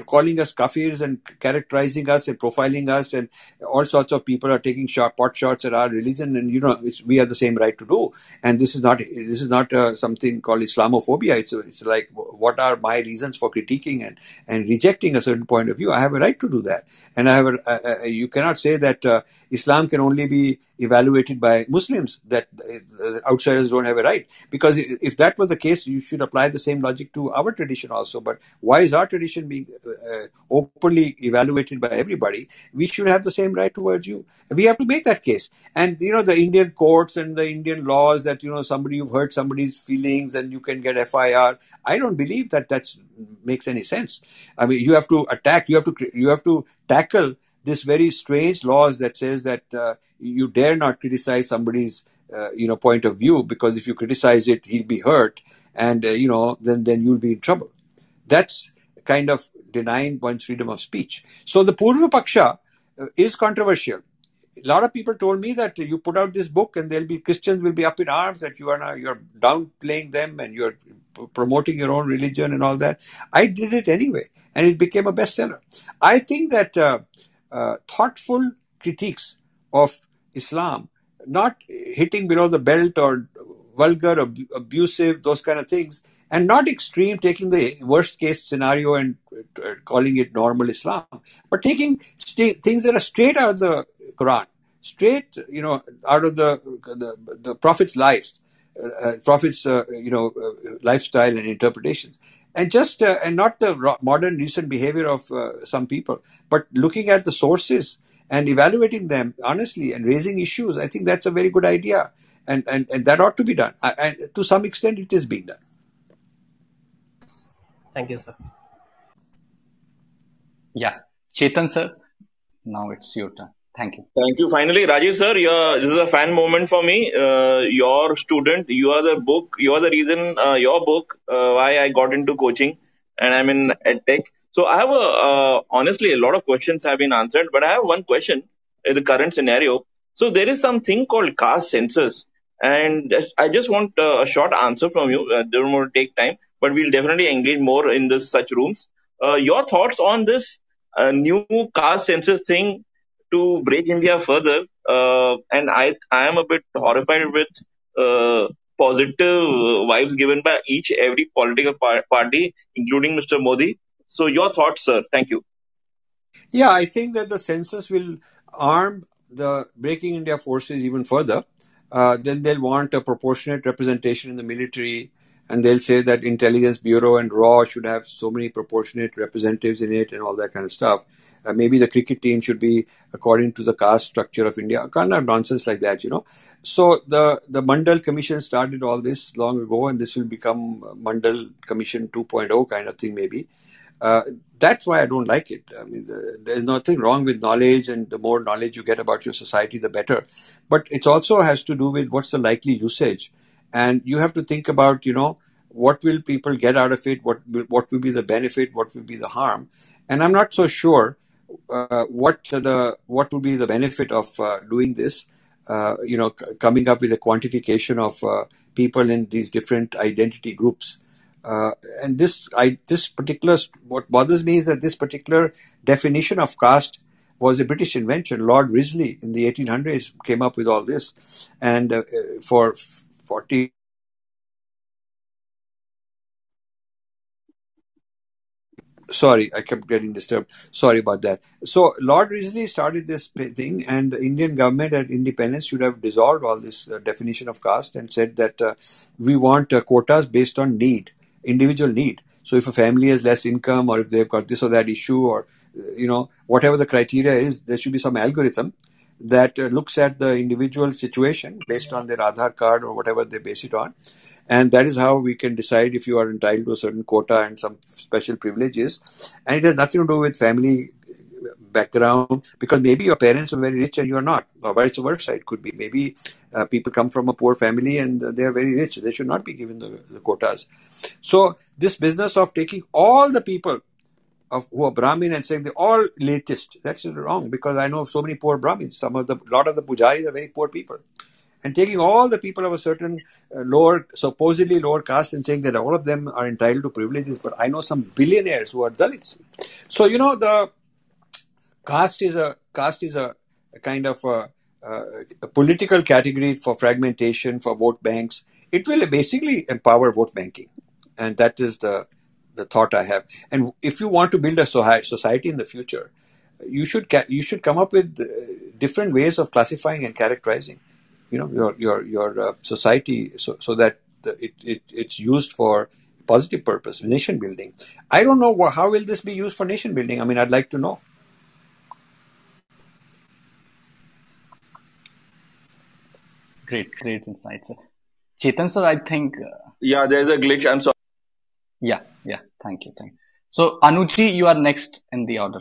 calling us kafirs and characterizing us and profiling us and all sorts of people are taking shot, pot shots at our religion and you know we have the same right to do. And this is not this is not uh, something called islamophobia. It's it's like what are my reasons for critiquing and and rejecting a certain point of view? I have a right to do that. And i have a, you cannot say that uh, islam can only be evaluated by muslims that uh, outsiders don't have a right because if that was the case you should apply the same logic to our tradition also but why is our tradition being uh, openly evaluated by everybody, we should have the same right towards you. We have to make that case. And you know, the Indian courts and the Indian laws that you know somebody you've hurt somebody's feelings and you can get FIR. I don't believe that that makes any sense. I mean, you have to attack. You have to you have to tackle this very strange laws that says that uh, you dare not criticize somebody's uh, you know point of view because if you criticize it, he'll be hurt, and uh, you know then then you'll be in trouble. That's kind of denying one's freedom of speech. So the Purva Paksha uh, is controversial. A lot of people told me that you put out this book and there'll be Christians will be up in arms that you are now you're downplaying them and you're promoting your own religion and all that. I did it anyway, and it became a bestseller. I think that uh, thoughtful critiques of Islam, not hitting below the belt or vulgar, ab- abusive, those kind of things, and not extreme, taking the worst case scenario and uh, calling it normal Islam, but taking st- things that are straight out of the Quran, straight, you know, out of the the, the Prophet's lives, uh, uh Prophet's, uh, you know, uh, lifestyle and interpretations, and just uh, and not the modern recent behavior of some people, but looking at the sources and evaluating them honestly and raising issues. I think that's a very good idea. And, and, and that ought to be done. And to some extent, it is being done. Thank you, sir. Yeah. Chetan, sir, now it's your turn. Thank you. Thank you. Finally, Rajiv sir, this is a fan moment for me. Uh, your student, you are the book, you are the reason, uh, your book, uh, why I got into coaching and I'm in EdTech. So I have a, uh, honestly, a lot of questions have been answered, but I have one question in the current scenario. So there is something called caste census and I just want uh, a short answer from you. Uh, don't want to take time, but we'll definitely engage more in this such rooms. Uh, your thoughts on this new caste census thing to break India further? Uh, and I, I am a bit horrified with uh, positive vibes given by each every political par- party, including Mr. Modi. So your thoughts, sir. Thank you. Yeah, I think that the census will arm the breaking India forces even further uh, then they'll want a proportionate representation in the military, and they'll say that intelligence bureau and raw should have so many proportionate representatives in it and all that kind of stuff. Uh, maybe the cricket team should be according to the caste structure of India, kind of nonsense like that, you know. So the the Mandal Commission started all this long ago, and this will become Mandal Commission 2.0 kind of thing, maybe. Uh, that's why I don't like it. I mean, the, there's nothing wrong with knowledge, and the more knowledge you get about your society, the better. But it also has to do with what's the likely usage, and you have to think about, you know, what will people get out of it? What will, what will be the benefit? What will be the harm? And I'm not so sure uh, what the what would be the benefit of uh, doing this. Uh, you know, c- coming up with a quantification of uh, people in these different identity groups. Uh, and this, I, this particular, what bothers me is that this particular definition of caste was a British invention. Lord Risley in the 1800s came up with all this, and uh, for 40 sorry, I kept getting disturbed. Sorry about that. So Lord Risley started this thing, and the Indian government at independence should have dissolved all this uh, definition of caste and said that uh, we want uh, quotas based on need individual need. So if a family has less income or if they've got this or that issue or, you know, whatever the criteria is, there should be some algorithm that uh, looks at the individual situation based on their Aadhaar card or whatever they base it on. And that is how we can decide if you are entitled to a certain quota and some special privileges. And it has nothing to do with family background because maybe your parents are very rich and you're not, or vice versa. It could be maybe uh, people come from a poor family and they are very rich. They should not be given the, the quotas. So, this business of taking all the people of who are Brahmin and saying they're all latest. That's wrong because I know of so many poor Brahmins. Some of the lot of the pujaris are very poor people, and taking all the people of a certain uh, lower, supposedly lower caste, and saying that all of them are entitled to privileges. But I know some billionaires who are Dalits. So you know the caste is a caste is a, a kind of a, a political category for fragmentation for vote banks. It will basically empower vote banking, and that is the the thought I have. And if you want to build a society in the future, you should ca- you should come up with uh, different ways of classifying and characterizing, you know, your your your uh, society, so so that the, it, it it's used for positive purpose, nation building. I don't know how will this be used for nation building. I mean, I'd like to know. Great, great insights. Chetan sir, I think. Uh, yeah, there's a glitch. I'm sorry. Yeah, yeah. Thank you. Thank you. So, Anuji, you are next in the order.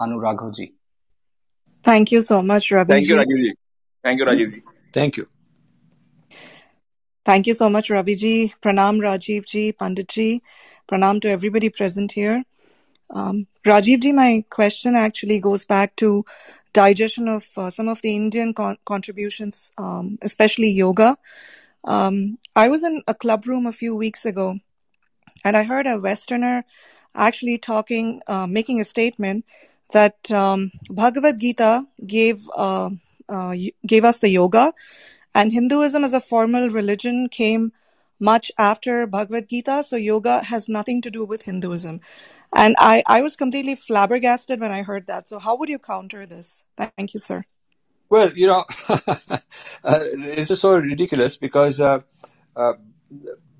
Anu Raghavji. Thank you so much, Ravi. Thank you, Rajivji. Thank you, Rajivji. Thank you. Thank you so much, Raviji. Pranam, Rajivji, Panditji. Pranam to everybody present here. Um, Rajivji, my question actually goes back to digestion of uh, some of the Indian con- contributions, um, especially yoga. Um, I was in a club room a few weeks ago and I heard a Westerner actually talking, uh, making a statement that um, Bhagavad Gita gave uh, uh, gave us the yoga, and Hinduism as a formal religion came much after Bhagavad Gita. So yoga has nothing to do with Hinduism, and I I was completely flabbergasted when I heard that. So how would you counter this? Thank you, sir. Well, you know, uh, so ridiculous because uh, uh,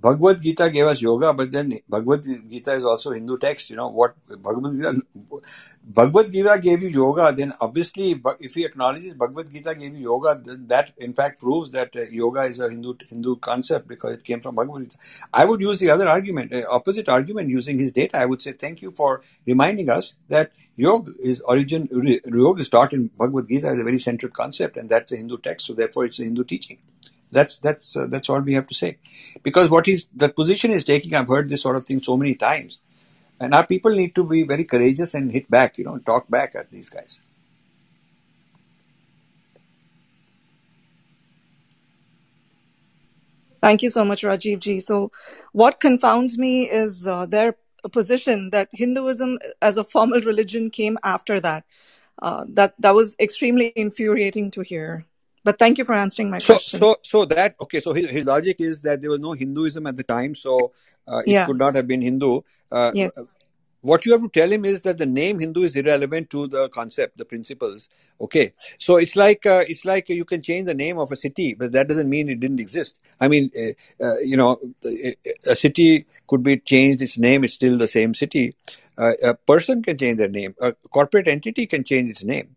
Bhagavad Gita gave us yoga, but then Bhagavad Gita is also Hindu text. You know what Bhagavad Gita? Bhagavad Gita gave you yoga. Then obviously, if he acknowledges Bhagavad Gita gave you yoga, then that in fact proves that uh, yoga is a Hindu Hindu concept because it came from Bhagavad Gita. I would use the other argument, uh, opposite argument, using his data. I would say thank you for reminding us that yoga is origin. Yoga is taught in Bhagavad Gita as a very central concept, and that's a Hindu text. So therefore, it's a Hindu teaching. That's that's uh, that's all we have to say, because what is the position is taking. I've heard this sort of thing so many times, and our people need to be very courageous and hit back. You know, talk back at these guys. Thank you so much, Rajiv ji. So, what confounds me is uh, their position that Hinduism as a formal religion came after that. Uh, that that was extremely infuriating to hear. But thank you for answering my so, question. So, so that okay. So his, his logic is that there was no Hinduism at the time, so uh, it yeah. could not have been Hindu. Uh, yes. What you have to tell him is that the name Hindu is irrelevant to the concept, the principles. Okay, so it's like uh, it's like you can change the name of a city, but that doesn't mean it didn't exist. I mean, uh, uh, you know, a city could be changed its name; it's still the same city. Uh, a person can change their name. A corporate entity can change its name.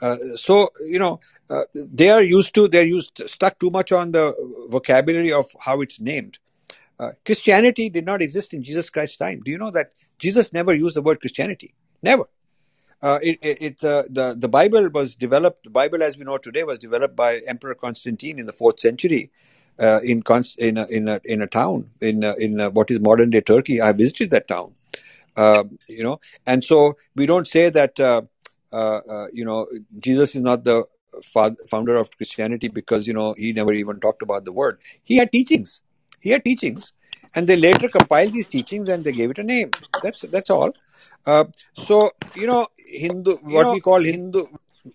Uh, so you know uh, they are used to they're used stuck too much on the vocabulary of how it's named uh, christianity did not exist in jesus christ's time do you know that jesus never used the word christianity never uh, it, it, uh, the the Bible was developed. The Bible, as we know today, was developed by Emperor Constantine in the fourth century, in in a, in a in a town in in what is modern day Turkey. I visited that town, um, you know, and so we don't say that you know, Jesus is not the founder of Christianity because you know he never even talked about the word. He had teachings. He had teachings, and they later compiled these teachings and they gave it a name. That's that's all. Uh, so you know, Hindu, what know, we call Hindu,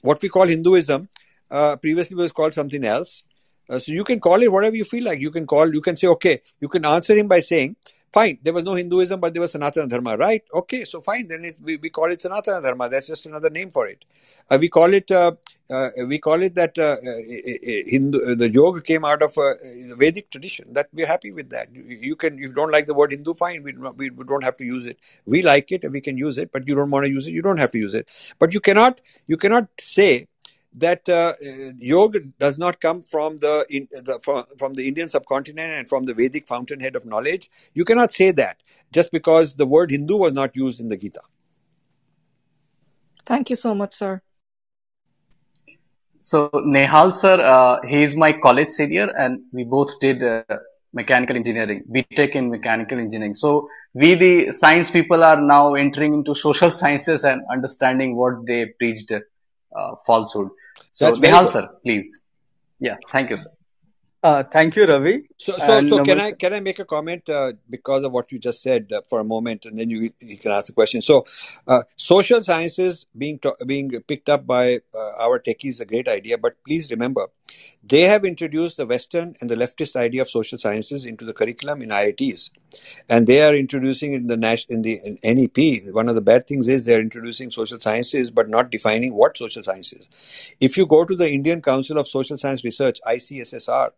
what we call Hinduism, uh, previously was called something else. Uh, so you can call it whatever you feel like. You can call. You can say, okay. You can answer him by saying, Fine, there was no Hinduism, but there was Sanatana Dharma, right? Okay, so fine, then it, we, we call it Sanatana Dharma. That's just another name for it. Uh, we call it uh, uh, we call it that uh, uh, Hindu. Uh, the yoga came out of the Vedic tradition. That we're happy with that. You, you, can, if you don't like the word Hindu, fine. We, we we don't have to use it. We like it and we can use it, but you don't want to use it. You don't have to use it. But you cannot you cannot say that uh, yoga does not come from the, in, the from, from the Indian subcontinent and from the Vedic fountainhead of knowledge. You cannot say that just because the word Hindu was not used in the Gita. Thank you so much, sir. So Nehal sir, uh, he is my college senior, and we both did uh, mechanical engineering, BTech in mechanical engineering. So we, the science people, are now entering into social sciences and understanding what they preached uh, falsehood. So That's very Nehal sir, please. Yeah, thank you, sir. Uh, thank you, Ravi. So, so, And so can I can I make a comment uh, because of what you just said uh, for a moment, and then you you can ask the question. So, uh, social sciences being to, being picked up by uh, our techies is a great idea, but please remember, they have introduced the Western and the leftist idea of social sciences into the curriculum in IITs, and they are introducing in the in the in NEP. One of the bad things is they are introducing social sciences, but not defining what social sciences. If you go to the Indian Council of Social Science Research (ICSSR),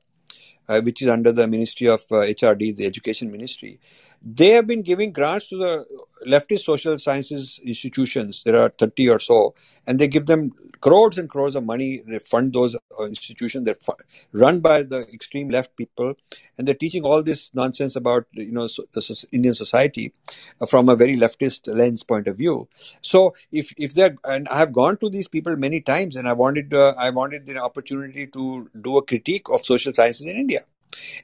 uh, which is under the Ministry of uh, HRD, the Education Ministry, they have been giving grants to the leftist social sciences institutions. There are 30 or so, and they give them crores and crores of money. They fund those uh, institutions. They're run by the extreme left people, and they're teaching all this nonsense about you know the Indian society uh, from a very leftist lens point of view. So if if they're and I have gone to these people many times, and I wanted uh, I wanted the opportunity to do a critique of social sciences in India.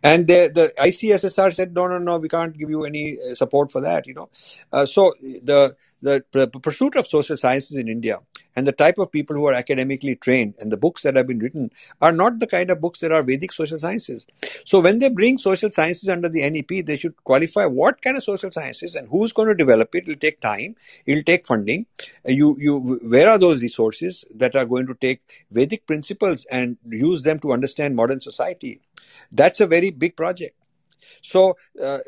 And the, the ICSSR said, no, no, no, we can't give you any uh, support for that, you know. Uh, so the, the the pursuit of social sciences in India and the type of people who are academically trained and the books that have been written are not the kind of books that are Vedic social sciences. So when they bring social sciences under the NEP, they should qualify what kind of social sciences and who's going to develop it. It'll take time. It'll take funding. Uh, You you where are those resources that are going to take Vedic principles and use them to understand modern society? That's a very big project. So uh,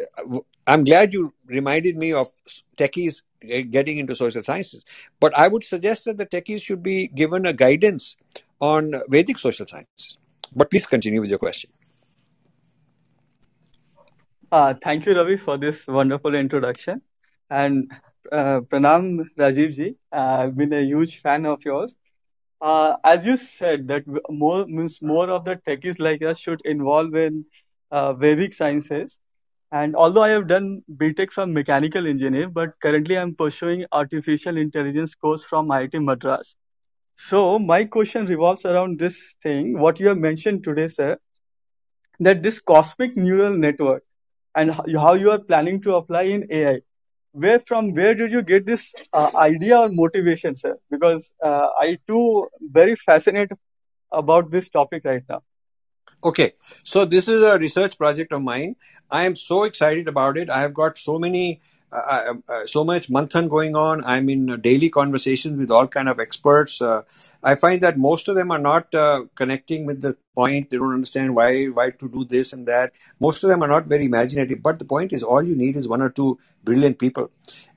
I'm glad you reminded me of techies getting into social sciences. But I would suggest that the techies should be given a guidance on Vedic social sciences. But please continue with your question. Uh, thank you, Ravi, for this wonderful introduction. And uh, Pranam Rajiv ji, uh, I've been a huge fan of yours. Uh, as you said, that more means more of the techies like us should involve in uh, Vedic sciences. And although I have done BTech from mechanical engineer, but currently I'm pursuing artificial intelligence course from IIT Madras. So my question revolves around this thing, what you have mentioned today, sir, that this cosmic neural network and how how you are planning to apply in AI. Where from where did you get this uh, idea or motivation, sir? Because uh, I too very fascinated about this topic right now. Okay, so this is a research project of mine. I am so excited about it. I have got so many, uh, uh, uh, so much manthan going on. I'm in daily conversations with all kind of experts. Uh, I find that most of them are not uh, connecting with the point. They don't understand why why to do this and that. Most of them are not very imaginative. But the point is, all you need is one or two brilliant people.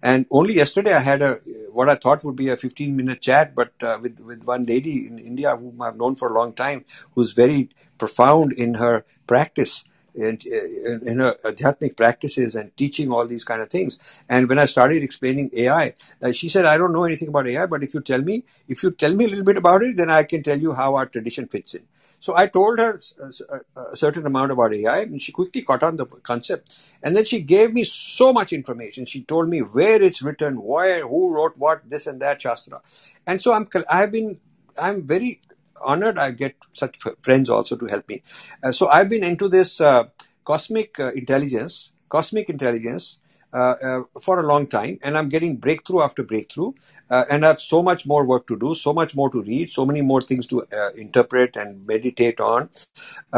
And only yesterday, I had a what I thought would be a 15 minute chat, but uh, with with one lady in India whom I've known for a long time, who's very profound in her practice uh, in in her adhyatmic practices and teaching all these kind of things. And when I started explaining AI, uh, she said, "I don't know anything about AI, but if you tell me, if you tell me a little bit about it, then I can tell you how our tradition fits in." So I told her a, a- a certain amount about AI, and she quickly caught on the concept. And then she gave me so much information. She told me where it's written, where, who wrote what, this and that, Shastra. And so I'm, I've been, I'm very honored. I get such friends also to help me. Uh, so I've been into this uh, cosmic uh, intelligence, cosmic intelligence. Uh, uh, for a long time, and I'm getting breakthrough after breakthrough, uh, and I have so much more work to do, so much more to read, so many more things to interpret and meditate on.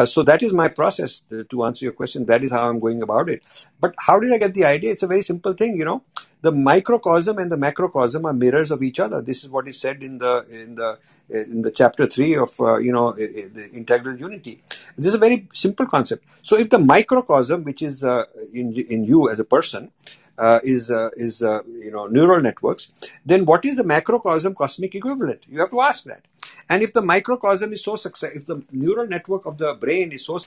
So that is my process to answer your question. That is how I'm going about it. But how did I get the idea? It's a very simple thing, you know. The microcosm and the macrocosm are mirrors of each other. This is what is said in the in the in the chapter three of uh, you know the integral unity. This is a very simple concept. So if the microcosm, which is uh, in in you as a person, uh, is uh, is uh, you know neural networks, then what is the macrocosm cosmic equivalent? You have to ask that. And if the microcosm is so success, if the neural network of the brain is so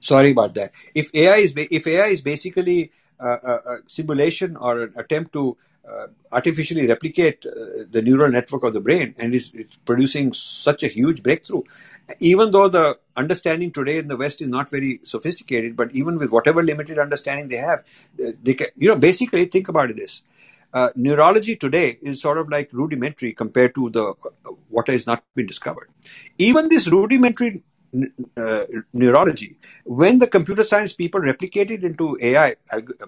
sorry about that. If AI is ba- if AI is basically uh, a, a simulation or an attempt to uh, artificially replicate uh, the neural network of the brain and is producing such a huge breakthrough. Even though the understanding today in the West is not very sophisticated, but even with whatever limited understanding they have, they can, you know, basically think about this. Uh, neurology today is sort of like rudimentary compared to the what has not been discovered. Even this rudimentary uh, neurology, when the computer science people replicate it into AI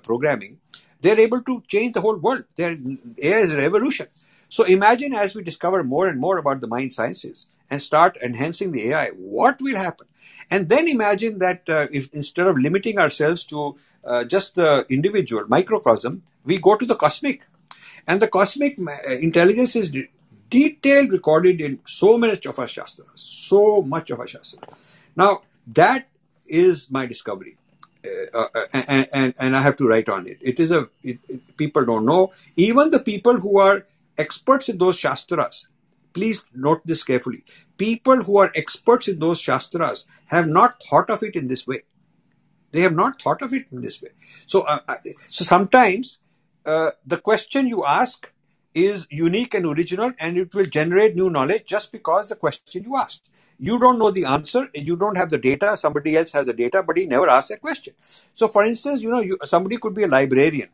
programming, they're able to change the whole world. Their AI is a revolution. So imagine as we discover more and more about the mind sciences and start enhancing the AI, what will happen? And then imagine that uh, if instead of limiting ourselves to uh, just the individual microcosm, we go to the cosmic. And the cosmic uh, intelligence is detailed recorded in so much of our Shastras, so much of our Shastras. Now, that is my discovery. Uh, uh, and, and, and I have to write on it. It is a it, it, people don't know. Even the people who are experts in those shastras, please note this carefully. People who are experts in those shastras have not thought of it in this way. They have not thought of it in this way. So, uh, so sometimes uh, the question you ask is unique and original, and it will generate new knowledge just because the question you asked. You don't know the answer, you don't have the data, somebody else has the data, but he never asked that question. So, for instance, you know, you, somebody could be a librarian.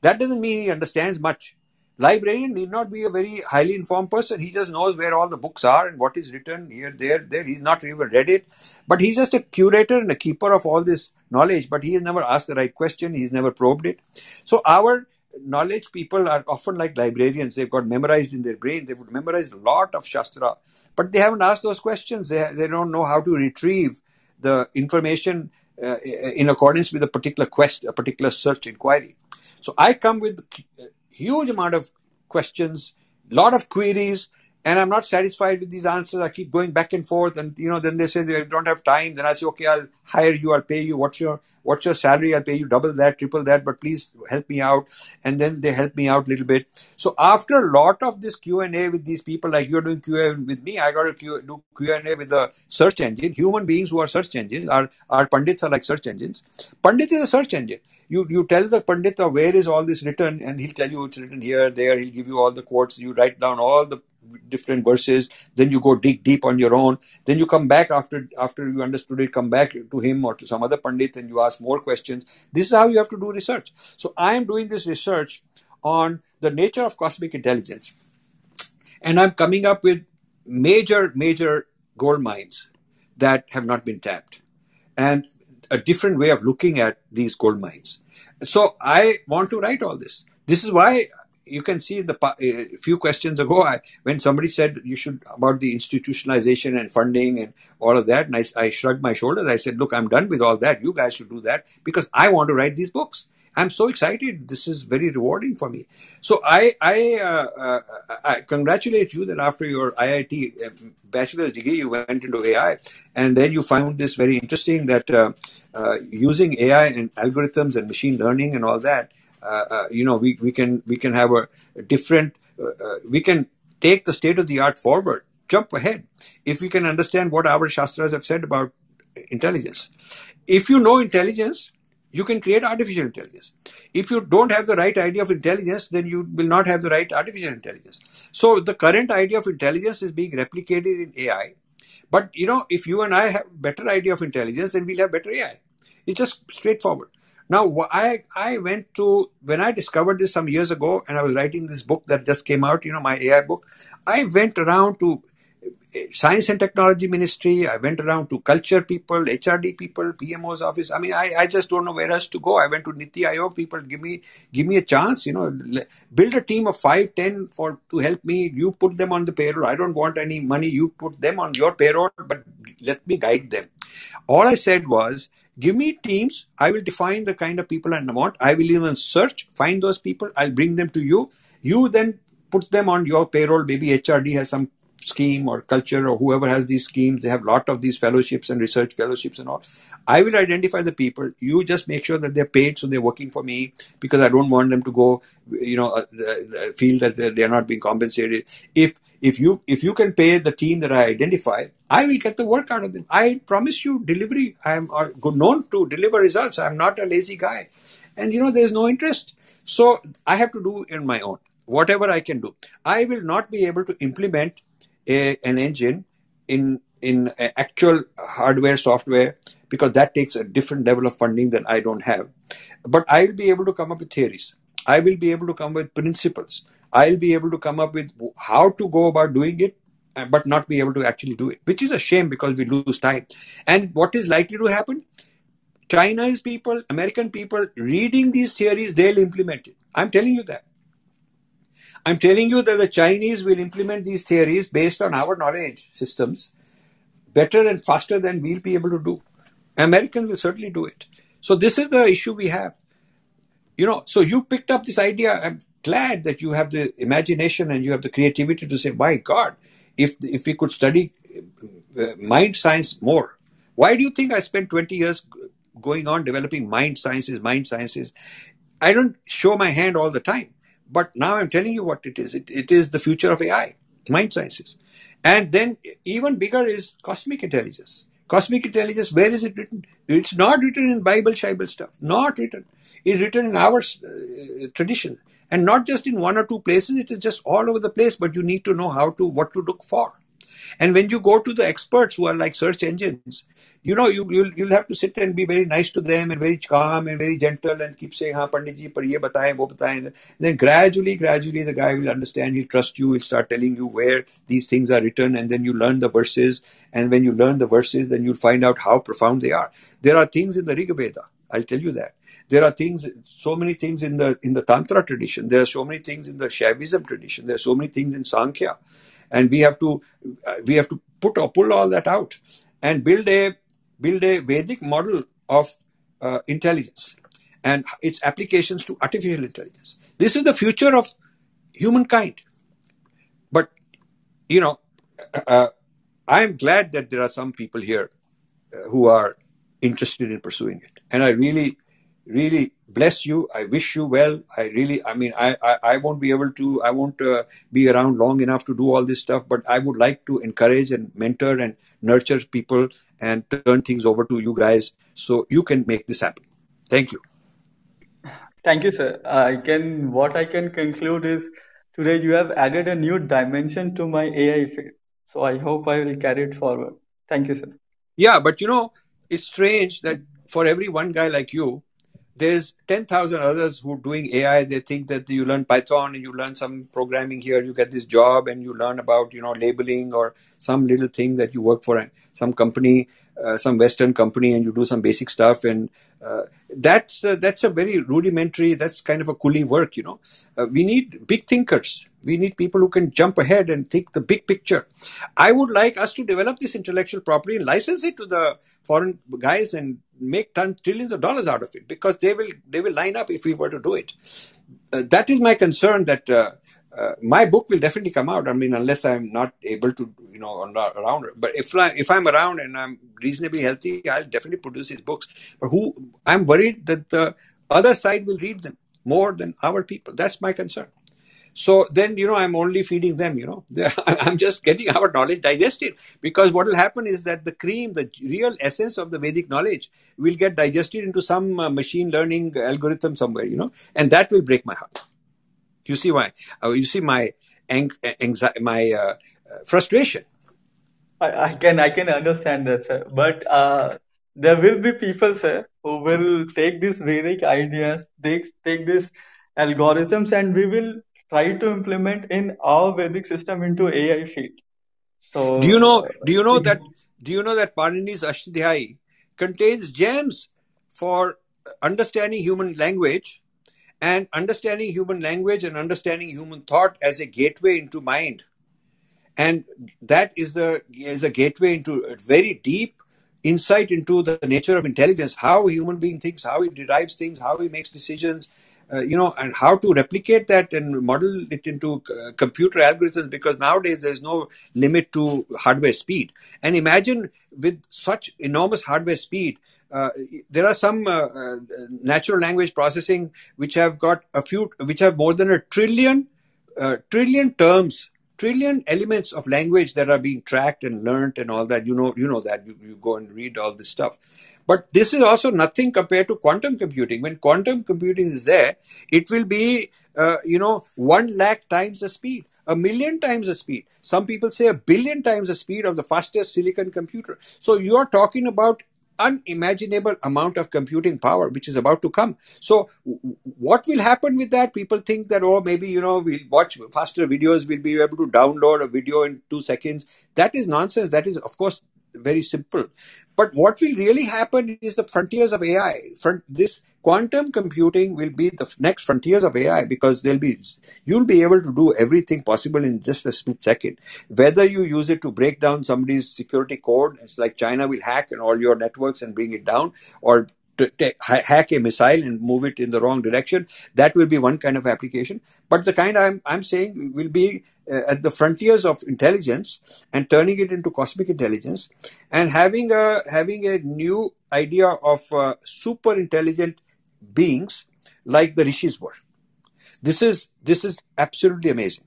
That doesn't mean he understands much. Librarian need not be a very highly informed person. He just knows where all the books are and what is written here, there, there. He's not even read it. But he's just a curator and a keeper of all this knowledge, but he has never asked the right question. He's never probed it. So our knowledge people are often like librarians. They've got memorized in their brain. They would memorize a lot of Shastra, but they haven't asked those questions. They, they don't know how to retrieve the information uh, in accordance with a particular quest, a particular search inquiry. So I come with a huge amount of questions, lot of queries, and I'm not satisfied with these answers. I keep going back and forth, and you know, then they say they don't have time. Then I say, okay, I'll hire you. I'll pay you. What's your what's your salary? I'll pay you double that, triple that, but please help me out. And then they help me out a little bit. So after a lot of this Q and A with these people, like you're doing Q and A with me, I got to do Q and A with the search engine. Human beings who are search engines, our our pundits are like search engines. Pandit is a search engine. You you tell the pandit oh, where is all this written, and he'll tell you it's written here, there. He'll give you all the quotes. You write down all the different verses. Then you go dig deep on your own. Then you come back after after you understood it come back to him or to some other pandit and you ask more questions. This is how you have to do research. So i am doing this research on the nature of cosmic intelligence. And i'm coming up with major major gold mines that have not been tapped and a different way of looking at these gold mines. So i want to write all this. This is why you can see the a few questions ago I, when somebody said you should about the institutionalization and funding and all of that and I, I shrugged my shoulders. I said look i'm done with all that. You guys should do that because i want to write these books. I'm so excited. This is very rewarding for me. So i i, uh, uh, I congratulate you that after your iit uh, bachelor's degree you went into ai and then you found this very interesting that uh, uh, using ai and algorithms and machine learning and all that Uh, uh, you know, we, we can we can have a, a different uh, uh, we can take the state of the art forward, jump ahead, if we can understand what our shastras have said about intelligence. If you know intelligence, you can create artificial intelligence. If you don't have the right idea of intelligence, then you will not have the right artificial intelligence. So the current idea of intelligence is being replicated in AI. But you know, if you and I have better idea of intelligence, then we'll have better AI. It's just straightforward. Now, I I went to when I discovered this some years ago, and I was writing this book that just came out. You know, my AI book. I went around to eh, science and technology ministry. I went around to culture people hrd people pmo's office. I mean i, I just don't know where else to go. I went to niti aayog. People give me give me a chance you know build a team of five ten for to help me. You put them on the payroll. I don't want any money. You put them on your payroll but let me guide them. All i said was Give me teams. I will define the kind of people I want. I will even search, find those people. I'll bring them to you. You then put them on your payroll. Maybe HRD has some scheme or culture or whoever has these schemes. They have a lot of these fellowships and research fellowships and all. I will identify the people. You just make sure that they're paid so they're working for me because I don't want them to go, you know, uh, feel that they're, they're not being compensated. If if you if you can pay the team that I identify, I will get the work out of them. I promise you delivery. I am known to deliver results. I'm not a lazy guy. and you know there's no interest. So I have to do in my own whatever I can do. I will not be able to implement a, an engine in in actual hardware software because that takes a different level of funding that I don't have. But I will be able to come up with theories. I will be able to come up with principles. I'll be able to come up with how to go about doing it, but not be able to actually do it, which is a shame because we lose time. And what is likely to happen? Chinese people, American people reading these theories, they'll implement it. I'm telling you that. I'm telling you that the Chinese will implement these theories based on our knowledge systems better and faster than we'll be able to do. American will certainly do it. So this is the issue we have. You know, so you picked up this idea. I'm glad that you have the imagination and you have the creativity to say, my God, if if we could study uh, mind science more, why do you think I spent 20 years going on developing mind sciences, mind sciences? I don't show my hand all the time, but now I'm telling you what it is. It, it is the future of AI, mind sciences. And then even bigger is cosmic intelligence. Cosmic intelligence, where is it written? It's not written in Bible, Shible stuff. Not written. It's written in our uh, tradition. And not just in one or two places, it is just all over the place, but you need to know how to, what to look for. And when you go to the experts who are like search engines, you know, you, you'll, you'll have to sit and be very nice to them and very calm and very gentle and keep saying, ha, Pandit ji, par ye bataye, wo bataye. Then gradually, gradually, the guy will understand, he'll trust you, he'll start telling you where these things are written, and then you learn the verses. And when you learn the verses, then you'll find out how profound they are. There are things in the Rig Veda, I'll tell you that. There are things, so many things in the in the Tantra tradition. There are so many things in the Shaivism tradition. There are so many things in Sankhya and we have to uh, we have to put or pull all that out and build a build a Vedic model of uh, intelligence and its applications to artificial intelligence. This is the future of humankind. But you know, uh, uh I am glad that there are some people here uh, who are interested in pursuing it, and I really, really bless you. I wish you well. I really, I mean, I, I, I won't be able to, I won't uh, be around long enough to do all this stuff, but I would like to encourage and mentor and nurture people and turn things over to you guys so you can make this happen. Thank you. Thank you, sir. I can, what I can conclude is today you have added a new dimension to my AI field. So I hope I will carry it forward. Thank you, sir. Yeah, but you know, it's strange that for every one guy like you, there's 10,000 others who are doing AI. They think that you learn Python and you learn some programming here, you get this job and you learn about, you know, labeling or some little thing that you work for some company, uh, some Western company and you do some basic stuff. And uh, that's, uh, that's a very rudimentary, that's kind of a cooling work, you know. Uh, we need big thinkers. We need people who can jump ahead and think the big picture. I would like us to develop this intellectual property and license it to the foreign guys and make tons, trillions of dollars out of it because they will they will line up if we were to do it. Uh, that is my concern. That uh, uh, my book will definitely come out. I mean, unless I'm not able to, you know, around. But if I, if I'm around and I'm reasonably healthy, I'll definitely produce his books. But who I'm worried that the other side will read them more than our people. That's my concern. So then, you know, I'm only feeding them, you know, I'm just getting our knowledge digested because what will happen is that the cream, the real essence of the Vedic knowledge will get digested into some uh, machine learning algorithm somewhere, you know, and that will break my heart. You see why? Uh, you see my anxiety, my uh, frustration. I, I, can I can understand that, sir. But uh, there will be people, sir, who will take these Vedic ideas, take take these algorithms, and we will try to implement in our Vedic system into AI field. So do you know? Do you know that? Do you know that Panini's Ashtadhyayi contains gems for understanding human language and understanding human language and understanding human thought as a gateway into mind and that is the is a gateway into a very deep insight into the nature of intelligence how a human being thinks how he derives things how he makes decisions uh, you know, and how to replicate that and model it into uh, computer algorithms because nowadays there's no limit to hardware speed. And imagine with such enormous hardware speed, uh, there are some uh, uh, natural language processing which have got a few, which have more than a trillion, uh, trillion terms trillion elements of language that are being tracked and learned and all that. You know, you know that you, you go and read all this stuff. But this is also nothing compared to quantum computing. When quantum computing is there, it will be, uh, you know, one lakh times the speed, a million times the speed. Some people say a billion times the speed of the fastest silicon computer. So you are talking about unimaginable amount of computing power which is about to come. So what will happen with that? People think that oh maybe you know we'll watch faster videos we'll be able to download a video in 2 seconds. That is nonsense. That is of course very simple. But what will really happen is the frontiers of ai front this quantum computing will be the next frontiers of ai because there'll be you'll be able to do everything possible in just a split second. Whether you use it to break down somebody's security code it's like china will hack and all your networks and bring it down or to take, hack a missile and move it in the wrong direction that will be one kind of application. But the kind i'm, I'm saying will be uh, at the frontiers of intelligence and turning it into cosmic intelligence and having a having a new idea of uh, super intelligent beings like the rishis were. This is this is absolutely amazing.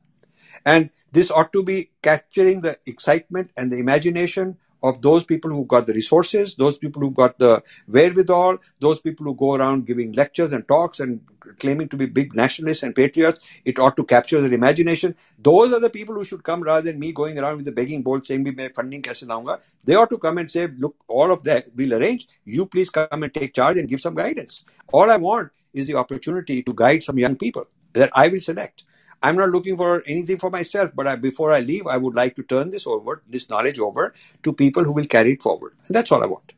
And this ought to be capturing the excitement and the imagination of those people who got the resources, those people who got the wherewithal, those people who go around giving lectures and talks and claiming to be big nationalists and patriots. It ought to capture their imagination. Those are the people who should come rather than me going around with the begging bowl saying, "Me funding kaise launga." They ought to come and say, "Look, all of that we'll arrange. You please come and take charge and give some guidance." All I want is the opportunity to guide some young people that I will select. I'm not looking for anything for myself, but I, before I leave, I would like to turn this over, this knowledge over to people who will carry it forward. And that's all I want.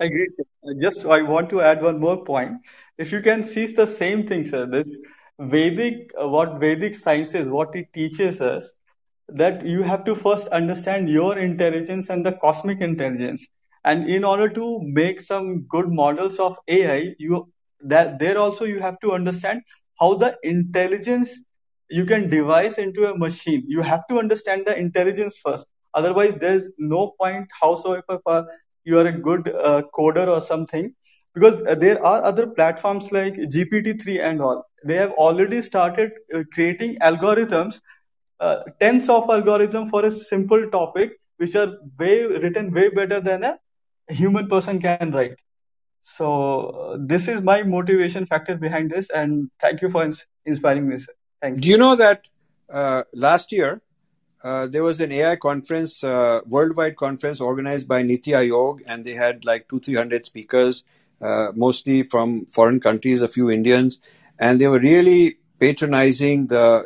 Agreed. Just I want to add one more point. If you can see the same thing, sir, this Vedic, what Vedic sciences, what it teaches us, that you have to first understand your intelligence and the cosmic intelligence. And in order to make some good models of AI, you that there also you have to understand how the intelligence you can devise into a machine. You have to understand the intelligence first. Otherwise, there's no point howsoever you are a good uh, coder or something. Because uh, there are other platforms like GPT-3 and all. They have already started uh, creating algorithms, uh, tens of algorithms for a simple topic, which are way written way better than a human person can write. So uh, this is my motivation factor behind this, and thank you for ins- inspiring me. Sir. Thank you. Do you know that uh, last year uh, there was an AI conference, uh, worldwide conference organized by Niti Aayog, and they had like two, three hundred speakers, uh, mostly from foreign countries, a few Indians, and they were really patronizing the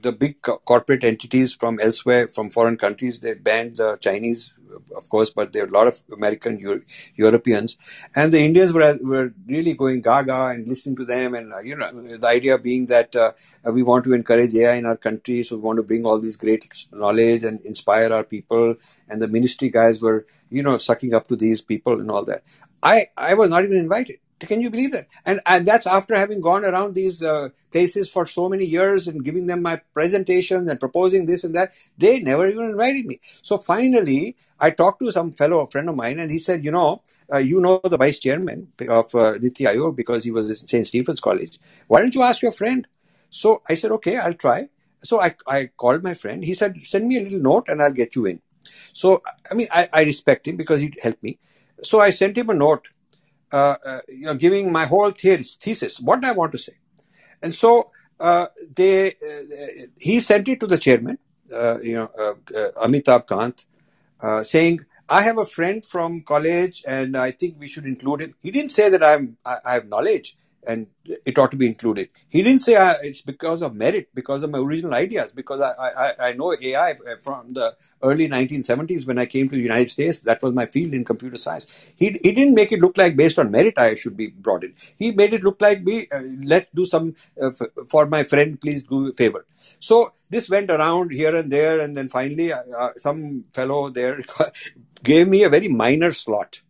the big corporate entities from elsewhere, from foreign countries. They banned the Chinese of course, but there are a lot of American Euro- Europeans, and the Indians were were really going gaga and listening to them, and uh, you know the idea being that uh, we want to encourage AI in our country, so we want to bring all these great knowledge and inspire our people, and the ministry guys were you know sucking up to these people and all that. I I was not even invited. Can you believe that? And and that's after having gone around these uh, places for so many years and giving them my presentations and proposing this and that. They never even invited me. So finally, I talked to some fellow a friend of mine, and he said, you know, uh, you know the vice chairman of uh, Niti Aayog because he was at St. Stephen's College. Why don't you ask your friend? So I said, okay, I'll try. So I, I called my friend. He said, send me a little note and I'll get you in. So, I mean, I, I respect him because he helped me. So I sent him a note, uh, uh, you know, giving my whole theories, thesis, what I want to say. And so uh, they, uh, he sent it to the chairman, you know, Amitabh Kant, saying, I have a friend from college and I think we should include him. He didn't say that I'm, I, I have knowledge and it ought to be included. He didn't say uh, it's because of merit, because of my original ideas, because I, I, I know AI from the early 1970s when I came to the United States. That was my field in computer science. He, he didn't make it look like based on merit I should be brought in. He made it look like me, uh, let's do some, uh, f- for my friend, please do a favor. So this went around here and there, and then finally, uh, uh some fellow there gave me a very minor slot,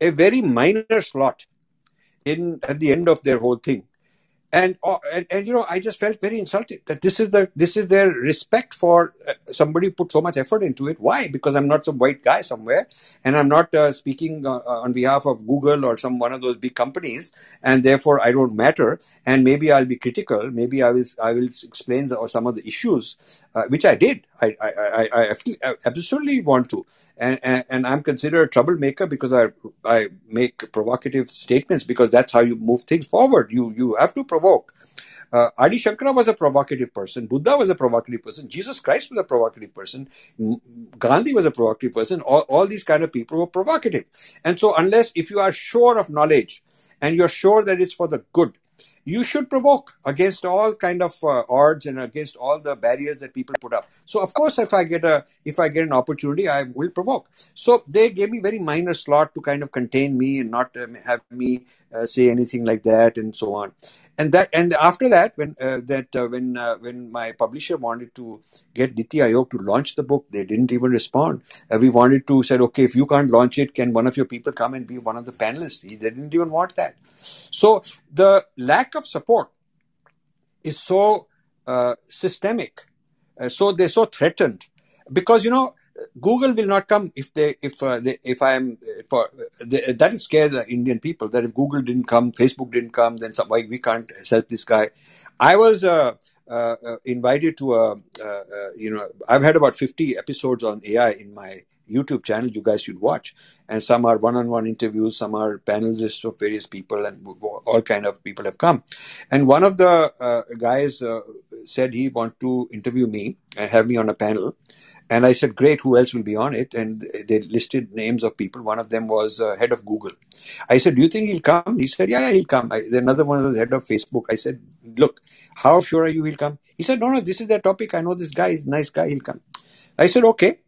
a very minor slot in at the end of their whole thing. and, uh, and and you know i just felt very insulted that this is the this is their respect for uh, somebody put so much effort into it. Why? Because i'm not some white guy somewhere and i'm not uh, speaking uh, uh, on behalf of google or some one of those big companies and therefore i don't matter. And maybe i'll be critical. Maybe i will i will explain the, or some of the issues uh, which i did I, I i i absolutely want to and, and and i'm considered a troublemaker because i i make provocative statements because that's how you move things forward you you have to provoke. Uh, Adi Shankara was a provocative person. Buddha was a provocative person. Jesus Christ was a provocative person. Gandhi was a provocative person. All, all these kind of people were provocative. And so, unless if you are sure of knowledge and you're sure that it's for the good, you should provoke against all kind of uh, odds and against all the barriers that people put up. So of course if i get a if i get an opportunity i will provoke. So they gave me very minor slot to kind of contain me and not um, have me say anything like that and so on. And that and after that when uh, that uh, when uh, when my publisher wanted to get Niti Aayog to launch the book they didn't even respond. Uh, we wanted to said okay if you can't launch it can one of your people come and be one of the panelists? They didn't even want that. So the lack of support is so uh, systemic uh, so they're so threatened. Because you know Google will not come if they if uh, they, if I am uh, for they, that scare the Indian people that if Google didn't come, Facebook didn't come, then some, we can't help this guy. I was uh, uh, uh invited to a uh, you know I've had about fifty episodes on AI in my YouTube channel. You guys should watch, and some are one-on-one interviews, some are panelists of various people, and all kind of people have come. And one of the guys said he want to interview me and have me on a panel and I said, great, who else will be on it? And they listed names of people. One of them was uh, head of Google. I said, do you think he'll come? He said, yeah, yeah, he'll come. I, another one was head of Facebook. I said, look, how sure are you he'll come? He said, no, no, this is the topic. I know this guy. is nice guy. He'll come. I said, okay.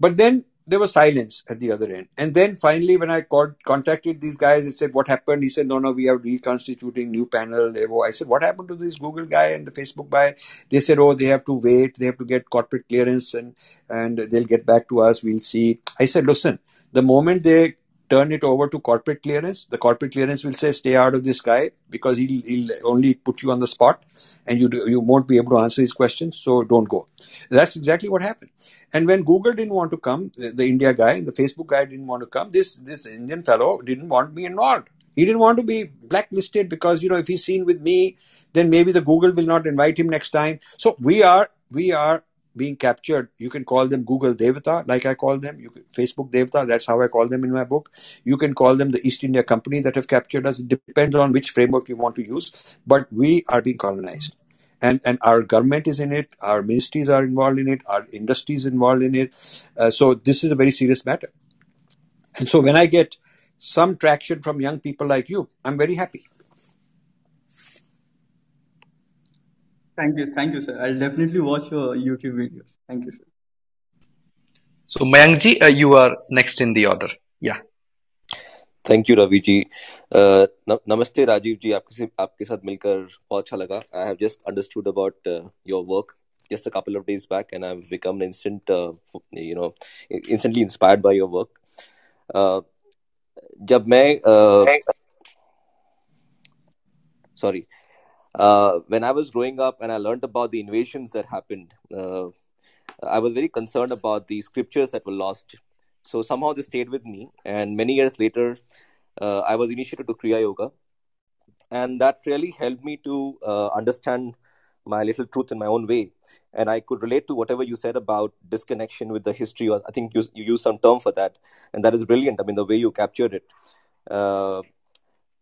But then there was silence at the other end. And then finally, when I called, contacted these guys, I said, What happened? He said, No, no, we are reconstituting new panel. I said, What happened to this Google guy and the Facebook guy? They said, Oh, they have to wait. They have to get corporate clearance and, and they'll get back to us. We'll see. I said, Listen, the moment they turn it over to corporate clearance. The corporate clearance will say, stay out of this guy because he'll, he'll only put you on the spot and you, you won't be able to answer his questions. So don't go. That's exactly what happened. And when Google didn't want to come, the, the India guy the Facebook guy didn't want to come, this, this Indian fellow didn't want me involved. He didn't want to be blacklisted because, you know, if he's seen with me, then maybe the Google will not invite him next time. So we are, we are being captured. You can call them Google Devata, like I call them. You can, Facebook Devata, that's how I call them in my book. You can call them the East India Company that have captured us. It depends on which framework you want to use. But we are being colonized. And, and our government is in it, our ministries are involved in it, our industries involved in it. Uh, so this is a very serious matter. And so when I get some traction from young people like you, I'm very happy. Thank you. Thank you, sir. I'll definitely watch your YouTube videos. Thank you, sir. So, Mayankji, uh, you are next in the order. Yeah. Thank you Ravi ji नमस्ते राजीव जी आपके आपके साथ मिलकर बहुत अच्छा लगा I have just understood about your work just a couple of days back and I've become an instant uh, you know instantly inspired by your work uh, जब मैं uh, sorry uh, when I was growing up and I learned about the invasions that happened, uh, I was very concerned about the scriptures that were lost. So somehow this stayed with me. And many years later, uh, I was initiated to Kriya Yoga. And that really helped me to uh, understand my little truth in my own way. And I could relate to whatever you said about disconnection with the history. Or I think you, you used some term for that. And that is brilliant. I mean, the way you captured it.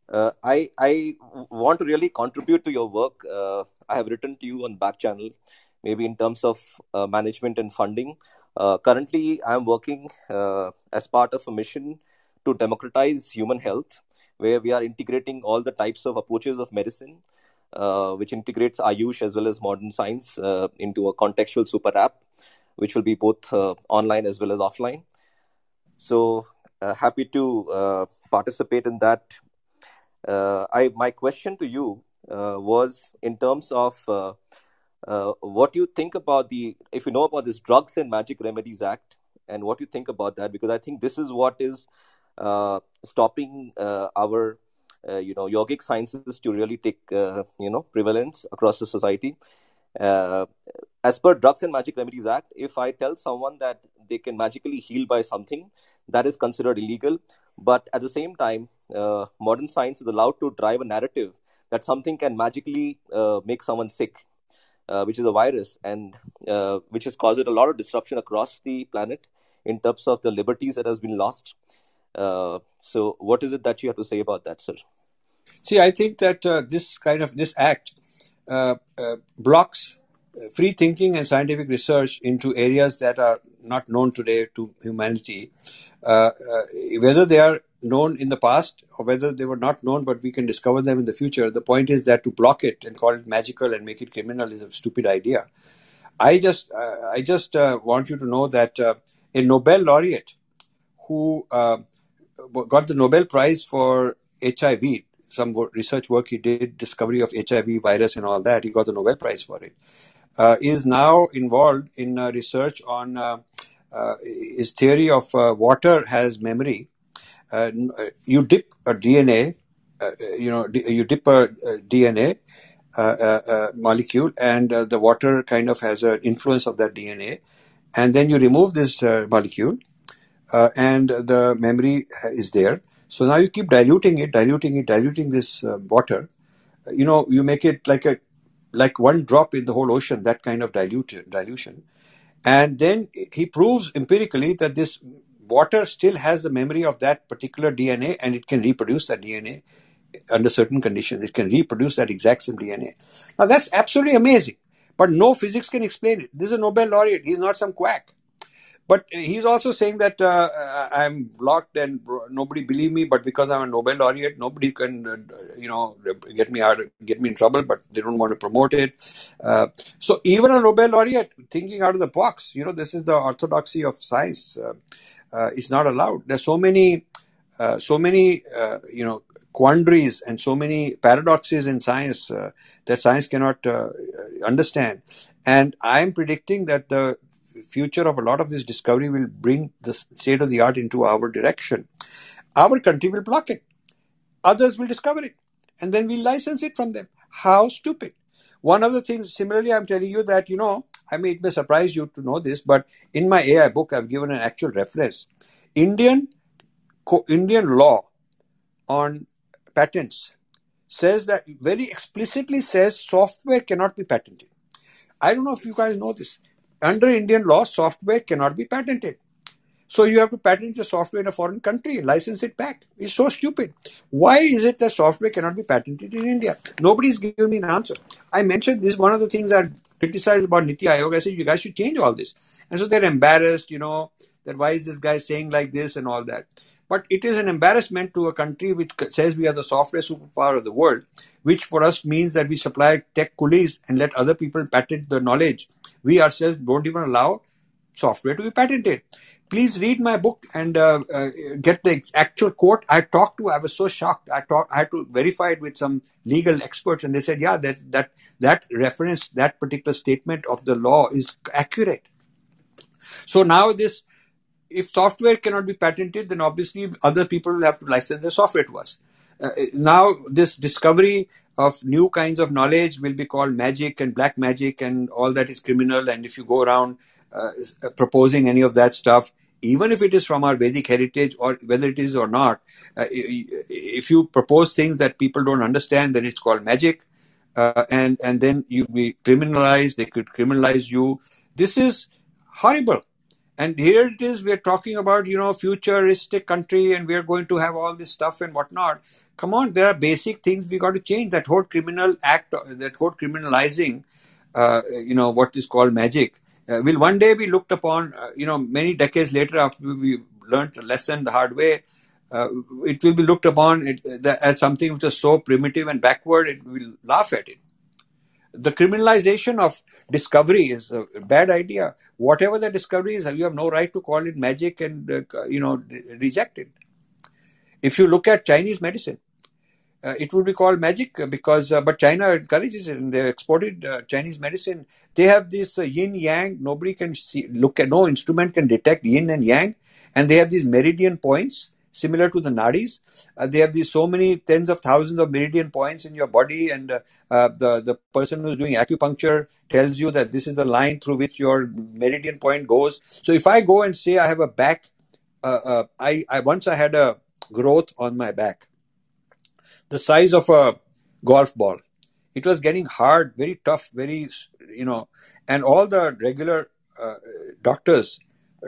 Uh, I I want to really contribute to your work. Uh, I have written to you on back channel, maybe in terms of uh, management and funding. Uh, currently, I am working uh, as part of a mission to democratize human health, where we are integrating all the types of approaches of medicine, uh, which integrates Ayush as well as modern science into a contextual super app, which will be both online as well as offline. So happy to participate in that I my question to you uh, was in terms of uh, uh, what you think about the if you know about this Drugs and Magic Remedies Act and what you think about that because I think this is what is uh, stopping uh, our uh, you know yogic sciences to really take uh, you know prevalence across the society. Uh, as per Drugs and Magic Remedies Act, if I tell someone that they can magically heal by something, that is considered illegal. But at the same time, uh, modern science is allowed to drive a narrative that something can magically uh, make someone sick, uh, which is a virus, and uh, which has caused a lot of disruption across the planet in terms of the liberties that has been lost. Uh, so, what is it that you have to say about that, sir? See, I think that uh, this kind of this act blocks free thinking and scientific research into areas that are not known today to humanity, uh, uh, whether they are known in the past or whether they were not known but we can discover them in the future, the point is that to block it and call it magical and make it criminal is a stupid idea. I just, uh, I just uh, want you to know that uh, a Nobel laureate who uh, got the Nobel Prize for HIV, some research work he did, discovery of HIV virus and all that, he got the Nobel Prize for it uh, is now involved in uh, research on his theory of water has memory. Uh, uh, you dip a DNA, uh, uh, you know, you dip a, DNA molecule, and the water kind of has an influence of that DNA, and then you remove this molecule, and the memory is there. So now you keep diluting it, diluting it, diluting this water. You know, you make it like a like one drop in the whole ocean, that kind of dilute, dilution. And then he proves empirically that this water still has the memory of that particular DNA and it can reproduce that DNA under certain conditions. It can reproduce that exact same DNA. Now that's absolutely amazing, but no physics can explain it. This is a Nobel laureate. He's not some quack. But he's also saying that uh, I'm blocked and nobody believe me. But because I'm a Nobel laureate, nobody can, uh, you know, get me out, get me in trouble. But they don't want to promote it. Uh, so even a Nobel laureate thinking out of the box, you know, this is the orthodoxy of science. Uh, uh, is not allowed. There's so many, uh, so many, you know, quandaries and so many paradoxes in science that science cannot understand. And I'm predicting that the future of a lot of this discovery will bring the state of the art into our direction. Our country will block it. Others will discover it. And then we'll license it from them. How stupid. One of the things, similarly, I'm telling you that, you know, I mean, it may surprise you to know this, but in my AI book, I've given an actual reference. Indian, Indian law on patents says that very explicitly says software cannot be patented. I don't know if you guys know this under Indian law, software cannot be patented. So you have to patent the software in a foreign country, license it back. It's so stupid. Why is it that software cannot be patented in India? Nobody's given me an answer. I mentioned this one of the things I criticized about Niti Aayog. I said you guys should change all this, and so they're embarrassed. You know that why is this guy saying like this and all that. But it is an embarrassment to a country which says we are the software superpower of the world, which for us means that we supply tech coolies and let other people patent the knowledge. We ourselves don't even allow software to be patented. Please read my book and uh, uh, get the actual quote. I talked to. I was so shocked. I talked. I had to verify it with some legal experts, and they said, "Yeah, that that that reference, that particular statement of the law is accurate." So now this if software cannot be patented, then obviously other people will have to license their software to us. Uh, now, this discovery of new kinds of knowledge will be called magic and black magic, and all that is criminal. And if you go around proposing any of that stuff, even if it is from our Vedic heritage or whether it is or not, uh, if you propose things that people don't understand, then it's called magic. Uh, and and then you be criminalized. They could criminalize you. This is horrible. And here it is, we're talking about, you know, futuristic country and we're going to have all this stuff and whatnot. Come on, there are basic things we got to change. That whole criminal act, that whole criminalizing, uh, you know, what is called magic, uh, will one day be looked upon, uh, you know, many decades later after we learned a lesson the hard way. Uh, it will be looked upon it, as something which is so primitive and backward, it will laugh at it the criminalization of discovery is a bad idea. Whatever the discovery is, you have no right to call it magic and uh, you know reject it. If you look at Chinese medicine, uh, it would be called magic because uh, but China encourages it and they exported uh, Chinese medicine. They have this uh, yin yang. Nobody can see look at no instrument can detect yin and yang, and they have these meridian points similar to the nadis. Uh, they have these so many tens of thousands of meridian points in your body, and uh, uh, the the person who's doing acupuncture tells you that this is the line through which your meridian point goes. So if I go and say I have a back, uh, uh, I, I once I had a growth on my back, the size of a golf ball. It was getting hard, very tough, very you know, and all the regular uh, doctors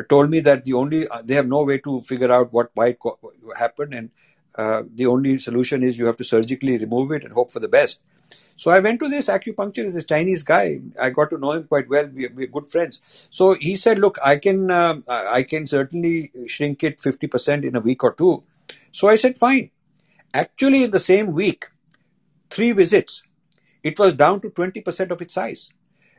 told me that the only uh, they have no way to figure out what might it happened, and uh, the only solution is you have to surgically remove it and hope for the best. So I went to this acupuncturist, this Chinese guy. I got to know him quite well. We, we're good friends. So he said, "Look, I can, uh, I can certainly shrink it fifty percent in a week or two. So I said, "Fine." Actually, in the same week, three visits, it was down to twenty percent of its size.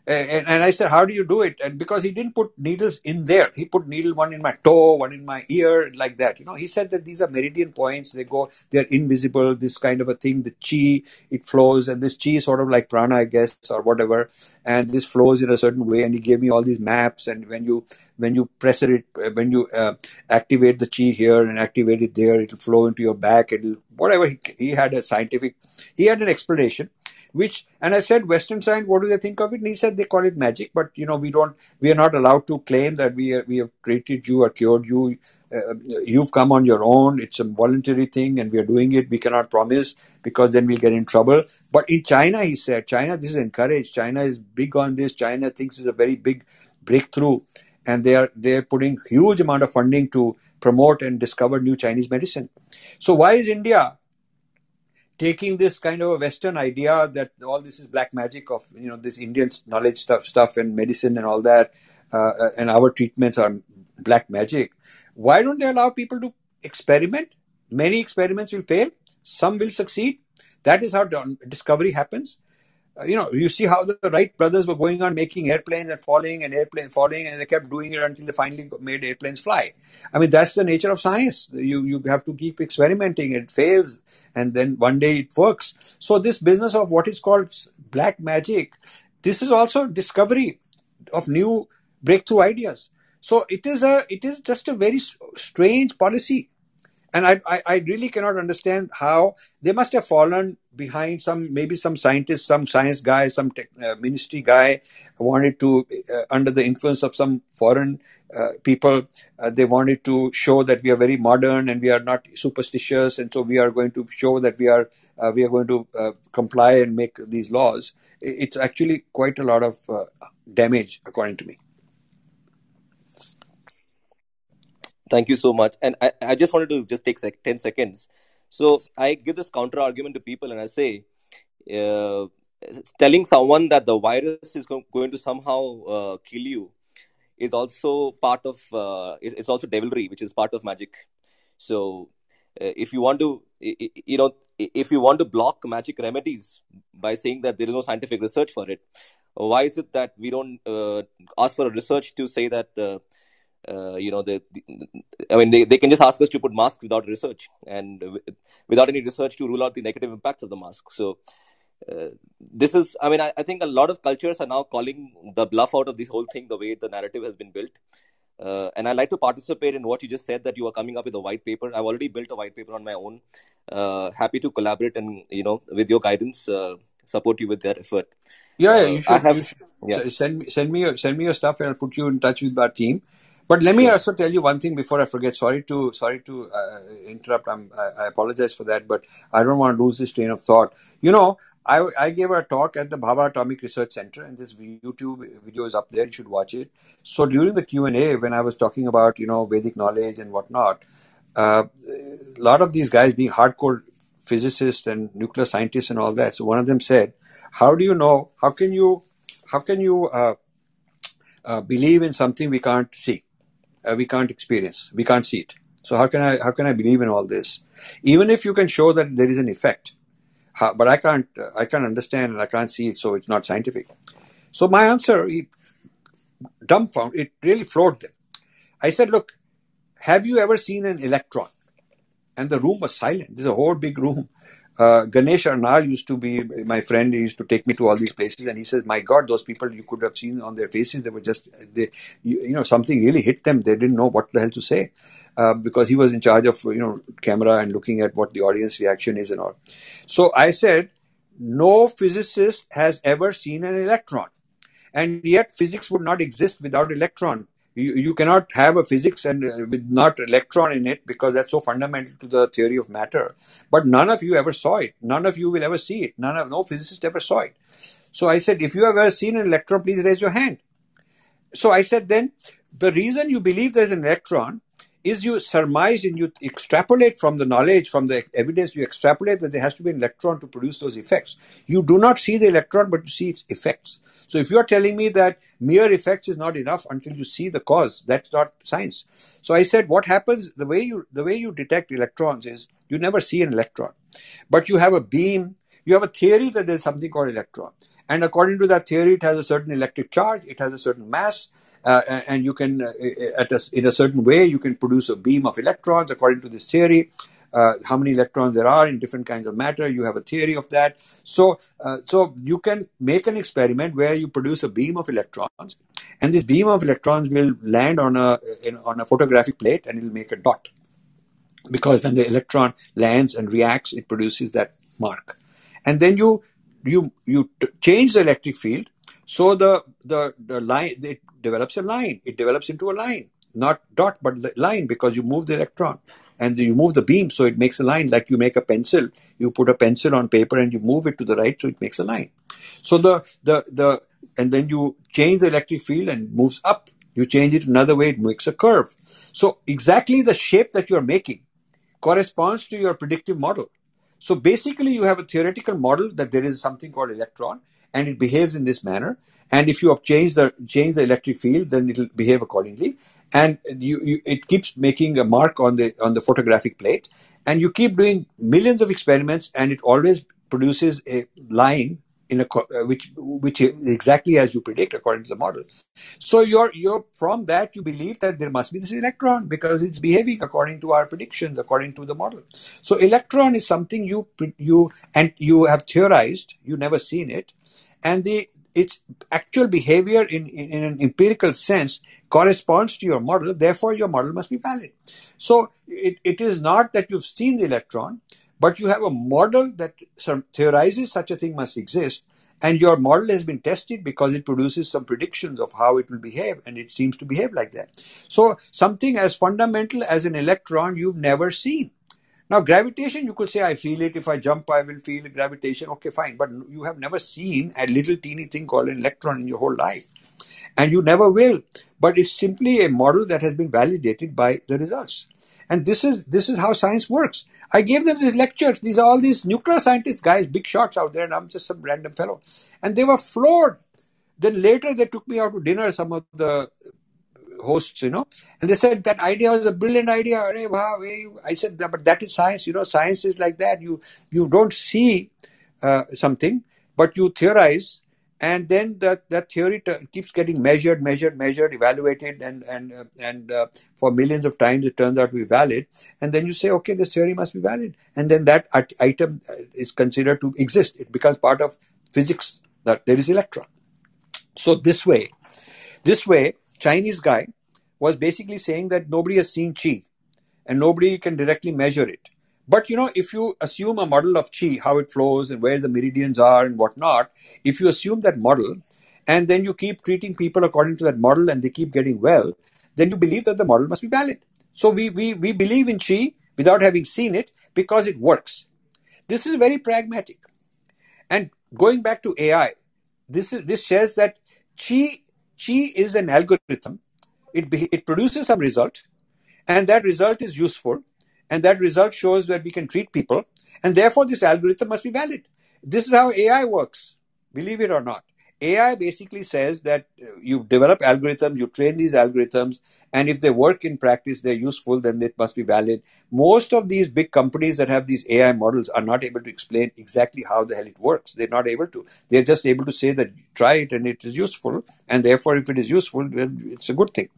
And, and I said, how do you do it? And because he didn't put needles in there, he put needle one in my toe, one in my ear, like that. You know, he said that these are meridian points. They go, they're invisible. This kind of a thing. The chi it flows, and this chi is sort of like prana, I guess, or whatever. And this flows in a certain way. And he gave me all these maps. And when you when you press it, when you uh, activate the chi here and activate it there, it'll flow into your back. It'll whatever. He, he had a scientific, he had an explanation which and i said western science what do they think of it? And he said they call it magic but you know we don't we are not allowed to claim that we are, we have treated you or cured you. Uh, you've come on your own. It's a voluntary thing and we are doing it. We cannot promise because then we'll get in trouble. But in china he said china this is encouraged. China is big on this. China thinks it's a very big breakthrough. And they are they're putting huge amount of funding to promote and discover new chinese medicine. So why is india taking this kind of a Western idea that all this is black magic of you know this Indian knowledge stuff, stuff and medicine and all that, uh, uh, and our treatments are black magic. Why don't they allow people to experiment? Many experiments will fail, some will succeed. That is how discovery happens. You know, you see how the Wright brothers were going on making airplanes and falling and airplane falling, and they kept doing it until they finally made airplanes fly. I mean, that's the nature of science. You you have to keep experimenting. It fails, and then one day it works. So this business of what is called black magic, this is also discovery of new breakthrough ideas. So it is a it is just a very strange policy and I, I, I, really cannot understand how they must have fallen behind some maybe some scientist some science guy some tech, uh, ministry guy wanted to uh, under the influence of some foreign uh, people uh, they wanted to show that we are very modern and we are not superstitious. And so we are going to show that we are uh, we are going to uh, comply and make these laws. It's actually quite a lot of damage according to me Thank you so much. And I, I just wanted to just take sec- 10 seconds. So I give this counter argument to people and I say, uh, telling someone that the virus is go- going to somehow uh, kill you is also part of, uh, it's also devilry, which is part of magic. So uh, if you want to, you know, if you want to block magic remedies by saying that there is no scientific research for it, why is it that we don't uh, ask for a research to say that uh, uh, you know, the, I mean, they, they can just ask us to put masks without research and without any research to rule out the negative impacts of the mask. So, uh, this is, I mean, I, I, think a lot of cultures are now calling the bluff out of this whole thing the way the narrative has been built. Uh, and I'd like to participate in what you just said that you are coming up with a white paper. I've already built a white paper on my own. Uh, happy to collaborate and, you know, with your guidance, uh, support you with that effort. Yeah, yeah you should. Have, you should yeah. send me send me your, send me your stuff and I'll put you in touch with our team. But let me sure. also tell you one thing before I forget. Sorry to sorry to uh, interrupt. I'm, I, I apologize for that, but I don't want to lose this train of thought. You know, I, I gave a talk at the Bhabha Atomic Research Center, and this YouTube video is up there. You should watch it. So during the Q and A, when I was talking about you know Vedic knowledge and whatnot, uh, a lot of these guys being hardcore physicists and nuclear scientists and all that. So one of them said, "How do you know? How can you? How can you uh, uh, believe in something we can't see?" Uh, we can't experience. We can't see it. So how can I how can I believe in all this? Even if you can show that there is an effect, how, but I can't uh, I can't understand and I can't see it, so it's not scientific. So my answer, it dumbfounded, it really floored them. I said, look, have you ever seen an electron? And the room was silent. There's a whole big room uh, Ganesh Arnal used to be my friend. He used to take me to all these places, and he says, "My God, those people you could have seen on their faces. They were just they, you, you know, something really hit them. They didn't know what the hell to say uh, because he was in charge of you know camera and looking at what the audience reaction is and all. So I said, no physicist has ever seen an electron, and yet physics would not exist without electron you, you cannot have a physics and uh, with not electron in it because that's so fundamental to the theory of matter. But none of you ever saw it. None of you will ever see it. None of no physicist ever saw it. So i said if you have ever seen an electron please raise your hand. So i said then the reason you believe there's an electron is you surmise and you extrapolate from the knowledge, from the evidence, you extrapolate that there has to be an electron to produce those effects. You do not see the electron, but you see its effects. So if you're telling me that mere effects is not enough until you see the cause, that's not science. So I said, what happens, the way you, the way you detect electrons is you never see an electron, but you have a beam, you have a theory that there's something called electron. And according to that theory, it has a certain electric charge, it has a certain mass, uh, and you can, uh, a, in a certain way, you can produce a beam of electrons according to this theory. Uh, how many electrons there are in different kinds of matter. You have a theory of that. So, uh, so you can make an experiment where you produce a beam of electrons, and this beam of electrons will land on a in, on a photographic plate, and it will make a dot. Because when the electron lands and reacts, it produces that mark, and then you you you t- change the electric field so the the the line it develops a line. It develops into a line, not dot, but line because you move the electron and you move the beam, so it makes a line. Like you make a pencil, you put a pencil on paper and you move it to the right, so it makes a line. So the the the and then you change the electric field and moves up. You change it another way, it makes a curve. So exactly the shape that you're making corresponds to your predictive model. So basically, you have a theoretical model that there is something called electron, and it behaves in this manner. And if you change the change the electric field, then it'll behave accordingly. And you, you, it keeps making a mark on the on the photographic plate, and you keep doing millions of experiments, and it always produces a line in a uh, which which exactly as you predict according to the model. So you're you're from that you believe that there must be this electron because it's behaving according to our predictions according to the model. So electron is something you you and you have theorized you never seen it, and the its actual behavior in, in, in an empirical sense corresponds to your model. Therefore, your model must be valid. So it, it is not that you've seen the electron but you have a model that theorizes such a thing must exist, and your model has been tested because it produces some predictions of how it will behave, and it seems to behave like that. So, something as fundamental as an electron you've never seen. Now, gravitation, you could say, I feel it. If I jump, I will feel gravitation. Okay, fine. But you have never seen a little teeny thing called an electron in your whole life. And you never will. But it's simply a model that has been validated by the results. And this is this is how science works. I gave them these lectures. These are all these nuclear scientists guys, big shots out there, and I'm just some random fellow. And they were floored. Then later they took me out to dinner, some of the hosts, you know, and they said that idea was a brilliant idea. I said, but that is science. You know, science is like that. You you don't see uh, something, but you theorize and then that that theory t- keeps getting measured measured measured evaluated and and uh, and uh, for millions of times it turns out to be valid. And then you say okay this theory must be valid. And then that at- item uh, is considered to exist. It becomes part of physics that there is electron. So this way this way chinese guy was basically saying that nobody has seen chi and nobody can directly measure it but you know, if you assume a model of chi, how it flows and where the meridians are and whatnot, if you assume that model and then you keep treating people according to that model and they keep getting well, then you believe that the model must be valid. So we, we, we believe in chi without having seen it because it works. This is very pragmatic. And going back to AI, this is this says that chi chi is an algorithm. It be, it produces some result, and that result is useful and that result shows that we can treat people. And therefore this algorithm must be valid. This is how ai works believe it or not AI basically says that uh, you develop algorithms, you train these algorithms, and if they work in practice, they're useful, then it must be valid. Most of these big companies that have these AI models are not able to explain exactly how the hell it works. They're not able to. They're just able to say that try it and it is useful, and therefore, if it is useful, then it's a good thing.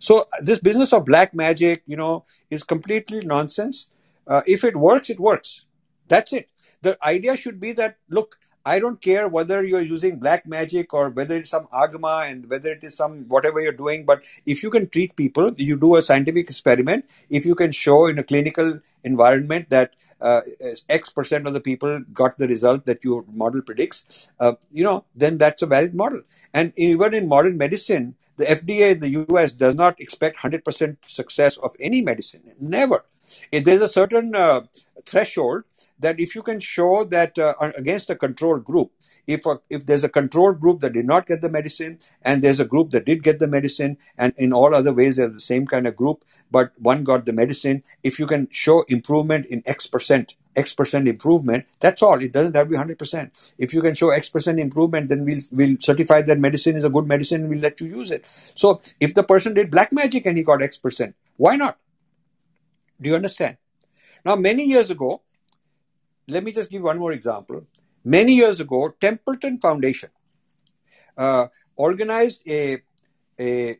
So this business of black magic, you know, is completely nonsense. Uh, if it works, it works. That's it. the idea should be that look, I don't care whether you're using black magic or whether it's some agama and whether it is some whatever you're doing, but if you can treat people, you do a scientific experiment, if you can show in a clinical environment that uh, X percent of the people got the result that your model predicts, uh, you know, then that's a valid model. And even in modern medicine, the FDA in the US does not expect 100% success of any medicine. Never. If there's a certain uh, threshold that if you can show that uh, against a control group, if a, if there's a control group that did not get the medicine and there's a group that did get the medicine and in all other ways they're the same kind of group but one got the medicine if you can show improvement in x percent x percent improvement that's all. It doesn't have to be 100% if you can show x percent improvement then we'll we'll certify that medicine is a good medicine and we'll let you use it. So if the person did black magic and he got x percent why not? Do you understand? Now many years ago let me just give one more example. Many years ago, Templeton Foundation uh, organized a, a,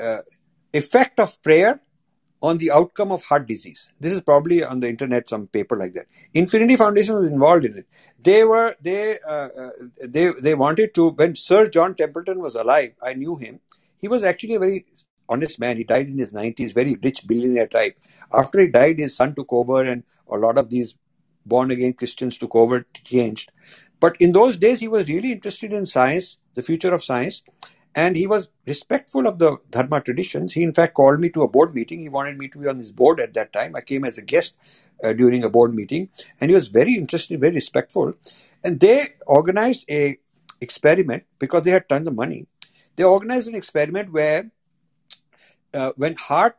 a effect of prayer on the outcome of heart disease. This is probably on the internet, some paper like that. Infinity Foundation was involved in it. They were they uh, uh, they they wanted to when Sir John Templeton was alive. I knew him. He was actually a very honest man. He died in his nineties, very rich billionaire type. After he died, his son took over, and a lot of these born again Christians took over, changed. But in those days, he was really interested in science, the future of science, and he was respectful of the Dharma traditions. He, in fact, called me to a board meeting. He wanted me to be on his board at that time. I came as a guest uh, during a board meeting, and he was very interested, very respectful. And they organized a experiment because they had tons of money. They organized an experiment where, uh, when heart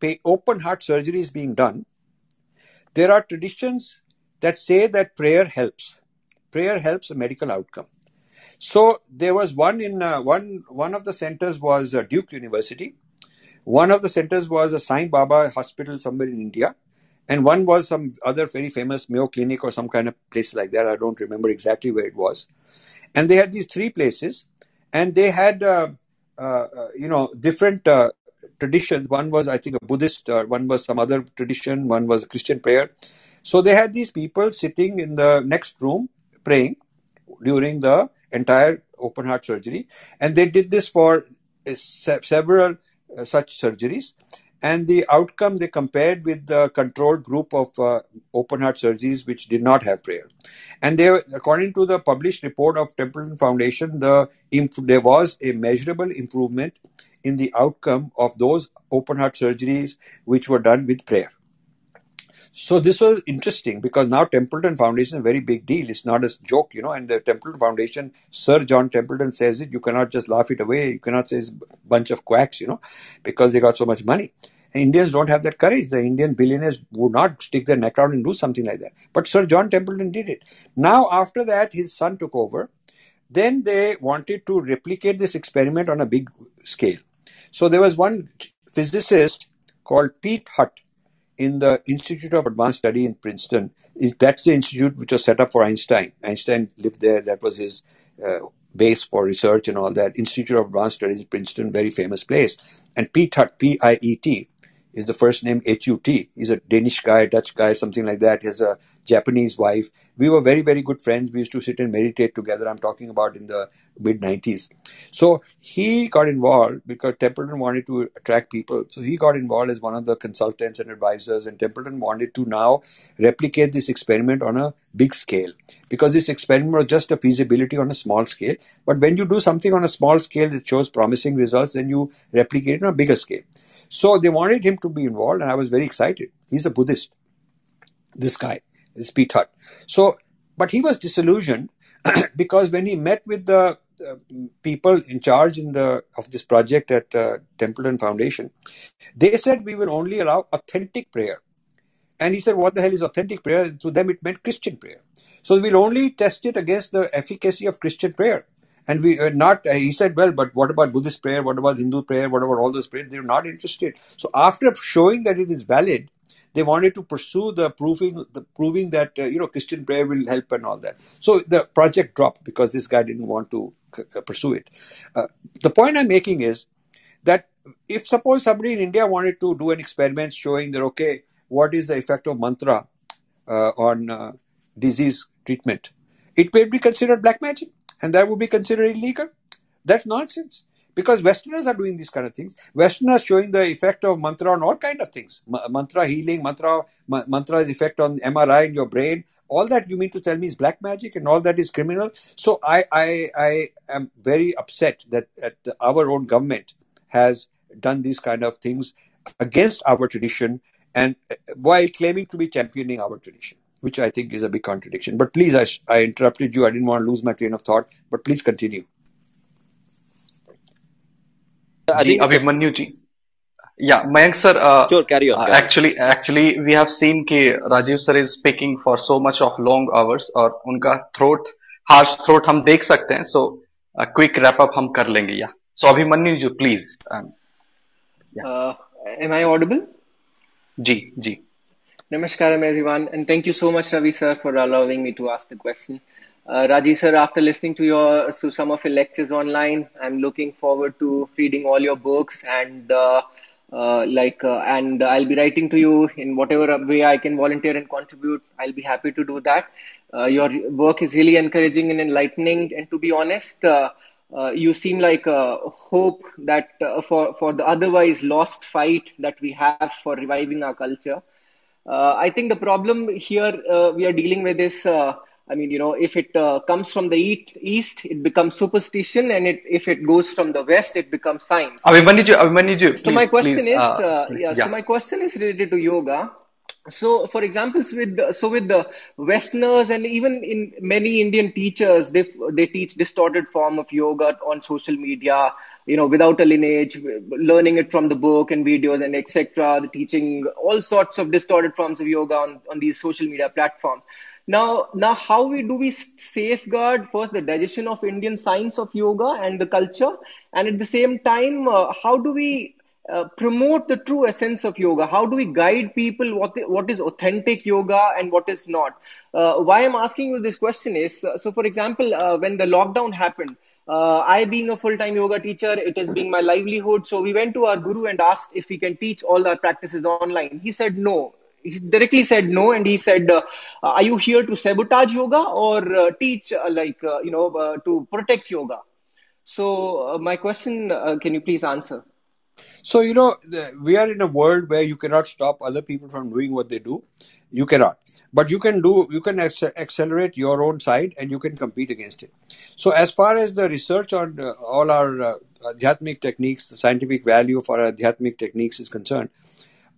pay, open heart surgery is being done, there are traditions that say that prayer helps. Prayer helps a medical outcome. So there was one in uh, one one of the centers was uh, Duke University. One of the centers was a Sai Baba hospital somewhere in India, and one was some other very famous Mayo Clinic or some kind of place like that. I don't remember exactly where it was. And they had these three places, and they had uh, uh, uh you know different uh, traditions. One was I think a Buddhist, one was some other tradition, one was a Christian prayer so they had these people sitting in the next room praying during the entire open heart surgery. And they did this for uh, several uh, such surgeries. And the outcome they compared with the control group of uh, open heart surgeries which did not have prayer. And they, according to the published report of Templeton Foundation, the there was a measurable improvement in the outcome of those open heart surgeries which were done with prayer. So this was interesting because now Templeton Foundation is a very big deal. It's not a joke, you know. And the Templeton Foundation, Sir John Templeton says it. You cannot just laugh it away. You cannot say it's a bunch of quacks, you know, because they got so much money. And Indians don't have that courage. The Indian billionaires would not stick their neck out and do something like that. But Sir John Templeton did it. Now, after that, his son took over. Then they wanted to replicate this experiment on a big scale. So there was one physicist called Piet Hut in the Institute of Advanced Study in Princeton. That's the institute which was set up for Einstein. Einstein lived there. That was his uh, base for research and all that. Institute of Advanced Studies in Princeton, very famous place. And Piet Hut, P-I-E-T, is the first name H-U-T. He's a Danish guy, Dutch guy, something like that. He has a Japanese wife. We were very, very good friends. We used to sit and meditate together. I'm talking about in the mid 90s. So he got involved because Templeton wanted to attract people. So he got involved as one of the consultants and advisors. And Templeton wanted to now replicate this experiment on a big scale because this experiment was just a feasibility on a small scale. But when you do something on a small scale that shows promising results, then you replicate it on a bigger scale. So they wanted him to be involved, and I was very excited. He's a Buddhist, this guy Piet Hut. So, but he was disillusioned because when he met with the uh, people in charge in the of this project at uh, Templeton Foundation, they said we will only allow authentic prayer. And he said, "What the hell is authentic prayer?" To them, it meant Christian prayer. So we'll only test it against the efficacy of Christian prayer. And we are not. Uh, he said, "Well, but what about Buddhist prayer? What about Hindu prayer? What about all those prayers?" They're not interested. So after showing that it is valid, they wanted to pursue the proving the proving that uh, you know Christian prayer will help and all that. So the project dropped because this guy didn't want to uh, pursue it. Uh, the point I'm making is that if suppose somebody in India wanted to do an experiment showing that okay, what is the effect of mantra uh, on uh, disease treatment, it may be considered black magic and that would be considered illegal. That's nonsense because Westerners are doing these kind of things. Westerners showing the effect of mantra on all kind of things, M- mantra healing, mantra ma- mantra's effect on MRI in your brain. All that you mean to tell me is black magic, and all that is criminal. So I I, I am very upset that, that our own government has done these kind of things against our tradition and uh, while claiming to be championing our tradition which I think is a big contradiction. But please, I, I interrupted you. I didn't want to lose my train of thought. But please continue. जी, जी. Yeah Mayank sir actually we have Rajiv sir is speaking for so much of long hours और उनका throat harsh throat हम देख सकते हैं so quick wrap up हम कर लेंगे yeah so Abhimanyu ji please am I audible जी जी. नमस्कार everyone and thank you so much Ravi sir for allowing me to ask the question Rajiv sir, after listening to your to some of your lectures online, I'm looking forward to reading all your books and uh, uh, like uh, and I'll be writing to you in whatever way I can volunteer and contribute. I'll be happy to do that. Uh, your work is really encouraging and enlightening, and to be honest. Uh, you seem like a hope that for for the otherwise lost fight that we have for reviving our culture. I think the problem here we are dealing with is I mean, you know, if it uh, comes from the east, it becomes superstition, and it, if it goes from the west, it becomes science. Abhimanyu, Abhimanyu, so my question please, is, uh, uh, yeah, yeah, So my question is related to yoga. So, for examples, with the, so with the Westerners and even in many Indian teachers, they they teach distorted form of yoga on social media. You know, without a lineage, learning it from the book and videos and etc. The teaching all sorts of distorted forms of yoga on on these social media platforms. Now, now, how we do we safeguard first the digestion of Indian science of yoga and the culture, and at the same time, uh, how do we uh, promote the true essence of yoga? How do we guide people what what is authentic yoga and what is not? Uh, why I'm asking you this question is uh, so. For example, uh, when the lockdown happened. Uh, I, being a full-time yoga teacher, it has been my livelihood. So we went to our guru and asked if we can teach all our practices online. He said no he directly said no and he said uh, are you here to sabotage yoga or uh, teach uh, like uh, you know uh, to protect yoga so uh, my question can you please answer So, you know, we are in a world where you cannot stop other people from doing what they do. You cannot. But you can do, you can ac- accelerate your own side and you can compete against it. So, as far as the research on uh, all our uh, Adhyatmic techniques, the scientific value for our Adhyatmic techniques is concerned,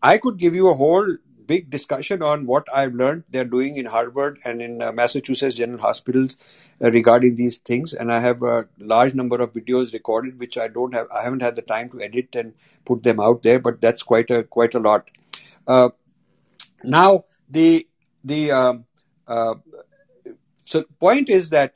I could give you a whole big discussion on what I've learned they're doing in Harvard and in uh, Massachusetts General Hospitals uh, regarding these things. And I have a large number of videos recorded, which I don't have. I haven't had the time to edit and put them out there, but that's quite a quite a lot. Uh, now the the um, uh, so point is that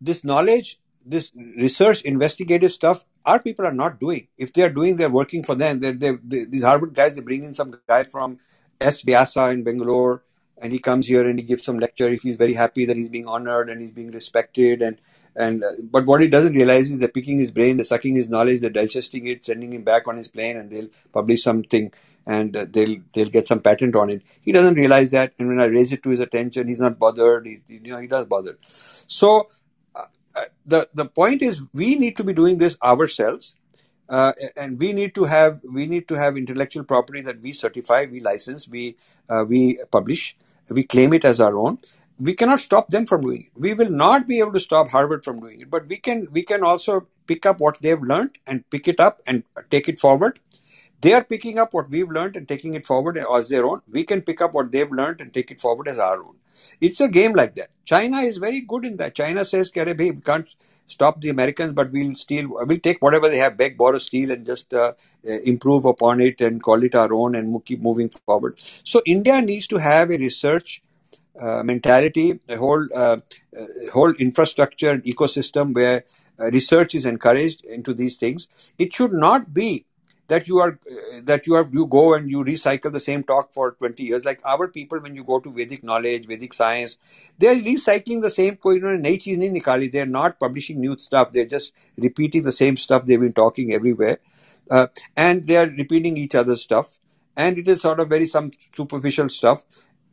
this knowledge this research investigative stuff our people are not doing if they are doing they're working for them they're, they're, they, these harvard guys they bring in some guy from s. In bangalore and he comes here and he gives some lecture. He feels very happy that he's being honored and he's being respected. And and uh, but what he doesn't realize is they're picking his brain they're sucking his knowledge they're digesting it sending him back on his plane and they'll publish something and uh, they'll they'll get some patent on it. He doesn't realize that and when i raise it to his attention he's not bothered. He's, you know he does bother. So the the point is we need to be doing this ourselves uh, and we need to have we need to have intellectual property that we certify we license we uh, we publish we claim it as our own. We cannot stop them from doing it. We will not be able to stop harvard from doing it but we can we can also pick up what they've learned and pick it up and take it forward they are picking up what we've learned and taking it forward as their own we can pick up what they've learned and take it forward as our own it's a game like that. China is very good in that. China says, hey, we can't stop the Americans, but we'll steal, we'll take whatever they have, beg, borrow, steal, and just uh, improve upon it and call it our own and keep moving forward. So India needs to have a research uh, mentality, a whole uh, whole infrastructure and ecosystem where uh, research is encouraged into these things. It should not be that you are that you have you go and you recycle the same talk for 20 years like our people when you go to vedic knowledge vedic science they're recycling the same nahi nikali they're not publishing new stuff they're just repeating the same stuff they've been talking everywhere uh, and they are repeating each other's stuff and it is sort of very some superficial stuff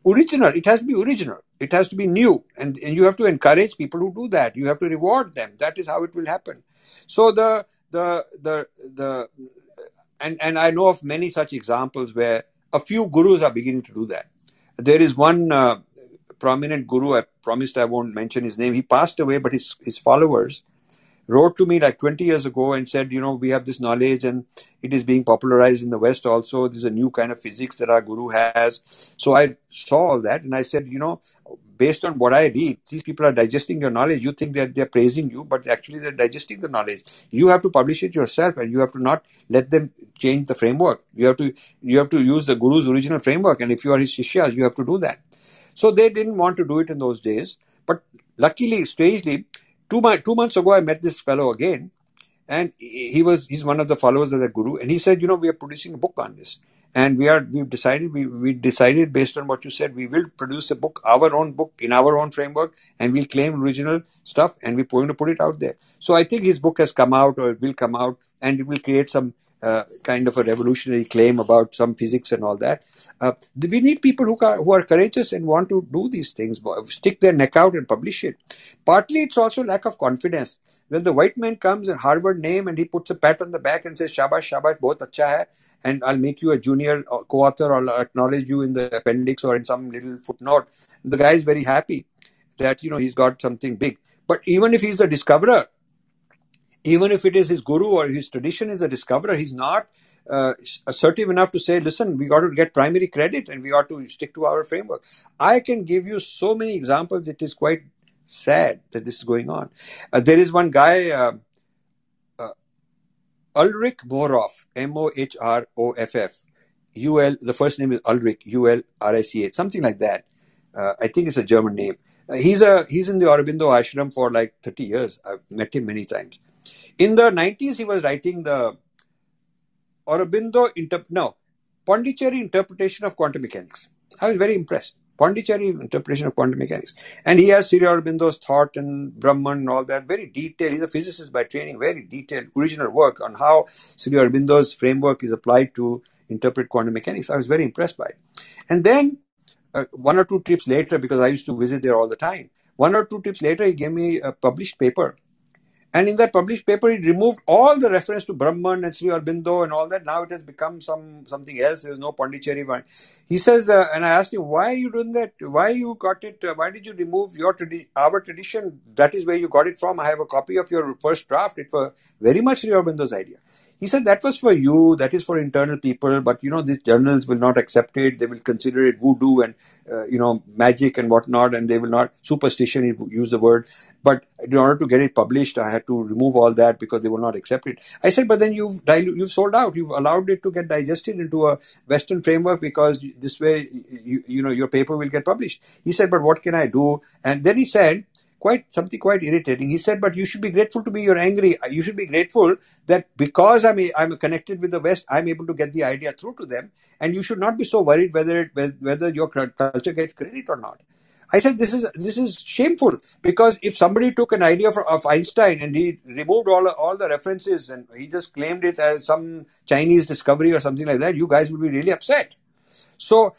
original. It has to be original. It has to be new, and, and you have to encourage people who do that. You have to reward them. That is how it will happen. So the the the the and and I know of many such examples where a few gurus are beginning to do that. There is one uh, prominent guru. I promised I won't mention his name. He passed away, but his his followers wrote to me like 20 years ago and said, you know, we have this knowledge and it is being popularized in the West also. There's a new kind of physics that our guru has. So I saw all that and I said, you know, based on what I read, these people are digesting your knowledge. You think that they're praising you, but actually they're digesting the knowledge. You have to publish it yourself and you have to not let them change the framework. You have to you have to use the guru's original framework. And if you are his shishyas, you have to do that. So they didn't want to do it in those days. But luckily, strangely, two, my, two months ago, I met this fellow again, and he was he's one of the followers of the guru, and he said, you know, we are producing a book on this, and we are we've decided we we decided based on what you said, we will produce a book, our own book in our own framework, and we'll claim original stuff, and we're going to put it out there. So I think his book has come out, or it will come out, and it will create some uh, kind of a revolutionary claim about some physics and all that. Uh, we need people who are, who are courageous and want to do these things, stick their neck out and publish it. Partly, it's also lack of confidence. When the white man comes and Harvard name and he puts a pat on the back and says, "Shabash, shabash, bahut acha hai," and I'll make you a junior uh, co-author or I'll acknowledge you in the appendix or in some little footnote. The guy is very happy that you know he's got something big. But even if he's a discoverer, even if it is his guru or his tradition is a discoverer, he's not uh, assertive enough to say, listen, we got to get primary credit and we ought to stick to our framework. I can give you so many examples. It is quite sad that this is going on. Uh, there is one guy, uh, uh Ulrich Mohrhoff, M O H R O F F, U L, the first name is Ulrich, U L R I C H, something like that. Uh, I think it's a German name. Uh, he's a he's in the Aurobindo ashram for like 30 years. I've met him many times. In the 90s, he was writing the Aurobindo, inter- no, Pondicherry interpretation of quantum mechanics. I was very impressed. Pondicherry interpretation of quantum mechanics. And he has Sri Aurobindo's thought and Brahman and all that. Very detailed. He's a physicist by training. Very detailed original work on how Sri Aurobindo's framework is applied to interpret quantum mechanics. I was very impressed by it. And then uh, one or two trips later, because I used to visit there all the time, one or two trips later, he gave me a published paper and in that published paper, it removed all the reference to Brahman and Sri Aurobindo and all that. Now it has become some something else. There's no Pondicherry. One. He says, uh, and I asked him, why are you doing that? Why you got it? Uh, why did you remove your tradi- our tradition? That is where you got it from. I have a copy of your first draft. It was very much Sri Aurobindo's idea. He said that was for you, that is for internal people, but you know, these journals will not accept it. They will consider it voodoo and, uh, you know, magic and whatnot, and they will not, superstition, he use the word. But in order to get it published, I had to remove all that because they will not accept it. I said, but then you've, you've sold out. You've allowed it to get digested into a Western framework because this way, you, you know, your paper will get published. He said, but what can I do? And then he said, quite something quite irritating. He said, "But you should be grateful to me. You're angry. You should be grateful that because I'm I'm connected with the West, I'm able to get the idea through to them, and you should not be so worried whether it, whether your culture gets credit or not." I said, "This is this is shameful because if somebody took an idea for, of Einstein and he removed all all the references and he just claimed it as some Chinese discovery or something like that, you guys would be really upset." So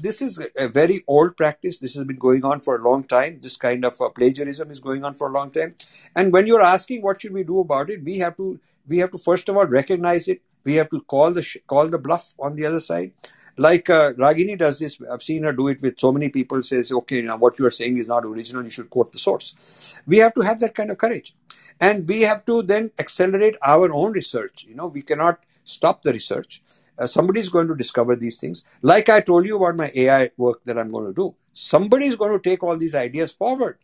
this is a very old practice. This has been going on for a long time. This kind of uh, plagiarism is going on for a long time. And when you're asking what should we do about it, we have to we have to first of all recognize it. We have to call the call the bluff on the other side. Like uh, Ragini does this. I've seen her do it with so many people. Says, okay, now what you are saying is not original. You should quote the source. We have to have that kind of courage, and we have to then accelerate our own research. You know, we cannot stop the research uh, somebody is going to discover these things. Like I told you about my AI work that I'm going to do, somebody is going to take all these ideas forward.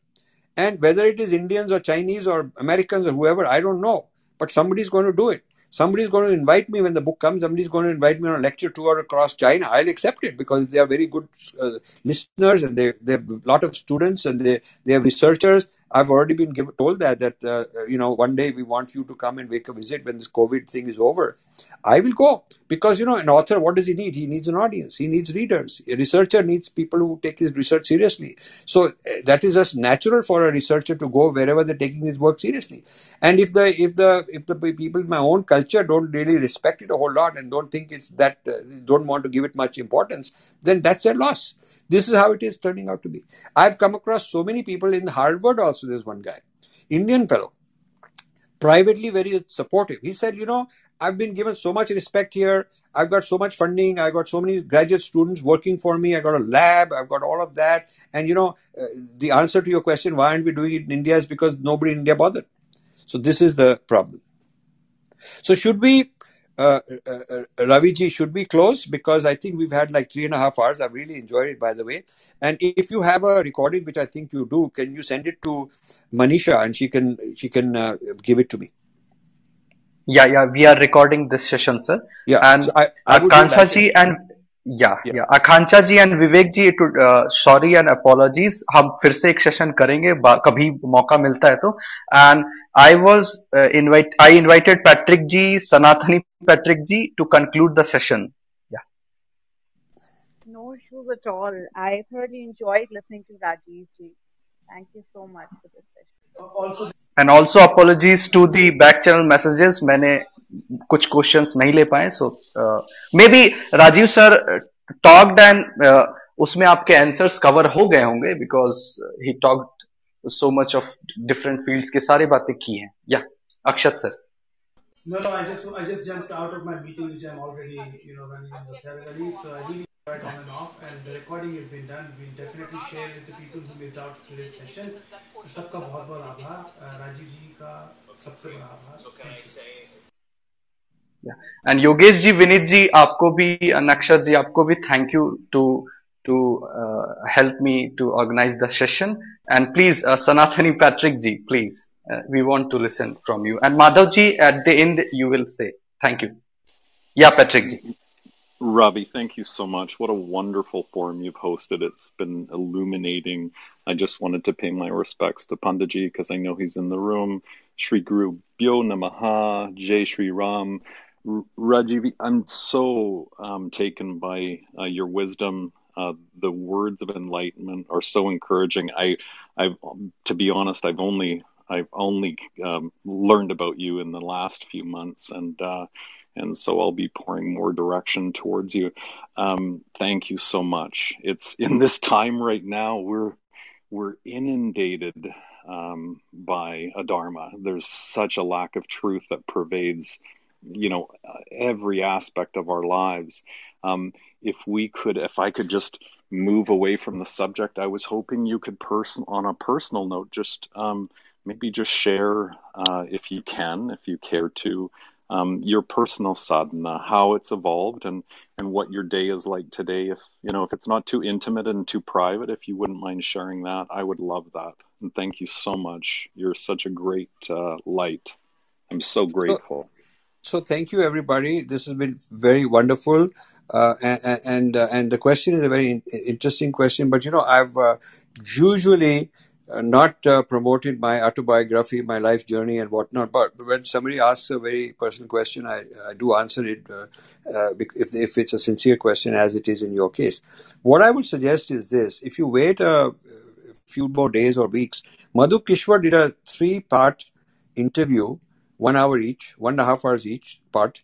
And whether it is Indians or Chinese or Americans or whoever, I don't know. But somebody is going to do it. Somebody is going to invite me when the book comes. Somebody is going to invite me on a lecture tour across China. I'll accept it because they are very good uh, listeners and they, they have a lot of students and they, they have researchers. I've already been given, told that that uh, you know one day we want you to come and make a visit when this COVID thing is over. I will go because you know an author what does he need? He needs an audience. He needs readers. A researcher needs people who take his research seriously. So uh, that is just natural for a researcher to go wherever they're taking his work seriously. And if the if the if the people in my own culture don't really respect it a whole lot and don't think it's that uh, don't want to give it much importance, then that's their loss. This is how it is turning out to be. I've come across so many people in Harvard also. There's one guy, Indian fellow, privately very supportive. He said, you know, I've been given so much respect here. I've got so much funding. I've got so many graduate students working for me. I got a lab. I've got all of that. And you know, uh, the answer to your question, why aren't we doing it in India, is because nobody in India bothered. So this is the problem. So should we uh, uh, uh, Raviji, should we close? Because I think we've had like three and a half hours. I've really enjoyed it, by the way. And if you have a recording, which I think you do, can you send it to Manisha and she can she can uh, give it to me? Yeah, yeah, we are recording this session, sir. Yeah, and so I, I do Kansa ji and yeah, yeah, Akanksha ji and Vivek ji sorry and apologies हम फिर से एक session करेंगे कभी मौका मिलता है तो। And I was invite I invited Patrick ji Sanatani Patrick ji to conclude the session No issues at all. I thoroughly enjoyed listening to Rajiv ji. Thank you so much for this session. And also apologies to the back channel messages मैंने कुछ questions नहीं ले पाए so maybe Rajiv sir talked and उसमें आपके answers cover हो गए होंगे because he talked so much of different fields के सारी बातें की हैं yeah Akshat sir No, no, I just I just jumped out of my meeting, which I'm already you know running in the parallelly. So I really enjoyed on and off, and the recording has been done. We'll definitely share with the people who missed out today's session. सबका बहुत बहुत आभार अ, राजीव जी का सबसे बड़ा आभार. And Yogeshji, Vinodji, Vineet जी आपको भी नक्षा जी आपको भी to uh, help me to organize the session. And please, uh, Sanathani Patrickji, please, uh, we want to listen from you. And Madhavji, at the end, you will say thank you. Yeah, Patrickji. Ravi, thank you so much. What a wonderful forum you've hosted. It's been illuminating. I just wanted to pay my respects to Pandaji because I know he's in the room. Sri Guru Bhyo Namaha, Jai Shri Ram. Rajiv, I'm so um, taken by uh, your wisdom. Uh, the words of enlightenment are so encouraging. I, I've, to be honest, I've only, I've only um, learned about you in the last few months, and uh, and so I'll be pouring more direction towards you. Um, thank you so much. It's in this time right now we're we're inundated um, by adharma. There's such a lack of truth that pervades, you know, every aspect of our lives. Um, if we could, if I could just move away from the subject, I was hoping you could person on a personal note, just um, maybe just share, uh, if you can, if you care to, um, your personal sadhana, how it's evolved, and and what your day is like today. If you know, if it's not too intimate and too private, if you wouldn't mind sharing that, I would love that. And thank you so much. You're such a great uh, light. I'm So, grateful. So thank you, everybody. This has been very wonderful. Uh, and and, uh, and the question is a very in- interesting question. But you know, I've uh, usually uh, not uh, promoted my autobiography, my life journey, and whatnot. But when somebody asks a very personal question, I, I do answer it uh, if if it's a sincere question, as it is in your case. What I would suggest is this: if you wait a few more days or weeks, Madhu Kishwar did a three-part interview, one hour each, one and a half hours each part,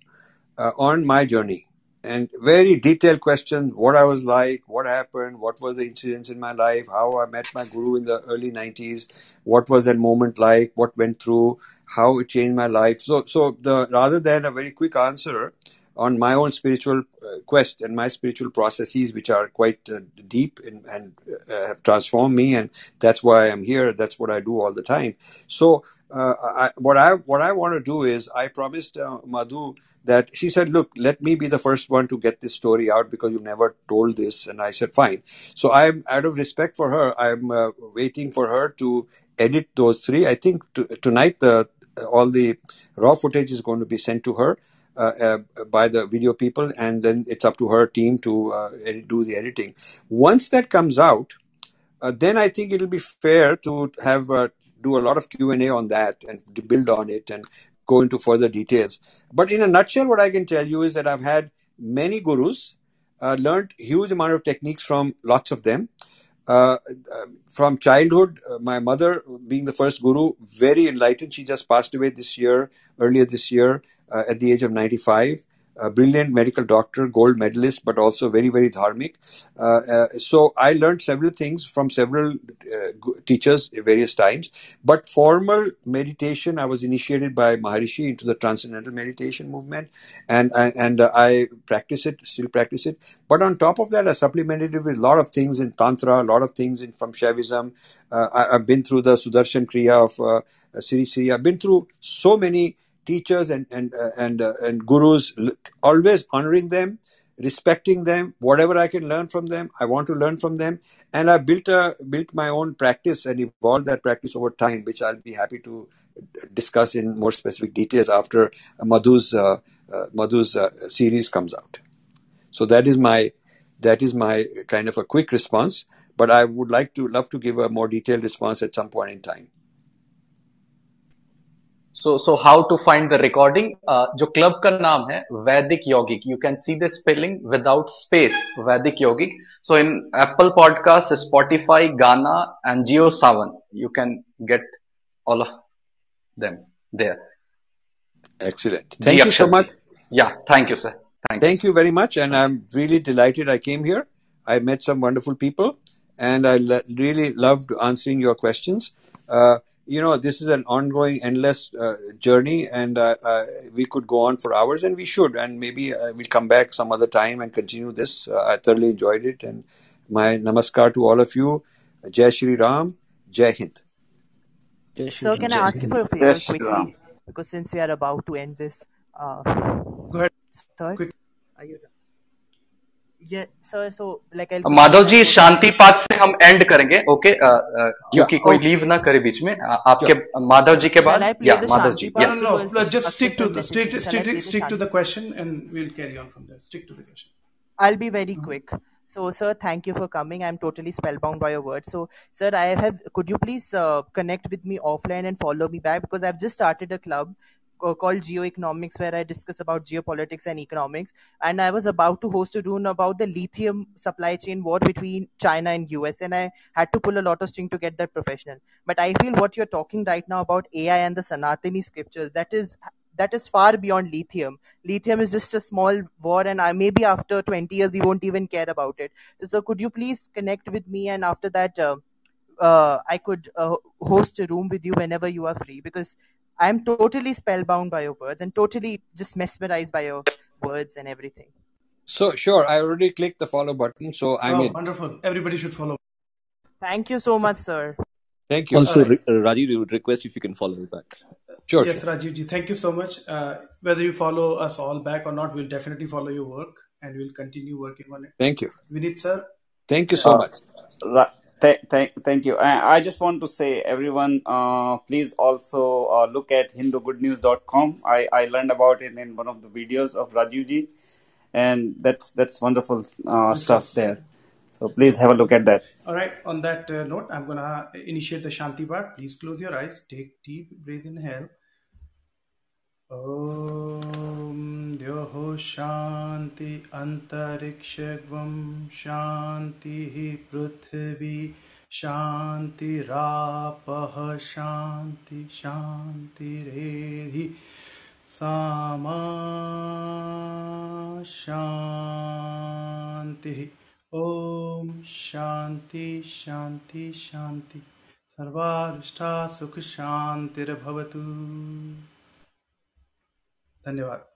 uh, on my journey and very detailed questions what I was like, what happened, what were the incidents in my life, how I met my guru in the early 90s, what was that moment like, what went through, how it changed my life. So, so the rather than a very quick answer on my own spiritual uh, quest and my spiritual processes, which are quite uh, deep and, and uh, have transformed me, and that's why I'm here. That's what I do all the time. So, uh, I, what I what I want to do is I promised uh, Madhu that she said, "Look, let me be the first one to get this story out because you never told this." And I said, "Fine." So I'm out of respect for her. I'm uh, waiting for her to edit those three. I think tonight the all the raw footage is going to be sent to her uh, uh, by the video people, and then it's up to her team to uh, edit, do the editing. Once that comes out, uh, then I think it'll be fair to have uh, do a lot of Q&A on that and build on it and go into further details. But in a nutshell, what I can tell you is that I've had many gurus, uh, learned huge amount of techniques from lots of them. Uh, uh from childhood, uh, my mother being the first guru, very enlightened. She just passed away this year, earlier this year, uh, at the age of 95 a brilliant medical doctor, gold medalist, but also very, very dharmic. Uh, uh, so I learned several things from several uh, teachers at various times. But formal meditation, I was initiated by Maharishi into the transcendental meditation movement, and and I practice it, still practice it. But on top of that, I supplemented it with a lot of things in tantra, a lot of things in from Shaivism. Uh, I, have been through the Sudarshan Kriya of uh, Sri Sri. I've been through so many teachers and and uh, and uh, and gurus always honoring them respecting them whatever i can learn from them i want to learn from them. And i built a built my own practice and evolved that practice over time which i'll be happy to discuss in more specific details after madhu's uh, uh, madhu's uh, series comes out. So that is my that is my kind of a quick response but i would like to love to give a more detailed response at some point in time so so how to find the recording uh, जो club का नाम है वैदिक यौगिक you can see the spelling without space वैदिक यौगिक so in apple podcast spotify ghana and geo savan you can get all of them there excellent thank you so much yeah thank you sir Thanks. thank you very much and i'm really delighted i came here i met some wonderful people and i really loved answering your questions uh, you know this is an ongoing endless uh, journey and uh, uh, we could go on for hours and we should. And maybe uh, we'll come back some other time and continue this. Uh, i thoroughly enjoyed it. And my namaskar to all of you. Jai shri ram. Jai hind. So can i ask you for a favor quickly? Because since we are about to end this uh, go ahead. sir are you Yeah, sir. So like I'll Madhav ji शांति पाठ से हम and करेंगे okay क्योंकि कोई leave ना करे बीच में आपके माधव जी के बाद या माधव जी no, no, no, just stick to the stick, stick, stick to the question and we'll carry on from there stick to the question I'll be very quick so sir thank you for coming i'm totally spellbound by your words so sir i have could you please uh, connect with me offline and follow me back because i've just started a club uh, called Geoeconomics, where I discuss about geopolitics and economics. And I was about to host a room about the lithium supply chain war between China and US, and I had to pull a lot of string to get that professional. But I feel what you're talking right now about AI and the Sanatani scriptures that is that is far beyond lithium. Lithium is just a small war, and I, maybe after 20 years we won't even care about it. So, so could you please connect with me, and after that. Uh, uh, I could uh, host a room with you whenever you are free because I'm totally spellbound by your words and totally just mesmerized by your words and everything. So sure, I already clicked the follow button, so I'm oh, in. Wonderful. Everybody should follow. Thank you so much, sir. Thank you. Also, right. Rajiv, would request if you can follow me back. Sure. Yes, sure. Rajiv ji, thank you so much. Uh, whether you follow us all back or not, we'll definitely follow your work and we'll continue working on it. Thank you. Vinit sir. Thank you so uh, much. Th- th- thank you. I, I just want to say, everyone, uh, please also uh, look at HinduGoodNews.com. I, I learned about it in one of the videos of Rajivji, and that's that's wonderful uh, stuff there. So please have a look at that. All right. On that uh, note, I'm gonna initiate the Shanti path. Please close your eyes. Take deep breath inhale. ॐ द्योः शान्ति अन्तरिक्षगं शान्तिः पृथिवी शान्तिरापः शान्ति शान्तिरेधि सामा शान्तिः। ॐ शान्ति शान्ति शान्ति। सर्वारिष्ठा सुखशान्तिर्भवतु धन्यवाद।